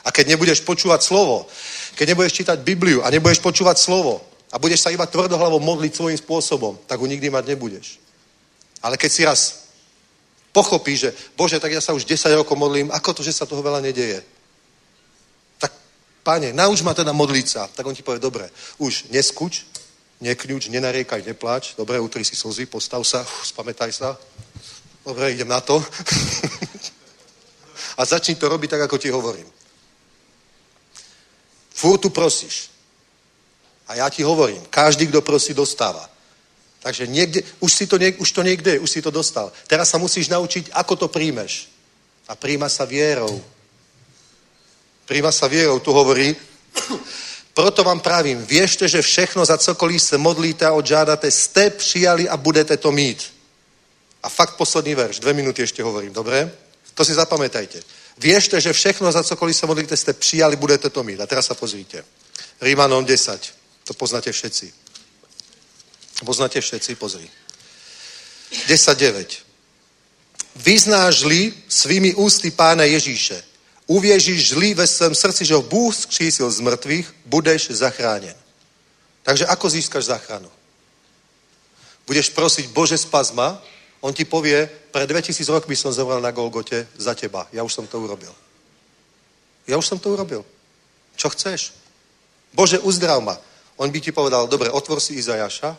A keď nebudeš počúvať slovo, keď nebudeš čítať Bibliu a nebudeš počúvať slovo a budeš sa iba tvrdohlavo modliť svojím spôsobom, tak ho nikdy mať nebudeš. Ale keď si raz pochopíš, že Bože, tak ja sa už 10 rokov modlím, ako to, že sa toho veľa nedeje? Tak, páne, nauč ma teda modliť sa. Tak on ti povie, dobre, už neskuč, nekňuč, nenariekaj, nepláč, dobre, utri si slzy, postav sa, uf, spamätaj sa. Dobre, idem na to. a začni to robiť tak, ako ti hovorím. Fúr tu prosíš. A ja ti hovorím, každý, kto prosí, dostáva. Takže niekde, už, si to, už to niekde je, už si to dostal. Teraz sa musíš naučiť, ako to príjmeš. A príjma sa vierou. Príjma sa vierou, tu hovorí, proto vám pravím, viešte, že všechno, za cokoliv se modlíte a odžádate, ste přijali a budete to mít. A fakt posledný verš, dve minúty ešte hovorím, dobre? To si zapamätajte. Viešte, že všechno, za cokoliv sa modlíte, ste přijali, budete to mít. A teraz sa pozrite. Rímanom 10. To poznáte všetci. Poznáte všetci, pozri. 10.9. Vyznáš-li svými ústy pána Ježíše, uvěříš-li ve svém srdci, že ho Bůh skřísil z mŕtvych, budeš zachráněn. Takže ako získaš záchranu? Budeš prosiť, Bože, spazma, on ti povie, pred 2000 rokmi som zomrel na Golgote za teba. Ja už som to urobil. Ja už som to urobil. Čo chceš? Bože, uzdrav ma. On by ti povedal, dobre, otvor si Izajaša,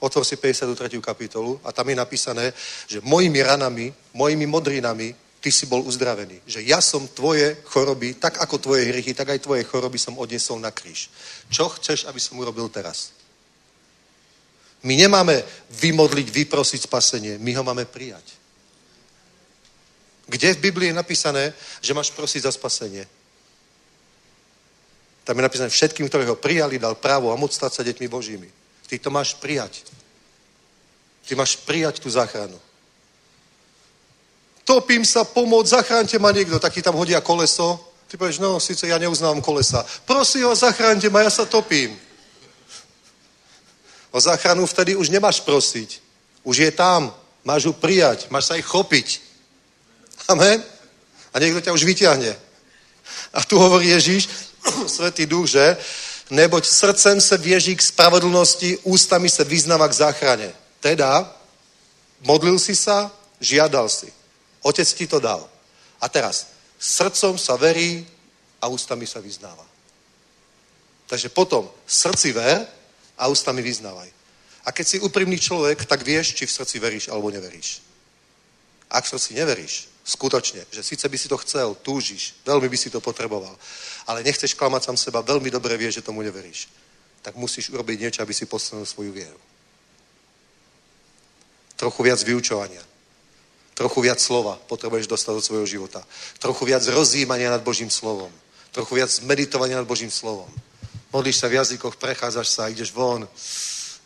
otvor si 53. kapitolu a tam je napísané, že mojimi ranami, mojimi modrinami ty si bol uzdravený. Že ja som tvoje choroby, tak ako tvoje hrychy, tak aj tvoje choroby som odnesol na kríž. Čo chceš, aby som urobil teraz? My nemáme vymodliť, vyprosiť spasenie. My ho máme prijať. Kde v Biblii je napísané, že máš prosiť za spasenie? Tam je napísané, všetkým, ktorí ho prijali, dal právo a moc stať sa deťmi Božími. Ty to máš prijať. Ty máš prijať tú záchranu. Topím sa, pomoc, zachránte ma niekto. Tak ti tam hodia koleso. Ty povieš, no, síce ja neuznávam kolesa. Prosím vás, zachránte ma, ja sa topím. O záchranu vtedy už nemáš prosiť. Už je tam. Máš ju prijať. Máš sa aj chopiť. Amen? A niekto ťa už vyťahne. A tu hovorí Ježíš, Svetý duch, že? Neboť srdcem se věží k spravodlnosti, ústami se vyznáva k záchrane. Teda, modlil si sa, žiadal si. Otec ti to dal. A teraz, srdcom sa verí a ústami sa vyznáva. Takže potom, srdci ver a ústami vyznávaj. A keď si úprimný človek, tak vieš, či v srdci veríš alebo neveríš. Ak v srdci neveríš, Skutočne. Že síce by si to chcel, túžiš, veľmi by si to potreboval, ale nechceš klamať sám seba, veľmi dobre vieš, že tomu neveríš. Tak musíš urobiť niečo, aby si posunul svoju vieru. Trochu viac vyučovania. Trochu viac slova potrebuješ dostať do svojho života. Trochu viac rozjímania nad Božím slovom. Trochu viac meditovania nad Božím slovom. Modlíš sa v jazykoch, prechádzaš sa, ideš von.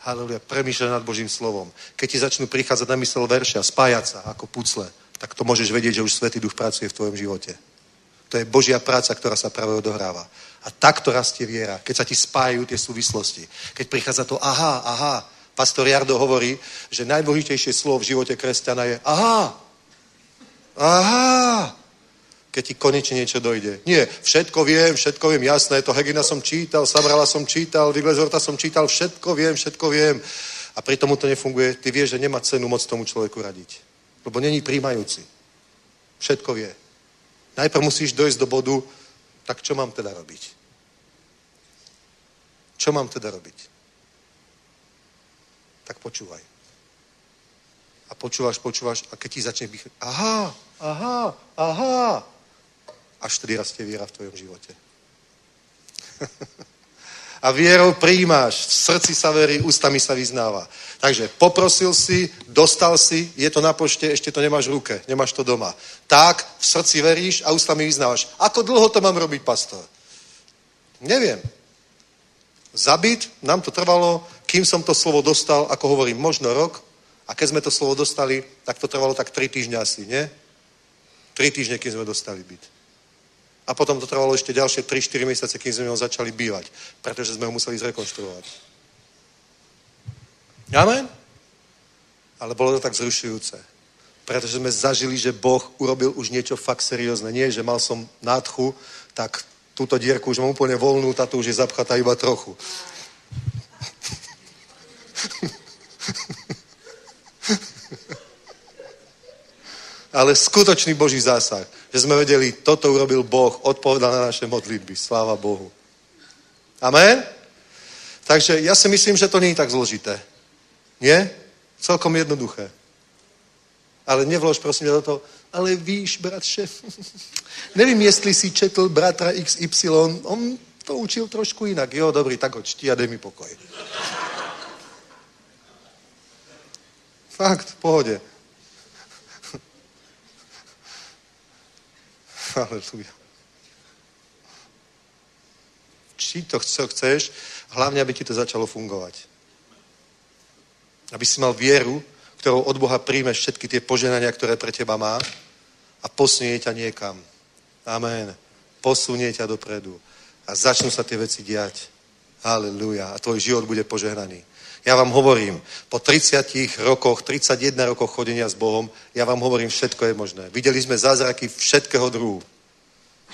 Haleluja, premýšľaj nad Božím slovom. Keď ti začnú prichádzať na mysel verša, spájať sa ako pucle, tak to môžeš vedieť, že už Svetý Duch pracuje v tvojom živote. To je Božia práca, ktorá sa práve odohráva. A takto rastie viera, keď sa ti spájajú tie súvislosti. Keď prichádza to aha, aha. Pastor Jardo hovorí, že najdôležitejšie slovo v živote kresťana je aha. Aha. Keď ti konečne niečo dojde. Nie, všetko viem, všetko viem, jasné, to Hegina som čítal, Sabrala som čítal, Viglezorta som čítal, všetko viem, všetko viem. A pri tomu to nefunguje. Ty vieš, že nemá cenu moc tomu človeku radiť. Lebo není príjmajúci. Všetko vie. Najprv musíš dojsť do bodu, tak čo mám teda robiť? Čo mám teda robiť? Tak počúvaj. A počúvaš, počúvaš a keď ti začne bych... Aha, aha, aha. Až vtedy rastie viera v tvojom živote. a vierou prijímáš, v srdci sa verí, ústami sa vyznáva. Takže poprosil si, dostal si, je to na pošte, ešte to nemáš v ruke, nemáš to doma. Tak, v srdci veríš a ústami vyznávaš. Ako dlho to mám robiť, pastor? Neviem. Zabiť nám to trvalo, kým som to slovo dostal, ako hovorím, možno rok. A keď sme to slovo dostali, tak to trvalo tak tri týždňa asi, nie? Tri týždne, kým sme dostali byt. A potom to trvalo ešte ďalšie 3-4 mesiace, kým sme ho začali bývať, pretože sme ho museli zrekonštruovať. Amen? Ale bolo to tak zrušujúce. Pretože sme zažili, že Boh urobil už niečo fakt seriózne. Nie, že mal som nádchu, tak túto dierku už mám úplne voľnú, táto už je zapchatá iba trochu. Ale skutočný Boží zásah, že sme vedeli, toto urobil Boh, odpovedal na naše modlitby. Sláva Bohu. Amen? Takže ja si myslím, že to je tak zložité. Nie? Celkom jednoduché. Ale nevlož prosím do toho, ale víš, bratře, nevím, jestli si četl bratra XY, on to učil trošku jinak. Jo, dobrý, tak ho čti a dej mi pokoj. Fakt, v pohode. Halleluja. Či to chceš, hlavne, aby ti to začalo fungovať. Aby si mal vieru, ktorou od Boha príjmeš všetky tie poženania, ktoré pre teba má a posunie ťa niekam. Amen. Posunie ťa dopredu. A začnú sa tie veci diať. Halleluja. A tvoj život bude požehnaný. Ja vám hovorím, po 30 rokoch, 31 rokoch chodenia s Bohom, ja vám hovorím, všetko je možné. Videli sme zázraky všetkého druhu.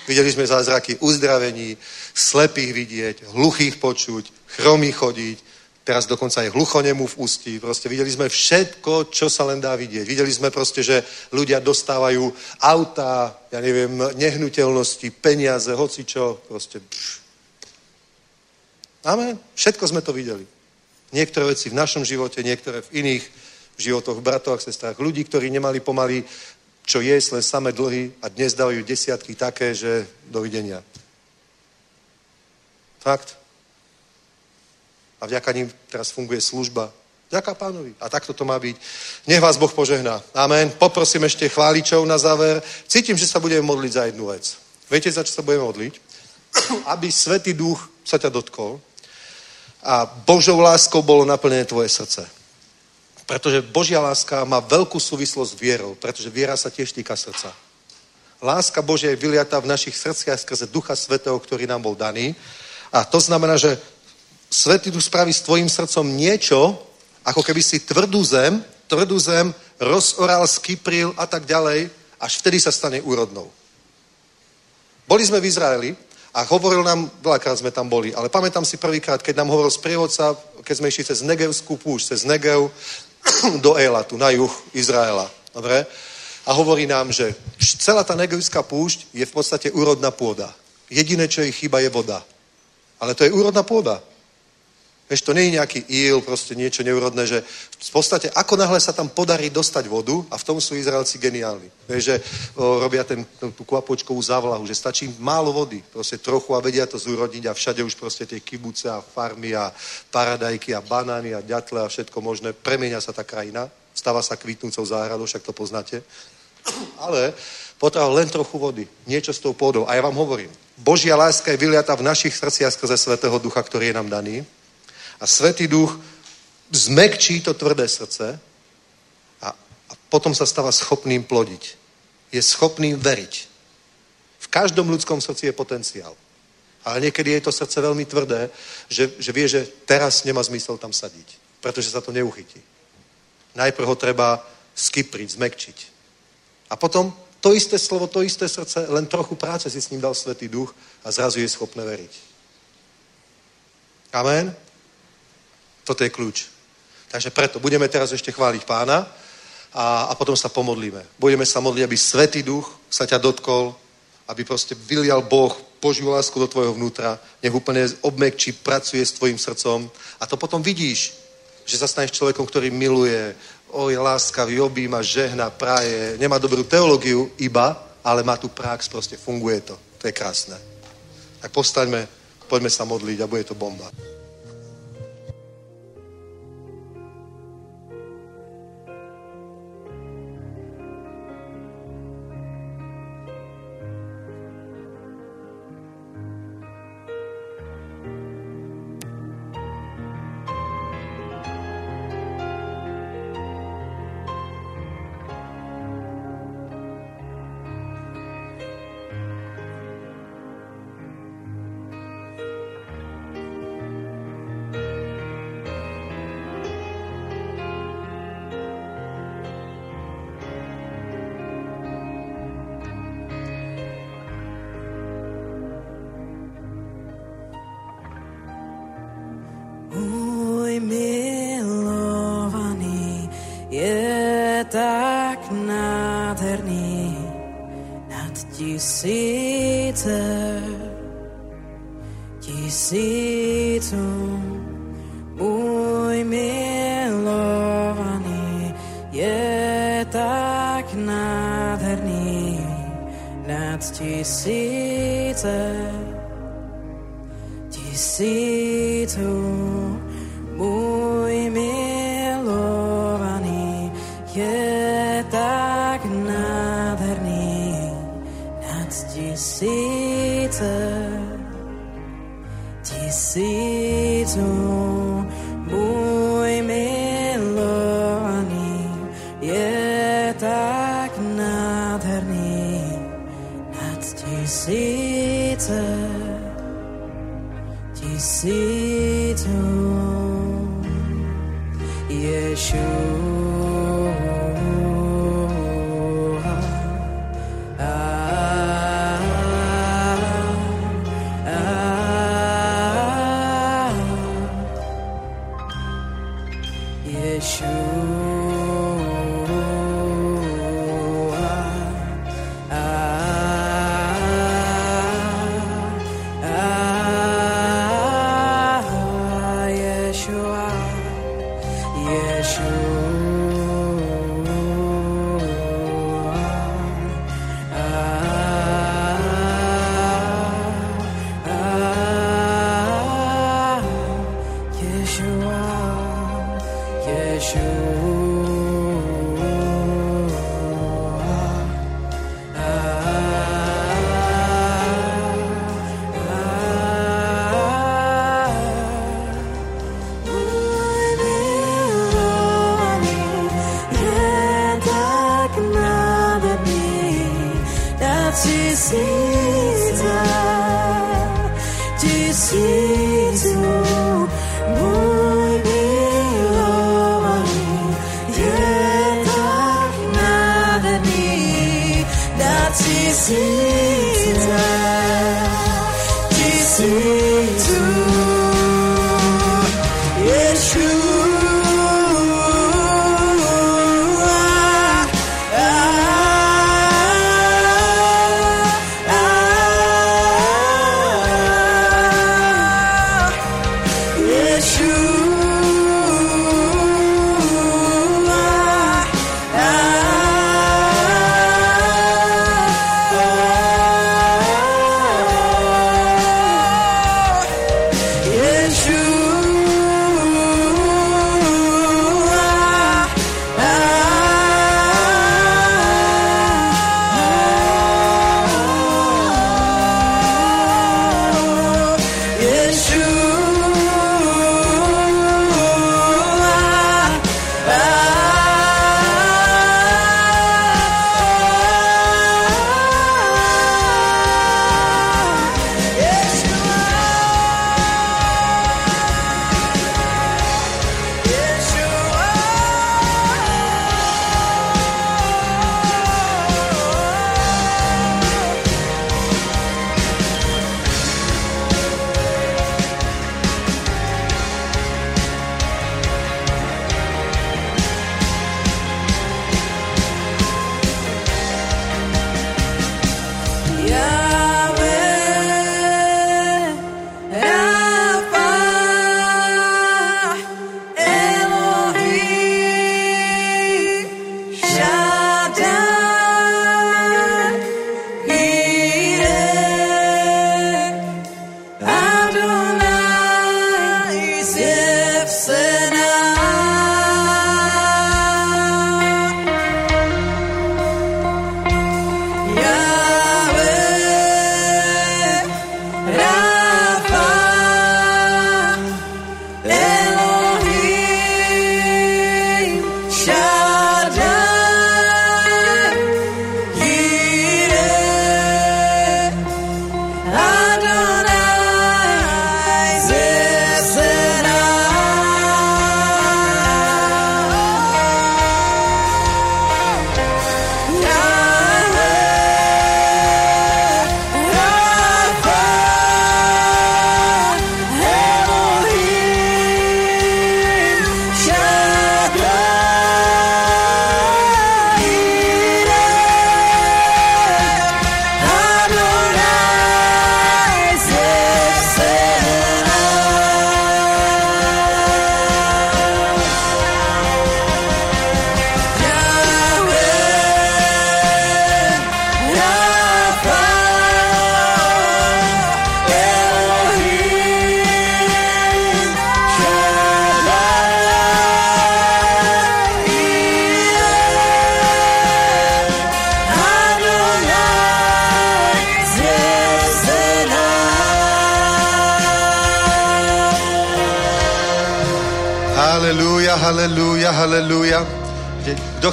Videli sme zázraky uzdravení, slepých vidieť, hluchých počuť, chromých chodiť, teraz dokonca aj hluchonemu v ústí. Proste videli sme všetko, čo sa len dá vidieť. Videli sme proste, že ľudia dostávajú auta, ja neviem, nehnuteľnosti, peniaze, hocičo, proste. Amen. Všetko sme to videli. Niektoré veci v našom živote, niektoré v iných životoch, bratov a sestrách. Ľudí, ktorí nemali pomaly čo je, len samé dlhy a dnes dávajú desiatky také, že dovidenia. Fakt. A vďaka ním teraz funguje služba. Vďaka pánovi. A takto to má byť. Nech vás Boh požehná. Amen. Poprosím ešte chváličov na záver. Cítim, že sa budeme modliť za jednu vec. Viete, za čo sa budeme modliť? Aby Svetý Duch sa ťa dotkol a Božou láskou bolo naplnené tvoje srdce. Pretože Božia láska má veľkú súvislosť s vierou, pretože viera sa tiež týka srdca. Láska Božia je vyliatá v našich srdciach skrze Ducha Svetého, ktorý nám bol daný. A to znamená, že Svetý Duch spraví s tvojim srdcom niečo, ako keby si tvrdú zem, tvrdú zem rozoral, skypril a tak ďalej, až vtedy sa stane úrodnou. Boli sme v Izraeli a hovoril nám, veľakrát sme tam boli, ale pamätám si prvýkrát, keď nám hovoril sprievodca, keď sme išli cez Negevskú púšť, cez Negev do Elatu, na juh Izraela. Dobre? A hovorí nám, že celá tá Negevská púšť je v podstate úrodná pôda. Jediné, čo jej chýba, je voda. Ale to je úrodná pôda. Vieš, to je nejaký íl, proste niečo neurodné, že v podstate ako náhle sa tam podarí dostať vodu a v tom sú Izraelci geniálni. Vieš, že o, robia ten, tú kvapočkovú závlahu, že stačí málo vody, proste trochu a vedia to zúrodiť a všade už proste tie kibuce a farmy a paradajky a banány a ďatle a všetko možné. Premenia sa tá krajina, stáva sa kvitnúcou záhradou, však to poznáte. Ale potreboval len trochu vody, niečo s tou pôdou. A ja vám hovorím, Božia láska je vyliata v našich srdciach skrze Svetého Ducha, ktorý je nám daný a Svetý duch zmekčí to tvrdé srdce a, a potom sa stáva schopným plodiť. Je schopným veriť. V každom ľudskom srdci je potenciál. Ale niekedy je to srdce veľmi tvrdé, že, že vie, že teraz nemá zmysel tam sadiť, pretože sa to neuchytí. Najprv ho treba skypriť, zmekčiť. A potom to isté slovo, to isté srdce, len trochu práce si s ním dal Svetý duch a zrazu je schopné veriť. Amen. Toto je kľúč. Takže preto budeme teraz ešte chváliť pána a, a potom sa pomodlíme. Budeme sa modliť, aby Svetý duch sa ťa dotkol, aby proste vylial Boh Božiu lásku do tvojho vnútra, nech úplne obmekčí, pracuje s tvojim srdcom a to potom vidíš, že sa staneš človekom, ktorý miluje, oj, láskavý, objíma, žehna, praje, nemá dobrú teológiu iba, ale má tu prax, proste funguje to. To je krásne. Tak postaňme, poďme sa modliť a bude to bomba.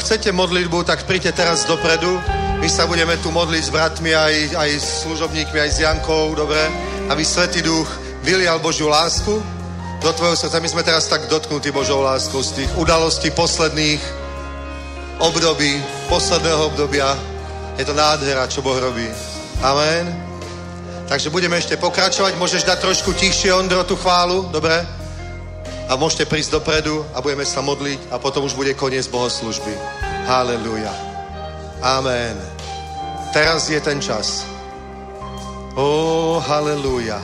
Chcete modlitbu, tak príďte teraz dopredu. My sa budeme tu modliť s bratmi, aj, aj s služobníkmi, aj s Jankou, dobre? Aby Svetý Duch vylial Božiu lásku do tvojho srdca. My sme teraz tak dotknutí Božou láskou z tých udalostí posledných období, posledného obdobia. Je to nádhera, čo Boh robí. Amen. Takže budeme ešte pokračovať. Môžeš dať trošku tichšie, Ondro, tú chválu, dobre? A môžete prísť dopredu a budeme sa modliť a potom už bude koniec bohoslužby. Halelúja. Amen. Teraz je ten čas. Ó, halelúja.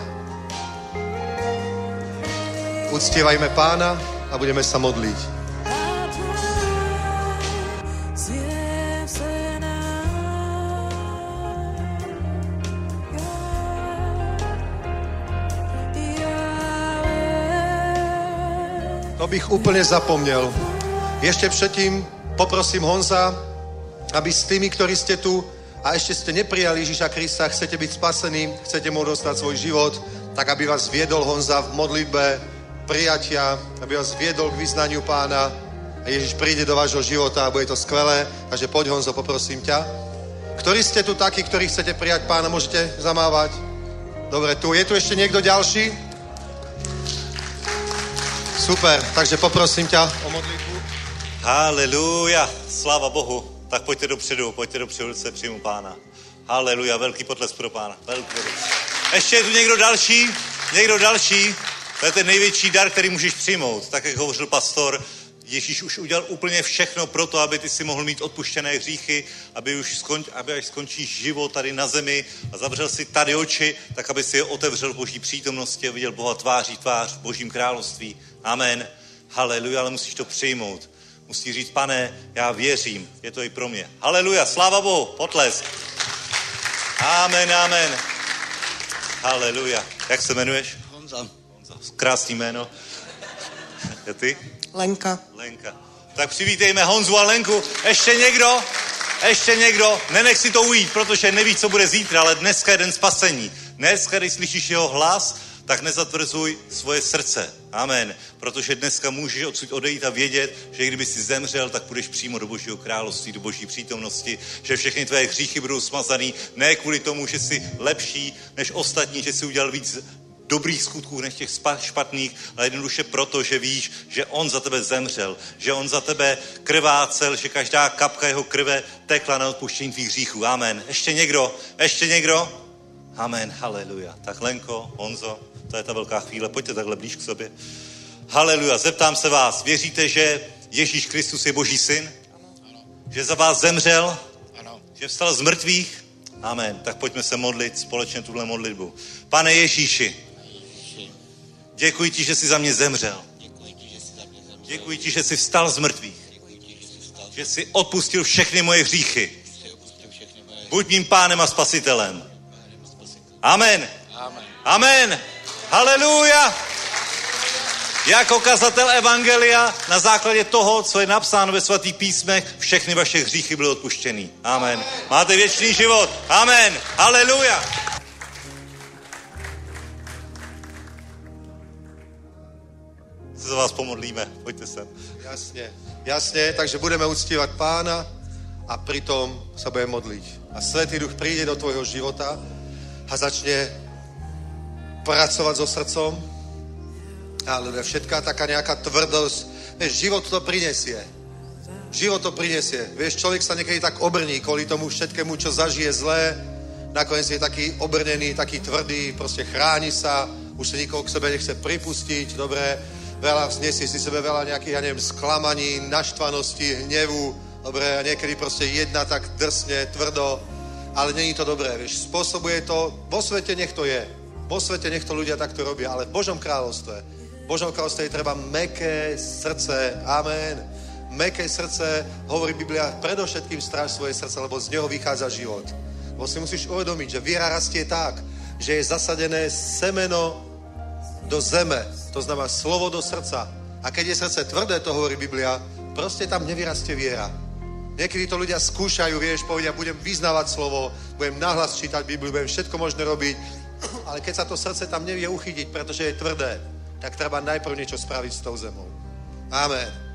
Uctievajme pána a budeme sa modliť. To bych úplne zapomněl. Ešte předtím poprosím Honza, aby s tými, ktorí ste tu a ešte ste neprijali Ježíša Krista, chcete byť spasení, chcete mu dostať svoj život, tak aby vás viedol Honza v modlitbe prijatia, aby vás viedol k vyznaniu pána a Ježiš príde do vášho života a bude to skvelé. Takže poď Honzo, poprosím ťa. Ktorí ste tu takí, ktorí chcete prijať pána, môžete zamávať? Dobre, tu je tu ešte niekto ďalší? Super, takže poprosím ťa o modlitbu. Haleluja, sláva Bohu. Tak pojďte dopředu, pojďte dopředu, se přijmu pána. Haleluja, velký potles pro pána. Velký potles. Ještě je tu někdo další? Někdo další? To je ten největší dar, který můžeš přijmout. Tak, jak hovořil pastor, Ježíš už udělal úplně všechno pro to, aby ty si mohl mít odpuštěné hříchy, aby už skon, aby až skončíš život tady na zemi a zavřel si tady oči, tak aby si je otevřel boží přítomnosti a viděl Boha tváří tvář v božím království. Amen. Haleluja, ale musíš to přijmout. Musíš říct, pane, já věřím, je to i pro mě. Haleluja, sláva Bohu, potlesk. Amen, amen. Haleluja. Jak se jmenuješ? Honza. Honza. Krásný jméno. A ty? Lenka. Lenka. Tak přivítejme Honzu a Lenku. Ještě někdo? Ještě někdo? Nenech si to ujít, protože nevíš, co bude zítra, ale dneska je den spasení. Dneska, když slyšíš jeho hlas, tak nezatvrzuj svoje srdce. Amen. Protože dneska můžeš odsud odejít a vědět, že kdyby si zemřel, tak půjdeš přímo do Božího království, do Boží přítomnosti, že všechny tvé hříchy budou smazaný, ne kvůli tomu, že jsi lepší než ostatní, že jsi udělal víc dobrých skutků než těch špatných, ale jednoduše proto, že víš, že on za tebe zemřel, že on za tebe krvácel, že každá kapka jeho krve tekla na odpuštění tvých hříchů. Amen. Ještě někdo? Ještě někdo? Amen. Haleluja. Tak Lenko, Honzo, to je ta velká chvíle. Pojďte takhle blíž k sobě. Haleluja. Zeptám se vás, věříte, že Ježíš Kristus je Boží syn? Že za vás zemřel? Ano. Že vstal z mrtvých? Amen. Tak pojďme se modlit společně tuhle modlitbu. Pane Ježíši, děkuji ti, že jsi za mě zemřel. Děkuji ti, že jsi vstal z mrtvých. Že jsi odpustil všechny moje hříchy. Buď mým pánem a spasitelem. Amen. Amen. Haleluja. Jako kazatel Evangelia na základě toho, co je napsáno ve svatých písmech, všechny vaše hříchy byly odpuštěny. Amen. Máte věčný život. Amen. Haleluja. Se za vás pomodlíme. Pojďte sem. Jasne, jasne, takže budeme uctívať pána a pritom sa budeme modliť. A Svetý Duch príde do tvojho života a začne pracovať so srdcom. Ale všetká taká nejaká tvrdosť, vieš, život to prinesie. Život to prinesie. Vieš, človek sa niekedy tak obrní kvôli tomu všetkému, čo zažije zlé. Nakoniec je taký obrnený, taký tvrdý, proste chráni sa, už sa nikoho k sebe nechce pripustiť, dobre, veľa vznesie si sebe veľa nejakých, ja neviem, sklamaní, naštvanosti, hnevu, dobre, a niekedy proste jedna tak drsne, tvrdo, ale není to dobré, vieš, spôsobuje to, vo svete nech to je, vo svete nech to ľudia takto robia, ale v Božom kráľovstve, v Božom kráľovstve je treba meké srdce, amen, meké srdce, hovorí Biblia, predovšetkým stráž svoje srdce, lebo z neho vychádza život. Lebo si musíš uvedomiť, že viera rastie tak, že je zasadené semeno do zeme, to znamená slovo do srdca. A keď je srdce tvrdé, to hovorí Biblia, proste tam nevyrastie viera. Niekedy to ľudia skúšajú, vieš, povedia, budem vyznávať slovo, budem nahlas čítať Bibliu, budem všetko možné robiť, ale keď sa to srdce tam nevie uchytiť, pretože je tvrdé, tak treba najprv niečo spraviť s tou zemou. Amen.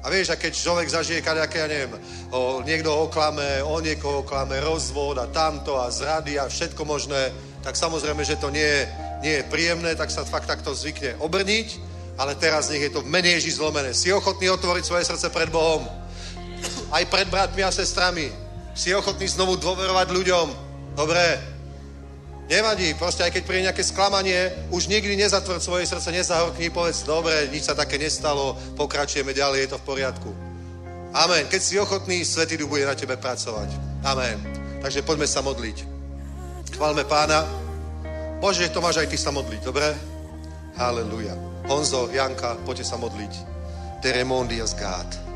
A vieš, a keď človek zažije kaďaké, ja neviem, o, niekto oklame, on niekoho oklame, rozvod a tamto a zrady a všetko možné, tak samozrejme, že to nie je, nie je príjemné, tak sa fakt takto zvykne obrniť, ale teraz nech je to v mene zlomené. Si ochotný otvoriť svoje srdce pred Bohom, aj pred bratmi a sestrami. Si ochotný znovu dôverovať ľuďom. Dobre, Nevadí, proste aj keď príde nejaké sklamanie, už nikdy nezatvor svoje srdce, nezahorkni, povedz, dobre, nič sa také nestalo, pokračujeme ďalej, je to v poriadku. Amen. Keď si ochotný, Svetý Duch bude na tebe pracovať. Amen. Takže poďme sa modliť. Chválme pána. Bože, to máš aj ty sa modliť, dobre? Halleluja. Honzo, Janka, poďte sa modliť. Teremondias God.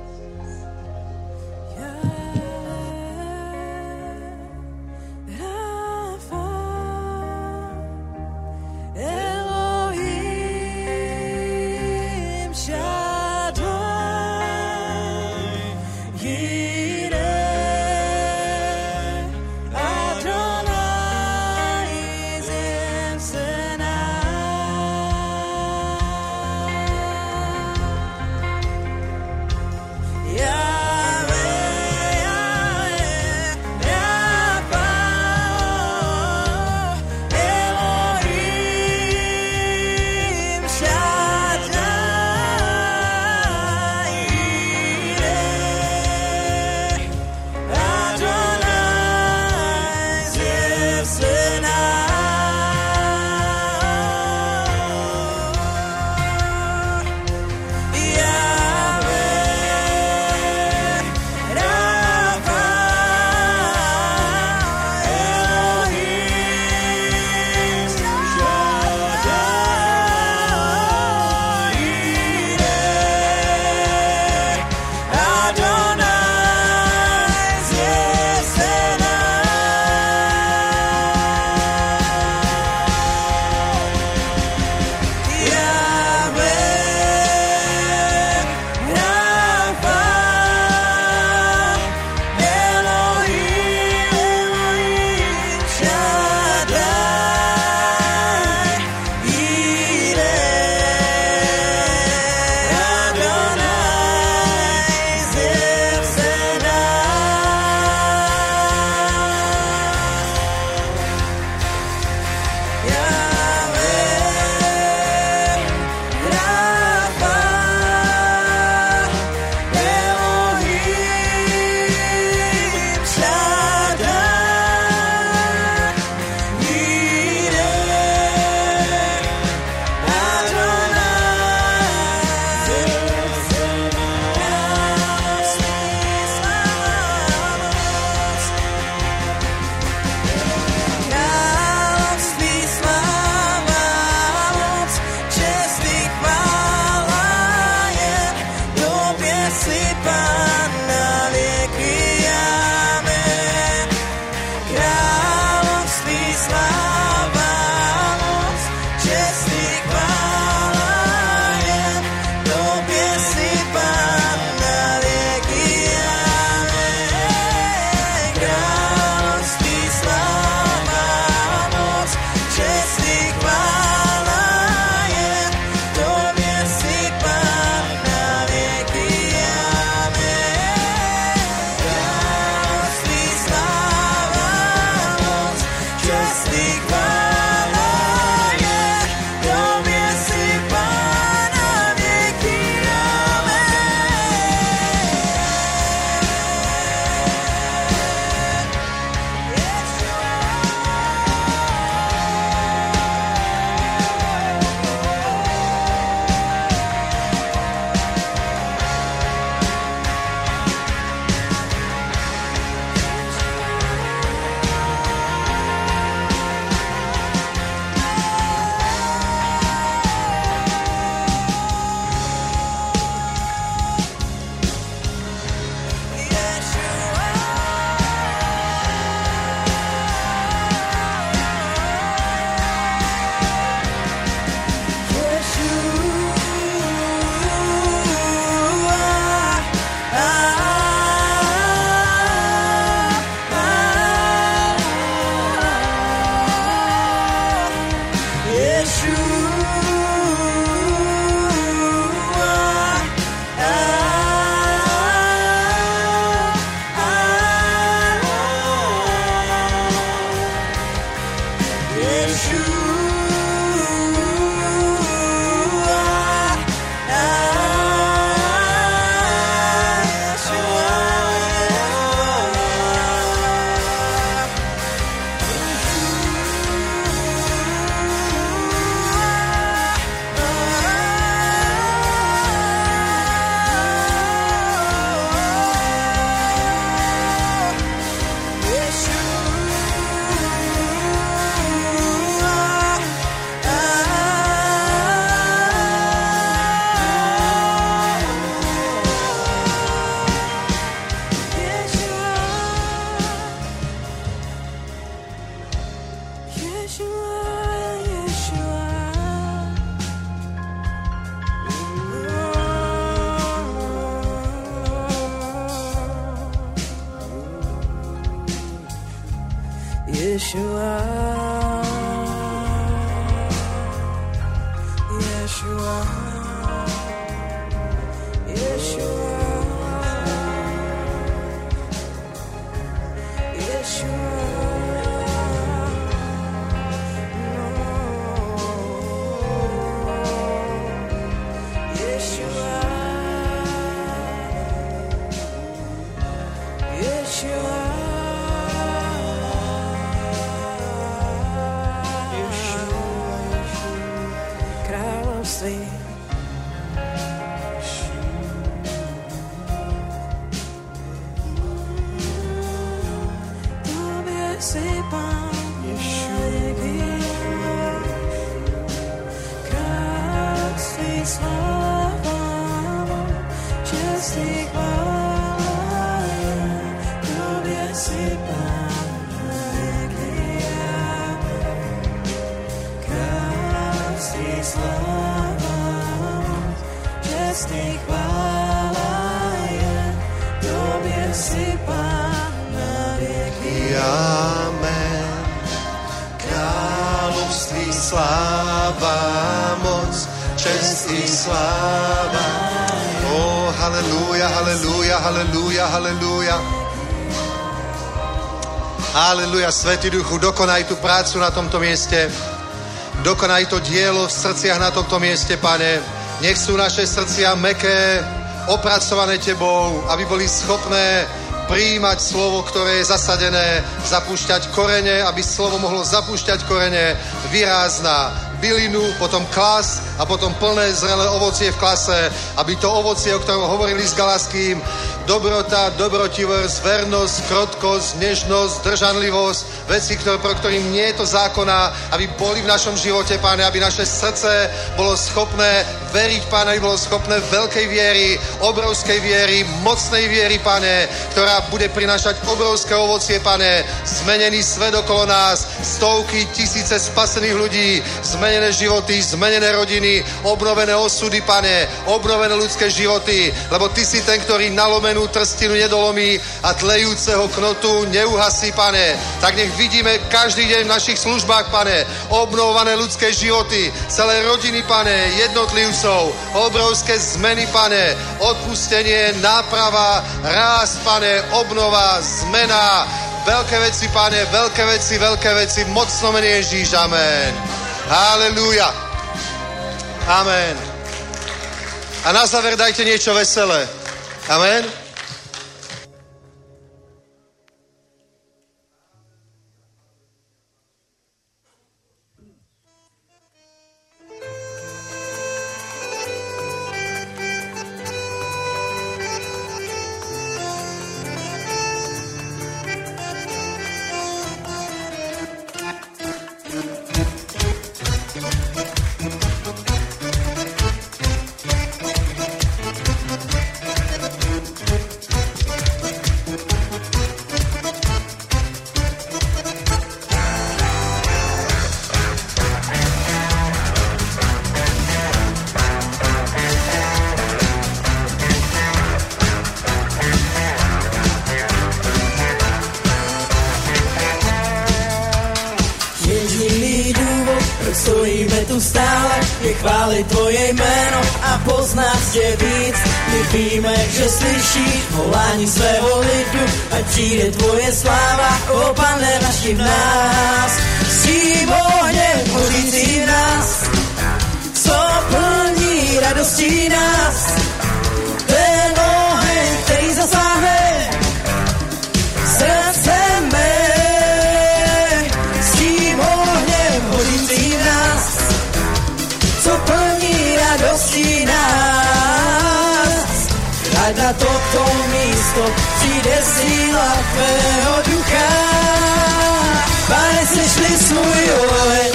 Svetý Duchu, dokonaj tú prácu na tomto mieste. Dokonaj to dielo v srdciach na tomto mieste, pane. Nech sú naše srdcia meké, opracované Tebou, aby boli schopné prijímať slovo, ktoré je zasadené, zapúšťať korene, aby slovo mohlo zapúšťať korene, vyrázna bylinu, potom klas a potom plné zrelé ovocie v klase, aby to ovocie, o ktorom hovorili s Galaským, dobrota, dobrotivosť, vernosť, krotkosť, nežnosť, držanlivosť, veci, ktoré, pro ktorým nie je to zákona, aby boli v našom živote, páne, aby naše srdce bolo schopné veriť, páne, aby bolo schopné veľkej viery, obrovskej viery, mocnej viery, pane, ktorá bude prinášať obrovské ovocie, pane, zmenený svet okolo nás, stovky, tisíce spasených ľudí, zmenené životy, zmenené rodiny, obnovené osudy, pane, obnovené ľudské životy, lebo ty si ten, ktorý nalomenú trstinu nedolomí a tlejúceho knotu neuhasí, pane. Tak nech vidíme každý deň v našich službách, pane, obnovované ľudské životy, celé rodiny, pane, jednotlivcov, obrovské zmeny, pane, odpustenie, náprava, ráz, pane, obnova, zmena, veľké veci, pane, veľké veci, veľké veci, mocno menej Ježíš, amen. Halelúja. Amen. A na záver dajte niečo veselé. Amen. Volání svého lidu, ať přijde Tvoje sláva, o Pane, naši v nás. Místo přijde síla tvého ducha. Pane, sešli svůj oheň,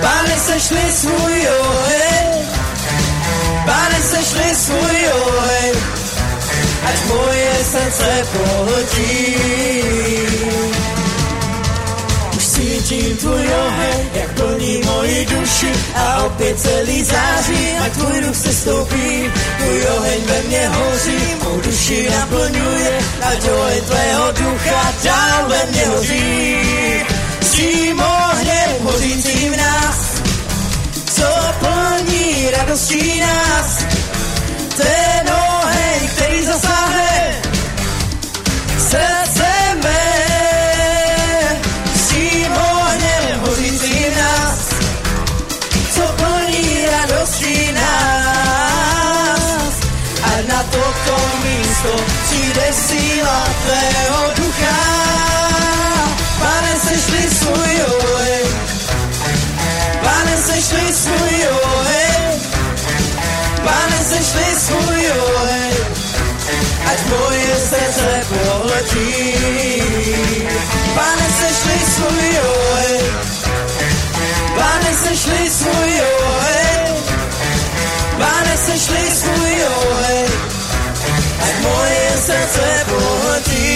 Pane, sešli svůj oheň, Pane, sešli svůj oheň, ať moje srdce pohltí. Cítím tvůj oheň, jak plní moji duši a opět celý září, a tvůj duch se stoupí, tvůj oheň ve mně hoří, mou duši naplňuje, ať oheň tvého ducha dál ve mně hoří. S tím ohněm hořícím v nás, co plní radostí nás, ten oheň, který zasáhne srdce přijde síla tvého ducha. Pane, sešli svůj oheň, Pane, sešli svůj oheň, Pane, sešli svůj oheň, ať moje srdce poletí. Pane, sešli svůj oheň, Pane, sešli svůj oheň, Pane, sešli svůj oheň, ať moje srdce poletí.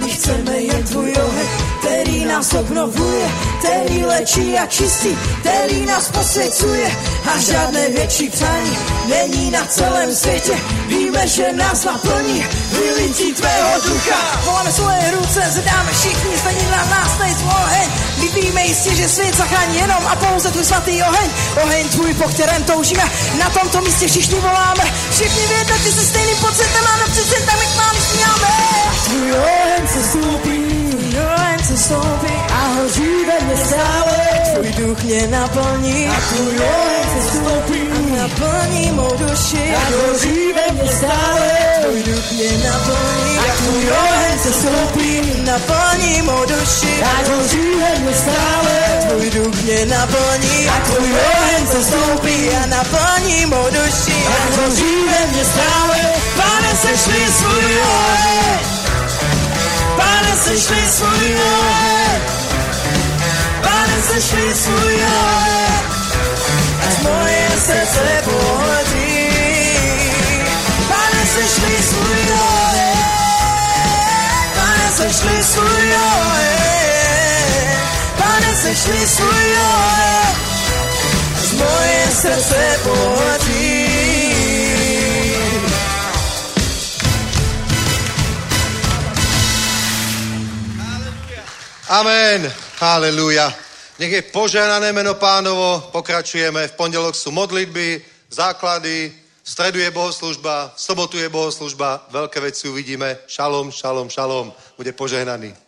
My chceme jen tvůj oheň, který nás obnovuje, který léčí a čistí, který nás posvěcuje a žádné větší přání není na celém světě. Víme, že nás naplní vylití tvého ducha. Voláme svoje ruce, zdáme všichni, stejně na nás nejsou oheň. Víme jistě, že svět zachrání jenom a pouze tvůj svatý oheň. Oheň tvůj, po kterém toužíme, na tomto místě všichni voláme. Všichni v jednotě se stejným pocitem máme přece tam, jak máme sníháme. Tvůj oheň se stoupí, tvůj oheň se stoupí a hoří ve mně stále. Tvůj duch mě naplní a tvůj oheň se stoupí a naplní mou duši a hoří ve mně stále. Tvůj duch mě naplní a tvůj oheň se stoupí naplní mou duši a hoří ve mně stále. Tvůj duch mě naplní a tvůj oheň se stoupí a naplní mou duši a hoří ve mně stále. Pane, sešli svůj oheň, Pane, sešli svůj oheň, Pane, sešli svůj oheň, ať moje srdce pohodí. Pane, sešli svůj oheň, Pane, sešli svůj oheň, Pane, sešli svůj oheň, ať moje srdce pohodí. Amen. Halelúja. Nech je požehnané meno pánovo. Pokračujeme. V pondelok sú modlitby, základy, v stredu je bohoslužba, v sobotu je bohoslužba. Veľké veci uvidíme. Šalom, šalom, šalom. Bude požehnaný.